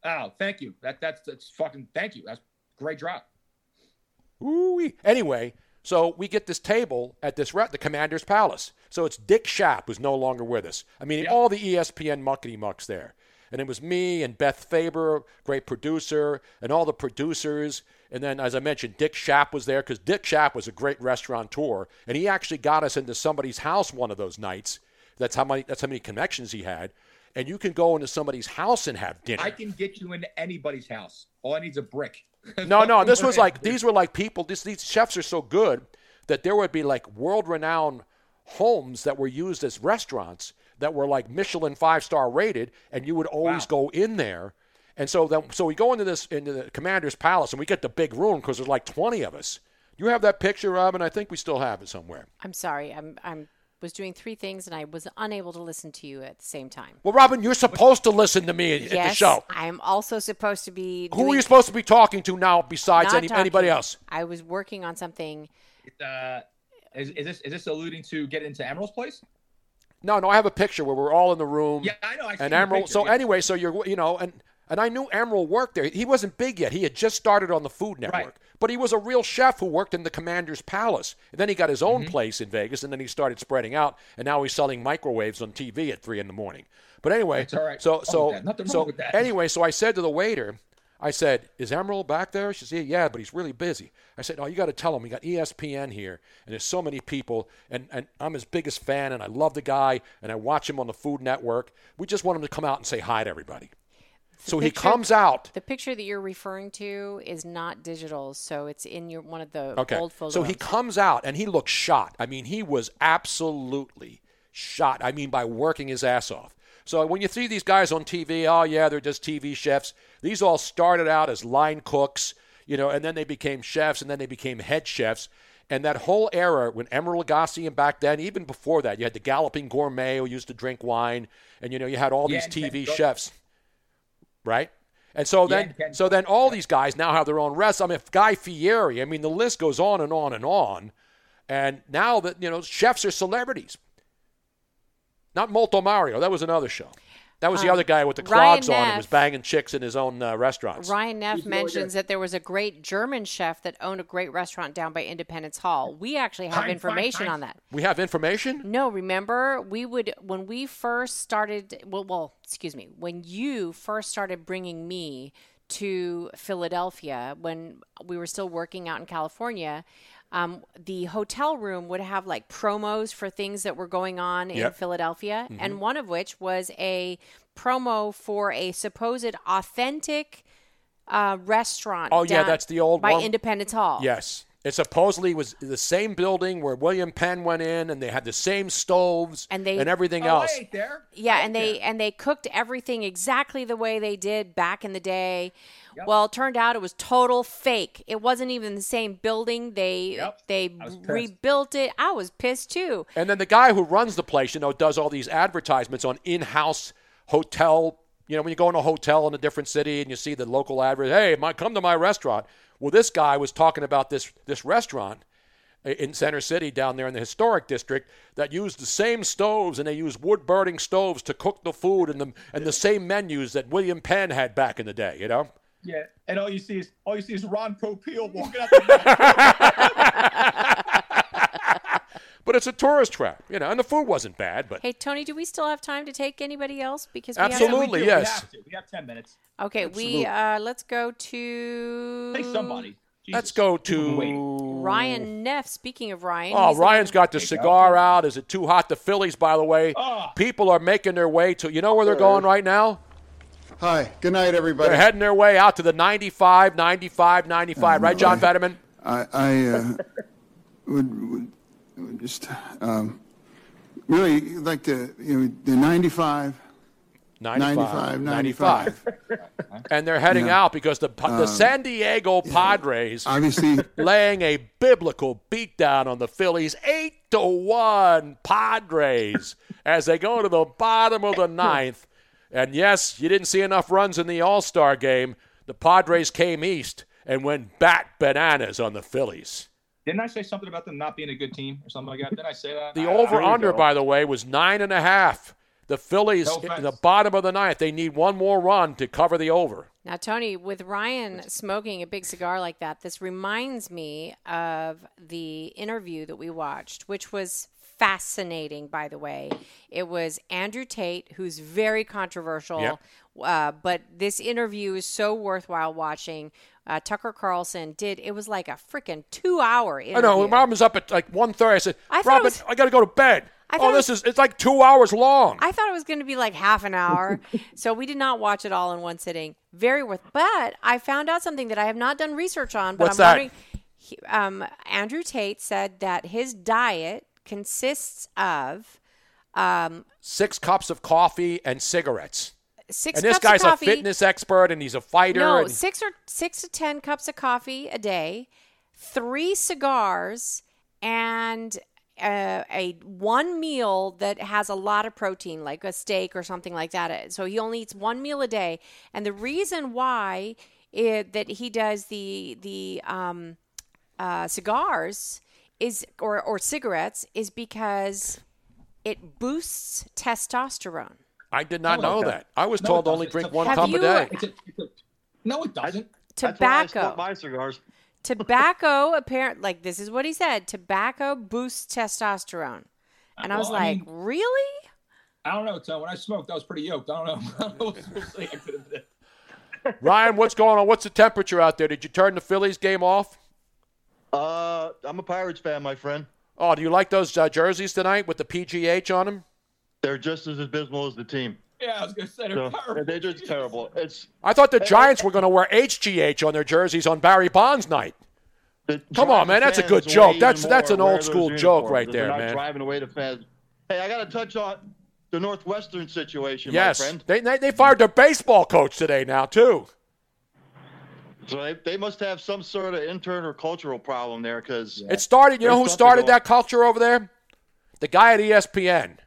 Oh, thank you. That that's that's fucking thank you. That's great drop. Ooh. Anyway, so we get this table at this re- the Commander's Palace. So it's Dick Schaap who's no longer with us. I mean, all the ESPN muckety mucks there. And it was me and Beth Faber, great producer, and all the producers. And then, as I mentioned, Dick Schaap was there because Dick Schaap was a great restaurateur, and he actually got us into somebody's house one of those nights. That's how many. That's how many connections he had. And you can go into somebody's house and have dinner. I can get you into anybody's house. All I need is a brick. No, no, this was like these were like people. This, these chefs are so good that there would be like world-renowned homes that were used as restaurants that were like Michelin five-star rated, and you would always go in there. And so then, so we go into this into the commander's palace, and we get the big room because there's like 20 of us. You have that picture, Robin? I think we still have it somewhere. I'm sorry. I'm I'm was doing three things and I was unable to listen to you at the same time. Well, Robin, you're supposed to listen to me at yes, the show. I'm also supposed to be. Who are you supposed to be talking to now besides not any, anybody else? I was working on something. Uh, is, is this is this alluding to get into Emeril's place? No, no, I have a picture where we're all in the room. Yeah, I know, I and Emeril. picture, so yeah. anyway, so you're you know, and and I knew Emeril worked there. He wasn't big yet. He had just started on the Food Network, but he was a real chef who worked in the Commander's Palace. And then he got his own Mm-hmm. place in Vegas, and then he started spreading out. And now he's selling microwaves on TV at three in the morning. But anyway, That's all right. so so so anyway, so I said to the waiter. I said, "Is Emeril back there?" She said, "Yeah, but he's really busy." I said, "Oh, you got to tell him we got ESPN here, and there's so many people, and, and I'm his biggest fan, and I love the guy, and I watch him on the Food Network. We just want him to come out and say hi to everybody." So he comes out. The picture that you're referring to is not digital, so it's in your one of the Okay. old photos. So he comes out and he looks shot. I mean, he was absolutely shot. I mean, by working his ass off. So when you see these guys on TV, oh yeah, they're just TV chefs. These all started out as line cooks, you know, and then they became chefs, and then they became head chefs. And that whole era when Emeril Lagasse and back then, even before that, you had the Galloping Gourmet who used to drink wine, and you know you had all Yeah, these TV chefs, right? And so Yeah, then, and so then all these guys now have their own rest. I mean, Guy Fieri. I mean, the list goes on and on and on. And now that you know, chefs are celebrities. Not Molto Mario. That was another show. That was the Um, other guy with the Ryan clogs on and was banging chicks in his own uh, restaurants. Ryan Neff He's mentions good. that there was a great German chef that owned a great restaurant down by Independence Hall. We actually have Hein, Hein, information Hein. on that. We have information. No, remember we would when we first started. Well, well, excuse me, when you first started bringing me to Philadelphia when we were still working out in California. Um, the hotel room would have like promos for things that were going on in Philadelphia, Mm-hmm. and one of which was a promo for a supposed authentic uh, restaurant. Oh, yeah, that's the old by one. Independence Hall. Yes. It supposedly was the same building where William Penn went in, and they had the same stoves And they- and everything Oh, else. I there. Yeah, I and they there. and they cooked everything exactly the way they did back in the day. Well, it turned out it was total fake. It wasn't even the same building. They Yep. they I was pissed. rebuilt it. I was pissed too. And then the guy who runs the place, you know, does all these advertisements on in-house hotel. You know, when you go in a hotel in a different city and you see the local advert, hey, my, come to my restaurant. Well, this guy was talking about this this restaurant in Center City down there in the historic district that used the same stoves and they used wood burning stoves to cook the food and the and the same menus that William Penn had back in the day. You know. Yeah, and all you see is all you see is Ron Popeil walking up. the back. But it's a tourist trap, you know, and the food wasn't bad, but Hey Tony, do we still have time to take anybody else? Because we Absolutely, we yes. We have to. We have ten minutes. Have, okay, we uh, let's go to Say somebody. let's go to Ryan Neff. Speaking of Ryan, Oh, Ryan's got the cigar out. Is it too hot? The Phillies, by the way. Ah. People are making their way to. You know where they're going right now? Hi. Good night, everybody. They're heading their way out to the 95, 95, 95. Right, John Fetterman? I, I uh, would, would just um, really like the you know the 95, 95, 95. and they're heading Yeah. out because the the Um, San Diego Padres obviously- laying a biblical beatdown on the Phillies, eight to one Padres as they go to the bottom of the ninth. And yes, you didn't see enough runs in the All Star game. The Padres came east and went bat bananas on the Phillies. Didn't I say something about them not being a good team or something like that? Didn't I say that? The I- I- over under, by the way, was nine and a half. The Phillies No in the bottom of the ninth. They need one more run to cover the over. Now, Tony, with Ryan smoking a big cigar like that, this reminds me of the interview that we watched, which was fascinating, by the way. It was Andrew Tate, who's very controversial, Yep. uh, but this interview is so worthwhile watching. Uh, Tucker Carlson did, it was like a freaking two hour interview. I know. When Robin was up at like 1.30, I said, I Robin, was- I got to go to bed. Oh, this is, it's like two hours long. I thought it was going to be like half an hour. so we did not watch it all in one sitting. Very worth. But I found out something that I have not done research on. But What's I'm that? wondering. He, um, Andrew Tate said that his diet consists of um, Six cups of coffee and cigarettes. six and this cups of guy's a fitness expert and he's a fighter. No, and six or six to ten cups of coffee a day, three cigars, and uh, a one meal that has a lot of protein, like a steak or something like that. So he only eats one meal a day, and the reason why it, that he does the the um, uh, cigars is or or cigarettes is because it boosts testosterone. I did not No, know doesn't. that. I was No, told to only drink one Have cup you- a day. It's a- it's a- no, it doesn't. Tobacco. my cigars. tobacco apparently, like this is what he said tobacco boosts testosterone and i was Well, I like mean- really I don't know, Tom. When I smoked, I was pretty yoked. I don't know. I don't know what to say. I could have- Ryan, what's going on? What's the temperature out there? Did you turn the Phillies game off? Uh, I'm a Pirates fan, my friend. Oh, do you like those uh, jerseys tonight with the PGH on them? They're just as abysmal as the team. Yeah, I was gonna say they're So, powerful. they're just terrible. It's I thought the Giants were going to wear HGH on their jerseys on Barry Bonds night. Come on, man. That's a good joke. That's that's an old school joke right there, not man. Driving away the fans. Hey, I got to touch on the Northwestern situation, Yes, my friend. they, they they fired their baseball coach today now too. So they, they must have some sort of internal cultural problem there because It started. You know who started that culture over there? The guy at ESPN.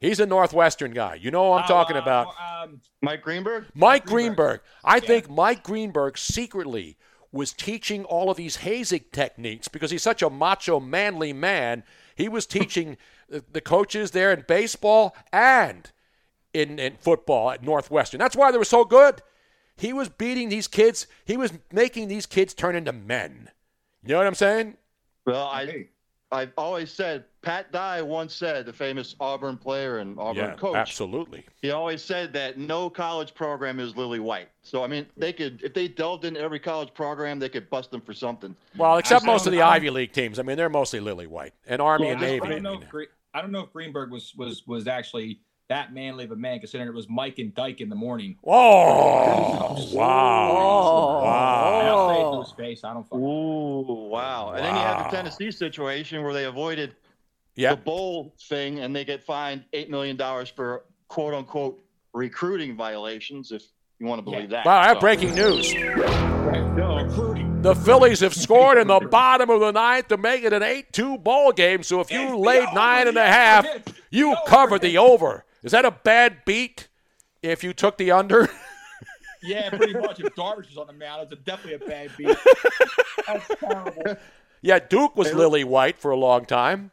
He's a Northwestern guy. You know who I'm talking about. Um, Mike Greenberg. Mike Greenberg. I think Mike Greenberg secretly was teaching all of these hazing techniques because he's such a macho, manly man. He was teaching the- the coaches there in baseball and in, in football at Northwestern. That's why they were so good. He was beating these kids. He was making these kids turn into men. You know what I'm saying? Well, I I've always said Pat Dye once said the famous Auburn player and Auburn yeah, coach. absolutely. He always said that no college program is lily white. So I mean, they could if they delved into every college program, they could bust them for something. Well, except I most of the I don't- Ivy League teams. I mean, they're mostly lily white and Army Yeah, and I, Navy. I don't know. If Gre- I don't know if Greenberg was was was actually that manly of a man, considering it was Mike and Dyke in the morning. Oh, oh. wow. And I'll say it Wow. his face. I don't. Fucking Ooh, wow. And then you have the Tennessee situation where they avoided Yeah. the bowl thing and they get fined eight million dollars for quote unquote recruiting violations, if you want to believe that. Wow, I have So- breaking news. The Phillies have scored in the bottom of the ninth to make it an 8 2 ball game. So if you laid nine and a half, you covered the over. Is that a bad beat if you took the under? Yeah, pretty much. If Darvish was on the mound, it's definitely a bad beat. That's terrible. yeah, Duke was lily white for a long time.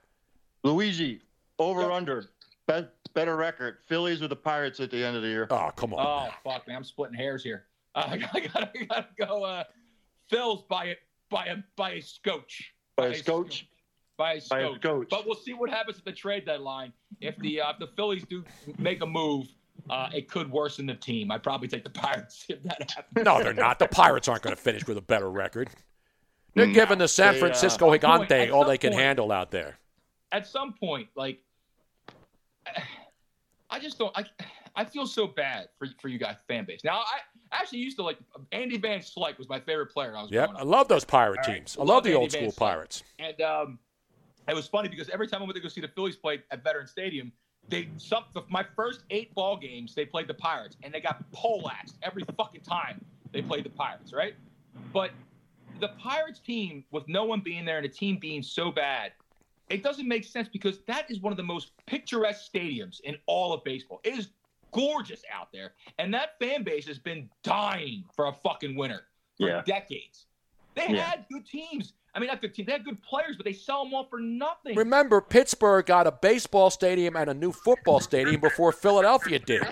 Luigi, over under, be- better record. Phillies or the Pirates at the end of the year. Oh, come on. Oh fuck, man! I'm splitting hairs here. Uh, I gotta, gotta, gotta go. Uh, Phil's by a by a by a scotch. By a scotch? By a By a scotch. scotch. But we'll see what happens at the trade deadline. If the uh, if the Phillies do make a move, uh, it could worsen the team. I'd probably take the Pirates if that happens. No, they're not. The Pirates aren't going to finish with a better record. They're No, giving the San they, uh, Francisco at some point- all they can point- handle out there. At some point, like, I just don't. I I feel so bad for for you guys fan base. Now I actually used to like Andy Van Slyke was my favorite player. when I was Yep, I love those pirate All right. teams. I love the Andy old Van school Slyke. pirates. And um, it was funny because every time I went to go see the Phillies play at Veterans Stadium, they some my first eight ball games they played the Pirates and they got poleaxed every fucking time they played the Pirates, right? But the Pirates team with no one being there and a team being so bad, it doesn't make sense because that is one of the most picturesque stadiums in all of baseball. It is gorgeous out there, and that fan base has been dying for a fucking winner for Yeah. decades. They Yeah. had good teams. I mean, not good teams. They had good players, but they sell them all for nothing. Remember, Pittsburgh got a baseball stadium and a new football stadium before Philadelphia did.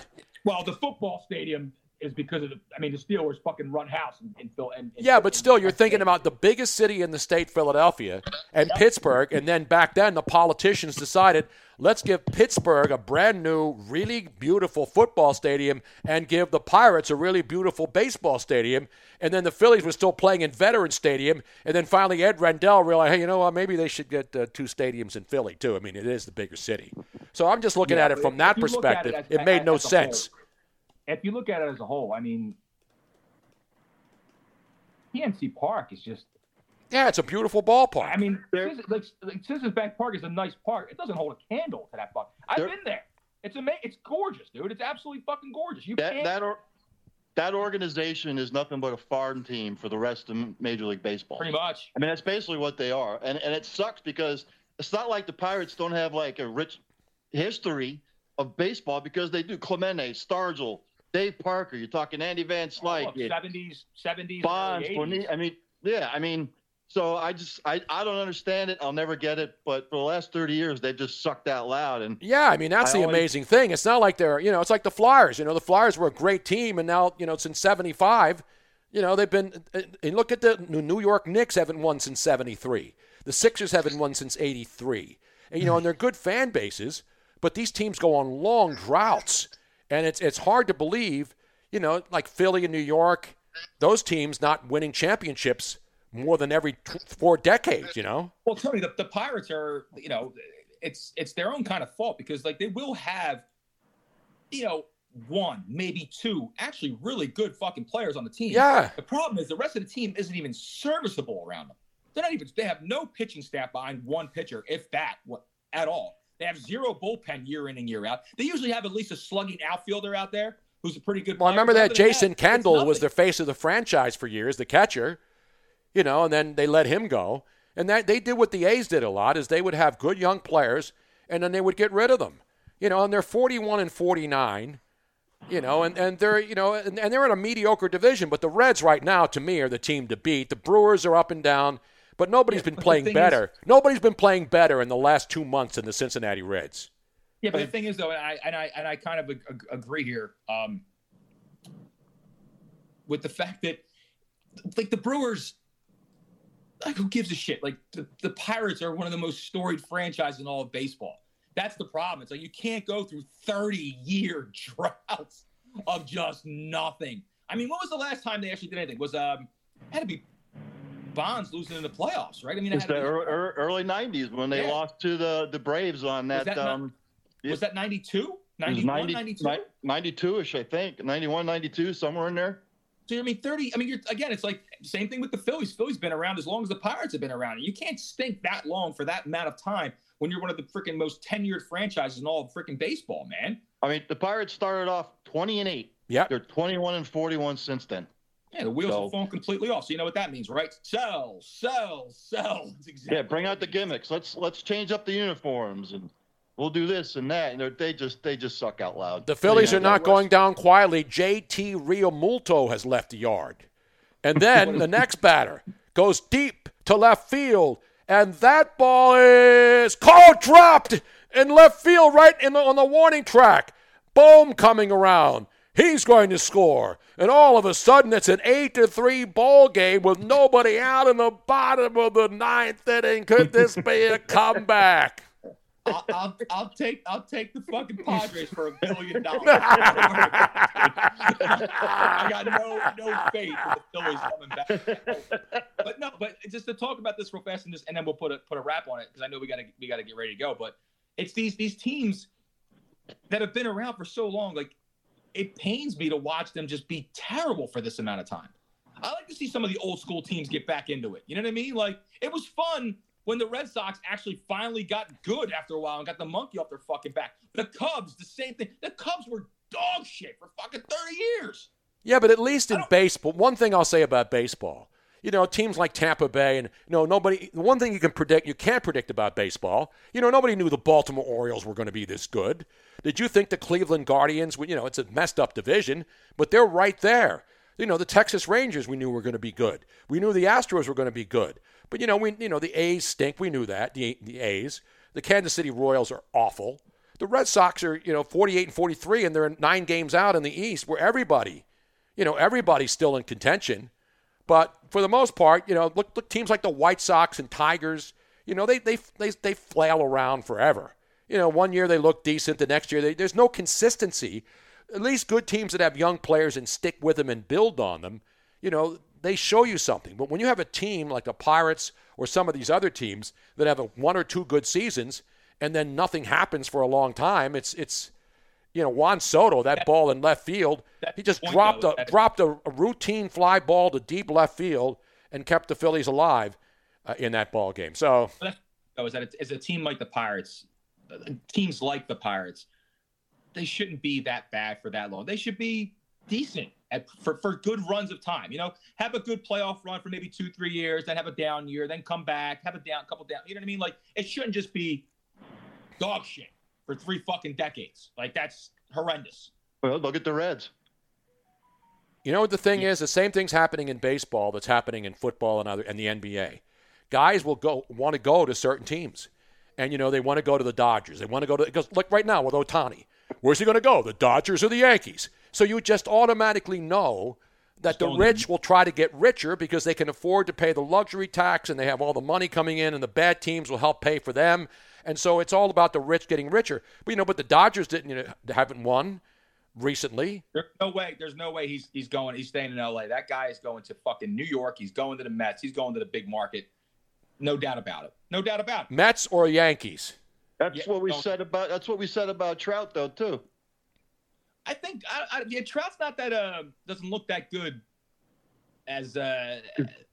Well, the football stadium is because of the. I mean, the Steelers fucking run house in, in Phil. And, and Yeah, but still, you're thinking about the biggest city in the state, Philadelphia, and Pittsburgh. And then back then, the politicians decided, let's give Pittsburgh a brand new, really beautiful football stadium and give the Pirates a really beautiful baseball stadium. And then the Phillies were still playing in Veterans Stadium. And then finally, Ed Rendell realized, hey, you know what? Maybe they should get uh, two stadiums in Philly, too. I mean, it is the bigger city. So I'm just looking Yeah, at it from that you look at perspective. as- It made no as a whole, sense. If you look at it as a whole, I mean, PNC Park is just. Yeah, it's a beautiful ballpark. I mean, Citizens, like, like Citizens Bank Park is a nice park. It doesn't hold a candle to that park. I've been there. It's amazing. It's gorgeous, dude. It's absolutely fucking gorgeous. You That can't. that or, that organization is nothing but a farm team for the rest of Major League Baseball. Pretty much. I mean, that's basically what they are, and and it sucks because it's not like the Pirates don't have like a rich history of baseball because they do. Clemente, Stargell, Dave Parker. You're talking Andy Van Slyke, you- seventies, seventies, Bonds, Bonilla. I mean, yeah, I mean, so I just I, I don't understand it. I'll never get it. But for the last 30 years, they've just sucked out loud. And Yeah, I mean that's I the always- amazing thing. It's not like they're, you know, it's like the Flyers. You know, the Flyers were a great team, and now, you know, since '75, you know, they've been. And look at the New York Knicks haven't won since '73. The Sixers haven't won since '83. And you know, and they're good fan bases, but these teams go on long droughts, and it's it's hard to believe, you know, like Philly and New York, those teams not winning championships more than every tw- four decades. You know. Well, Tony, the, the Pirates are, you know, it's it's their own kind of fault because like they will have, you know, one, maybe two, actually really good fucking players on the team. Yeah. The problem is the rest of the team isn't even serviceable around them. They're not even. They have no pitching staff behind one pitcher, if that, what at all. They have zero bullpen year in and year out. They usually have at least a slugging outfielder out there who's a pretty good. Well, I remember that Jason it's Kendall was the face of the franchise for years, the catcher. You know, and then they let him go. And that they did what the A's did a lot is they would have good young players and then they would get rid of them. You know, and they're 41 and 49. You know, and, and they're you know and, and they're in a mediocre division, but the Reds right now to me are the team to beat. The Brewers are up and down, but nobody's been but playing better. is- nobody's been playing better in the last 2 months than the Cincinnati Reds. Yeah, but the thing is, though, and I and I and I kind of ag- ag- agree here um, with the fact that, like, the Brewers, like, who gives a shit? Like, the, the Pirates are one of the most storied franchises in all of baseball. That's the problem. It's like you can't go through 30 year droughts of just nothing. I mean, when was the last time they actually did anything? Was um had to be Bonds losing in the playoffs, right? I mean, it it's had the to be- ear- ear- early 90s when they Yeah. lost to the the Braves on Was that. that not- um, was that 92? 91, 90 92? 92ish, I think. 91, 92, somewhere in there. So I mean, thirty. I mean, you're again. It's like same thing with the Phillies. Phillies been around as long as the Pirates have been around. You can't stink that long for that amount of time when you're one of the freaking most tenured franchises in all of freaking baseball, man. I mean, the Pirates started off 20 and 8. Yeah. They're 21 and 41 since then. Yeah, the wheels So- have fallen completely off. So you know what that means, right? Sell, sell, sell. That's exactly. Yeah, bring out the gimmicks. Let's let's change up the uniforms and we'll do this and that. And they're- they just they just suck out loud. The Phillies Yeah, are not going down quietly. JT Realmuto has left the yard. And then the next batter goes deep to left field. And that ball is called dropped in left field, right in the, on the warning track. Boom coming around. He's going to score. And all of a sudden, it's an 8 to 3 ball game with nobody out in the bottom of the ninth inning. Could this be a comeback? I'll, I'll, I'll take I'll take the fucking Padres for a billion dollars. I got no no faith in the Phillies coming back. But no, but just to talk about this real fast and just and then we'll put a put a wrap on it because I know we gotta we gotta get ready to go. But it's these these teams that have been around for so long. Like it pains me to watch them just be terrible for this amount of time. I like to see some of the old school teams get back into it. You know what I mean? Like it was fun when the Red Sox actually finally got good after a while and got the monkey off their fucking back. The Cubs, the same thing. The Cubs were dog shit for fucking 30 years. Yeah, but at least in baseball, one thing I'll say about baseball, you know, teams like Tampa Bay and you know nobody. The one thing you can predict, you can't predict about baseball. You know, nobody knew the Baltimore Orioles were going to be this good. Did you think the Cleveland Guardians? You know, it's a messed up division, but they're right there. You know, the Texas Rangers we knew were going to be good. We knew the Astros were going to be good. But you know, we you know the A's stink. We knew that the the A's. The Kansas City Royals are awful. The Red Sox are you know 48 and 43, and they're nine games out in the East, where everybody, you know, everybody's still in contention. But for the most part, you know, look, look teams like the White Sox and Tigers, you know, they they they, they flail around forever. You know, one year they look decent, the next year they, there's no consistency. At least good teams that have young players and stick with them and build on them, you know, they show you something. But when you have a team like the Pirates or some of these other teams that have one or two good seasons and then nothing happens for a long time, it's it's you know Juan Soto that ball in left field, he just dropped though, a dropped a, a routine fly ball to deep left field and kept the Phillies alive uh, in that ball game. So is that it's a team like the Pirates, uh, teams like the Pirates, they shouldn't be that bad for that long. They should be decent at, for, for good runs of time. You know, have a good playoff run for maybe two, three years, then have a down year, then come back, have a down, couple down. You know what I mean? Like it shouldn't just be dog shit for three fucking decades. Like that's horrendous. Well, look at the Reds. You know what the thing is? The same thing's happening in baseball that's happening in football and other and the NBA. Guys will go want to go to certain teams, and you know they want to go to the Dodgers. They want to go to because look right now with Ohtani, where's he going to go? The Dodgers or the Yankees? So you just automatically know that the rich will try to get richer because they can afford to pay the luxury tax and they have all the money coming in, and the bad teams will help pay for them. And so it's all about the rich getting richer. But you know, but the Dodgers didn't you know, haven't won recently. There's no way. There's no way he's he's going. He's staying in L.A. That guy is going to fucking New York. He's going to the Mets. He's going to the big market. No doubt about it. No doubt about it. Mets or Yankees? That's Yeah, what we said about. That's what we said about Trout, though, too. I think I, I, yeah, Trout's not that uh doesn't look that good as uh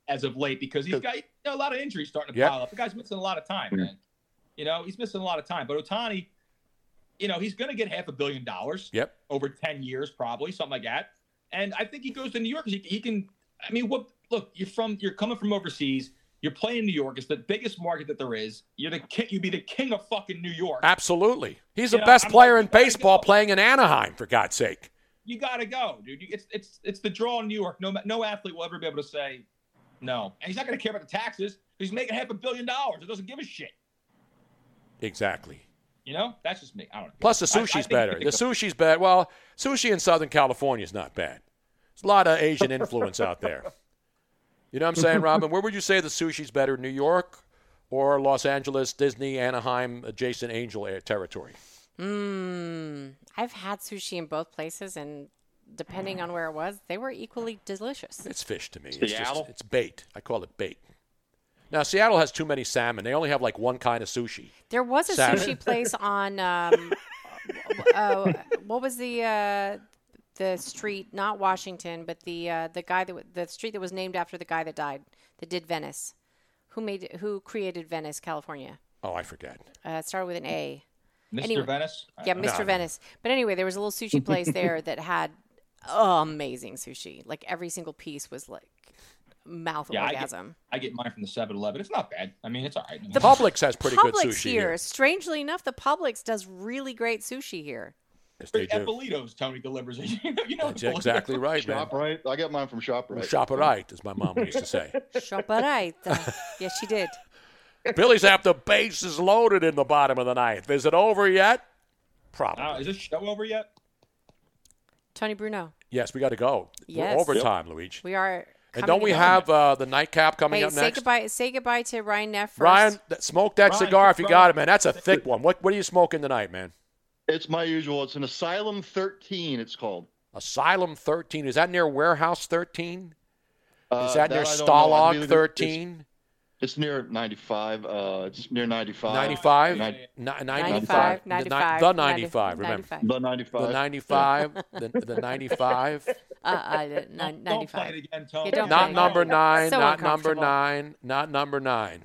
as of late because he's got you know, a lot of injuries starting to Yep. pile up. The guy's missing a lot of time, man. You know, he's missing a lot of time. But Ohtani, you know, he's going to get half a billion dollars Yep. over 10 years, probably something like that. And I think he goes to New York he, he can. I mean, what? Look, you're from you're coming from overseas. You're playing New York. It's the biggest market that there is. You're the king. You'd be the king of fucking New York. Absolutely. He's You the know, best I'm player like, in baseball go. playing in Anaheim, for God's sake. You got to go, dude. It's it's it's the draw in New York. No no athlete will ever be able to say no, and he's not going to care about the taxes. He's making half a billion dollars. It doesn't give a shit. Exactly. You know, that's just me. I don't know. Plus, the I- I sushi's better. The sushi's bad. Well, sushi in Southern California is not bad. There's a lot of Asian influence out there. You know what I'm saying, Robin? Where would you say the sushi's better, New York or Los Angeles, Disney, Anaheim, adjacent Angel territory? Mmm. I've had sushi in both places, and depending on where it was, they were equally delicious. It's fish to me. It's Seattle? just it's bait. I call it bait. Now Seattle has too many salmon. They only have like one kind of sushi. There was a Salmon. sushi place on um, uh, what was the uh, the street? Not Washington, but the uh, the guy that the street that was named after the guy that died that did Venice. Who made who created Venice, California? Oh, I forget. Uh, it started with an A. Mr. Venice? Yeah, Mr. no. Venice. But anyway, there was a little sushi place there that had amazing sushi. Like every single piece was like mouth Yeah, I get, orgasm. I get mine from the 7-Eleven. It's not bad. I mean, it's all right. The Publix has pretty good Publix sushi here, here. strangely enough, the Publix does really great sushi here. Yes, they At do. Bolito's, Tony delivers it. you know, you know That's exactly right, man. ShopRite. I get mine from ShopRite. Shop right, as my mom used to say. Shop right. yes, she did. Phillies have the bases loaded in the bottom of the ninth. Is it over yet? Probably. Uh, is this show over yet? Tony Bruno. Yes, we got to go. Yes. We're overtime, Luigi. We are. And don't we to- have uh, the nightcap coming hey, up say next? goodbye. Say goodbye to Ryan Neff first. Ryan, smoke that Ryan, cigar if you got it, man. That's a thick one. What What are you smoking tonight, man? It's my usual. It's an Asylum 13. It's called. Asylum 13. Is that near Warehouse 13? Uh, Is that, near I don't know. I Stalag believe it- 13? It's, it's near 95. Uh, it's near 95. 95? Nin- Ni- 95, 95. The 95, The 95, remember. The 95. The 95. the, the 95. Uh, uh, the ni- Don't 95. play it again, Tony. Yeah, don't Not play it number again. nine. So not number nine. Not number nine.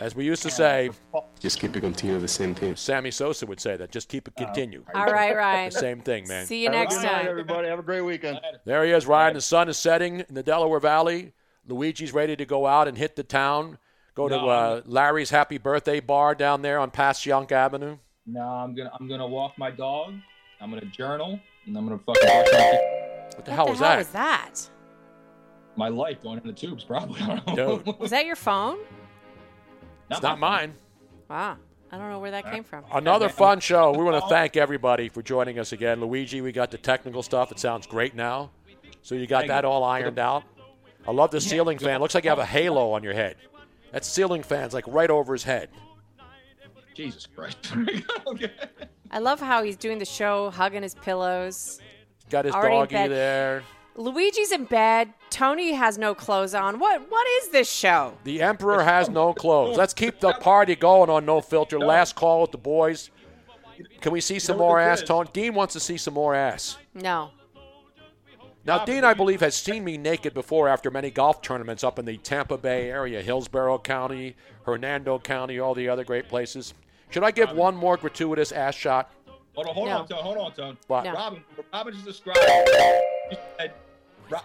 As we used to say, Just keep it continue the same thing. Sammy Sosa would say that. Just keep it continue. All right, Ryan. The same thing, man. See you next Good night, time. everybody. Have a great weekend. There he is, Ryan. The sun is setting in the Delaware Valley. Luigi's ready to go out and hit the town. Go to uh, Larry's Happy Birthday Bar down there on Passyunk Avenue. No, I'm gonna I'm gonna walk my dog. I'm gonna journal, and I'm gonna fucking watch my, What the hell What was the hell that? was that? my life going in the tubes. Probably. I don't know. Dude, Was that your phone? it's not mine. Wow. I don't know where that came from. Another fun show. We want to thank everybody for joining us again. Luigi, we got the technical stuff. It sounds great now. So you got that all ironed out. I love the ceiling fan. Looks like you have a halo on your head. That ceiling fan's like right over his head. Jesus Christ. I love how he's doing the show, hugging his pillows. Got his Already in doggy bed. there. Luigi's in bed. Tony has no clothes on. What? What is this show? The Emperor has no clothes. Let's keep the party going on No Filter. Last call with the boys. Can we see some more ass, is? Tone? Dean wants to see some more ass. No. Now, Dean, I believe, has seen me naked before after many golf tournaments up in the Tampa Bay area, Hillsborough County, Hernando County, all the other great places. Should I give one more gratuitous ass shot? Hold on, hold No. on, Tone. Hold on, Tone. What? No. Robin, Robin just described. Said,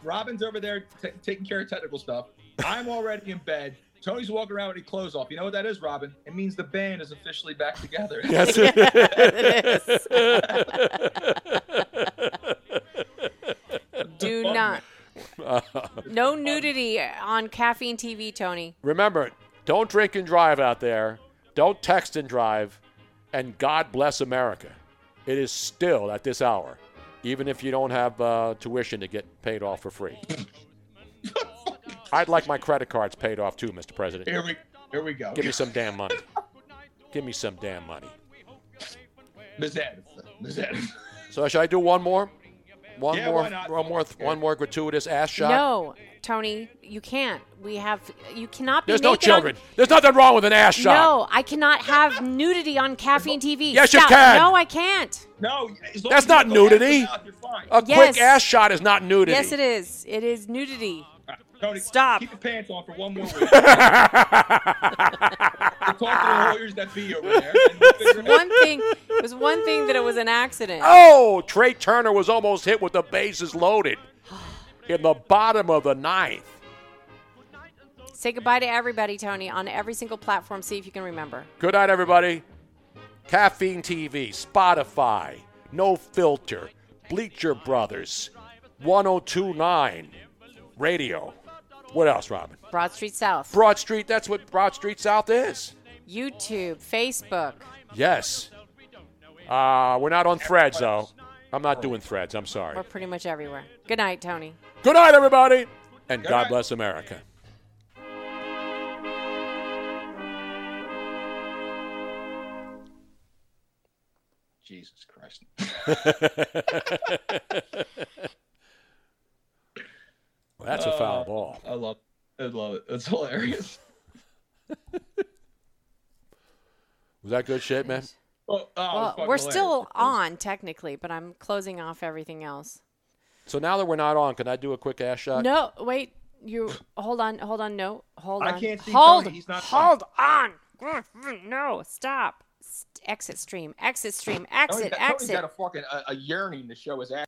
Robin's over there t- taking care of technical stuff. I'm already in bed. Tony's walking around with his clothes off. You know what that is, Robin? It means the band is officially back together. Yes, Do not. No nudity on caffeine TV, Tony. Remember, don't drink and drive out there. Don't text and drive. And God bless America. It is still at this hour, even if you don't have uh, tuition to get paid off for free. I'd like my credit cards paid off too, Mr. President. Here we, here we go. Give me some damn money. Give me some damn money. Ms. Edison. Ms. Edison. So should I do one more? One Yeah, more, one more, one more gratuitous ass shot. No, Tony, you can't. We have. You cannot be. There's no naked on- children. There's nothing wrong with an ass shot. No, I cannot have nudity on caffeine TV. Yes, you Stop. can. No, I can't. No, That's not nudity. half mouth. A Yes. quick ass shot is not nudity. Yes, it is. It is nudity. Tony, Stop. Keep your pants on for one more week. we'll talk to the lawyers that be over there. and we'll figure it out. One thing it was one thing that it was an accident. Oh, Trea Turner was almost hit with the bases loaded in the bottom of the ninth. Say goodbye to everybody, Tony, on every single platform. See if you can remember. Good night, everybody. Caffeine TV, Spotify, No Filter, Bleacher Brothers, 1029 Radio. What else, Robin? Broad Street South, Broad Street, that's what Broad Street South is. YouTube, Facebook. Yes. Uh, we're not on threads, though. I'm not doing threads. I'm sorry. We're pretty much everywhere. Good night, Tony. Good night, everybody. And Good God night. bless America. Jesus Christ. Well, that's a foul Uh, ball. I love I love it. It's hilarious. Was that good shit, man? Oh, oh, Well, we're hilarious. still on technically, but I'm closing off everything else. So now that we're not on, can I do a quick ass shot? No, wait. You hold on, hold on. No, hold I on. I can't see hold, Tony. He's not- hold on. No, stop. Exit stream. Exit stream. Tony's Exit. got, Tony's Exit. got a fucking a, a yearning to show his ass.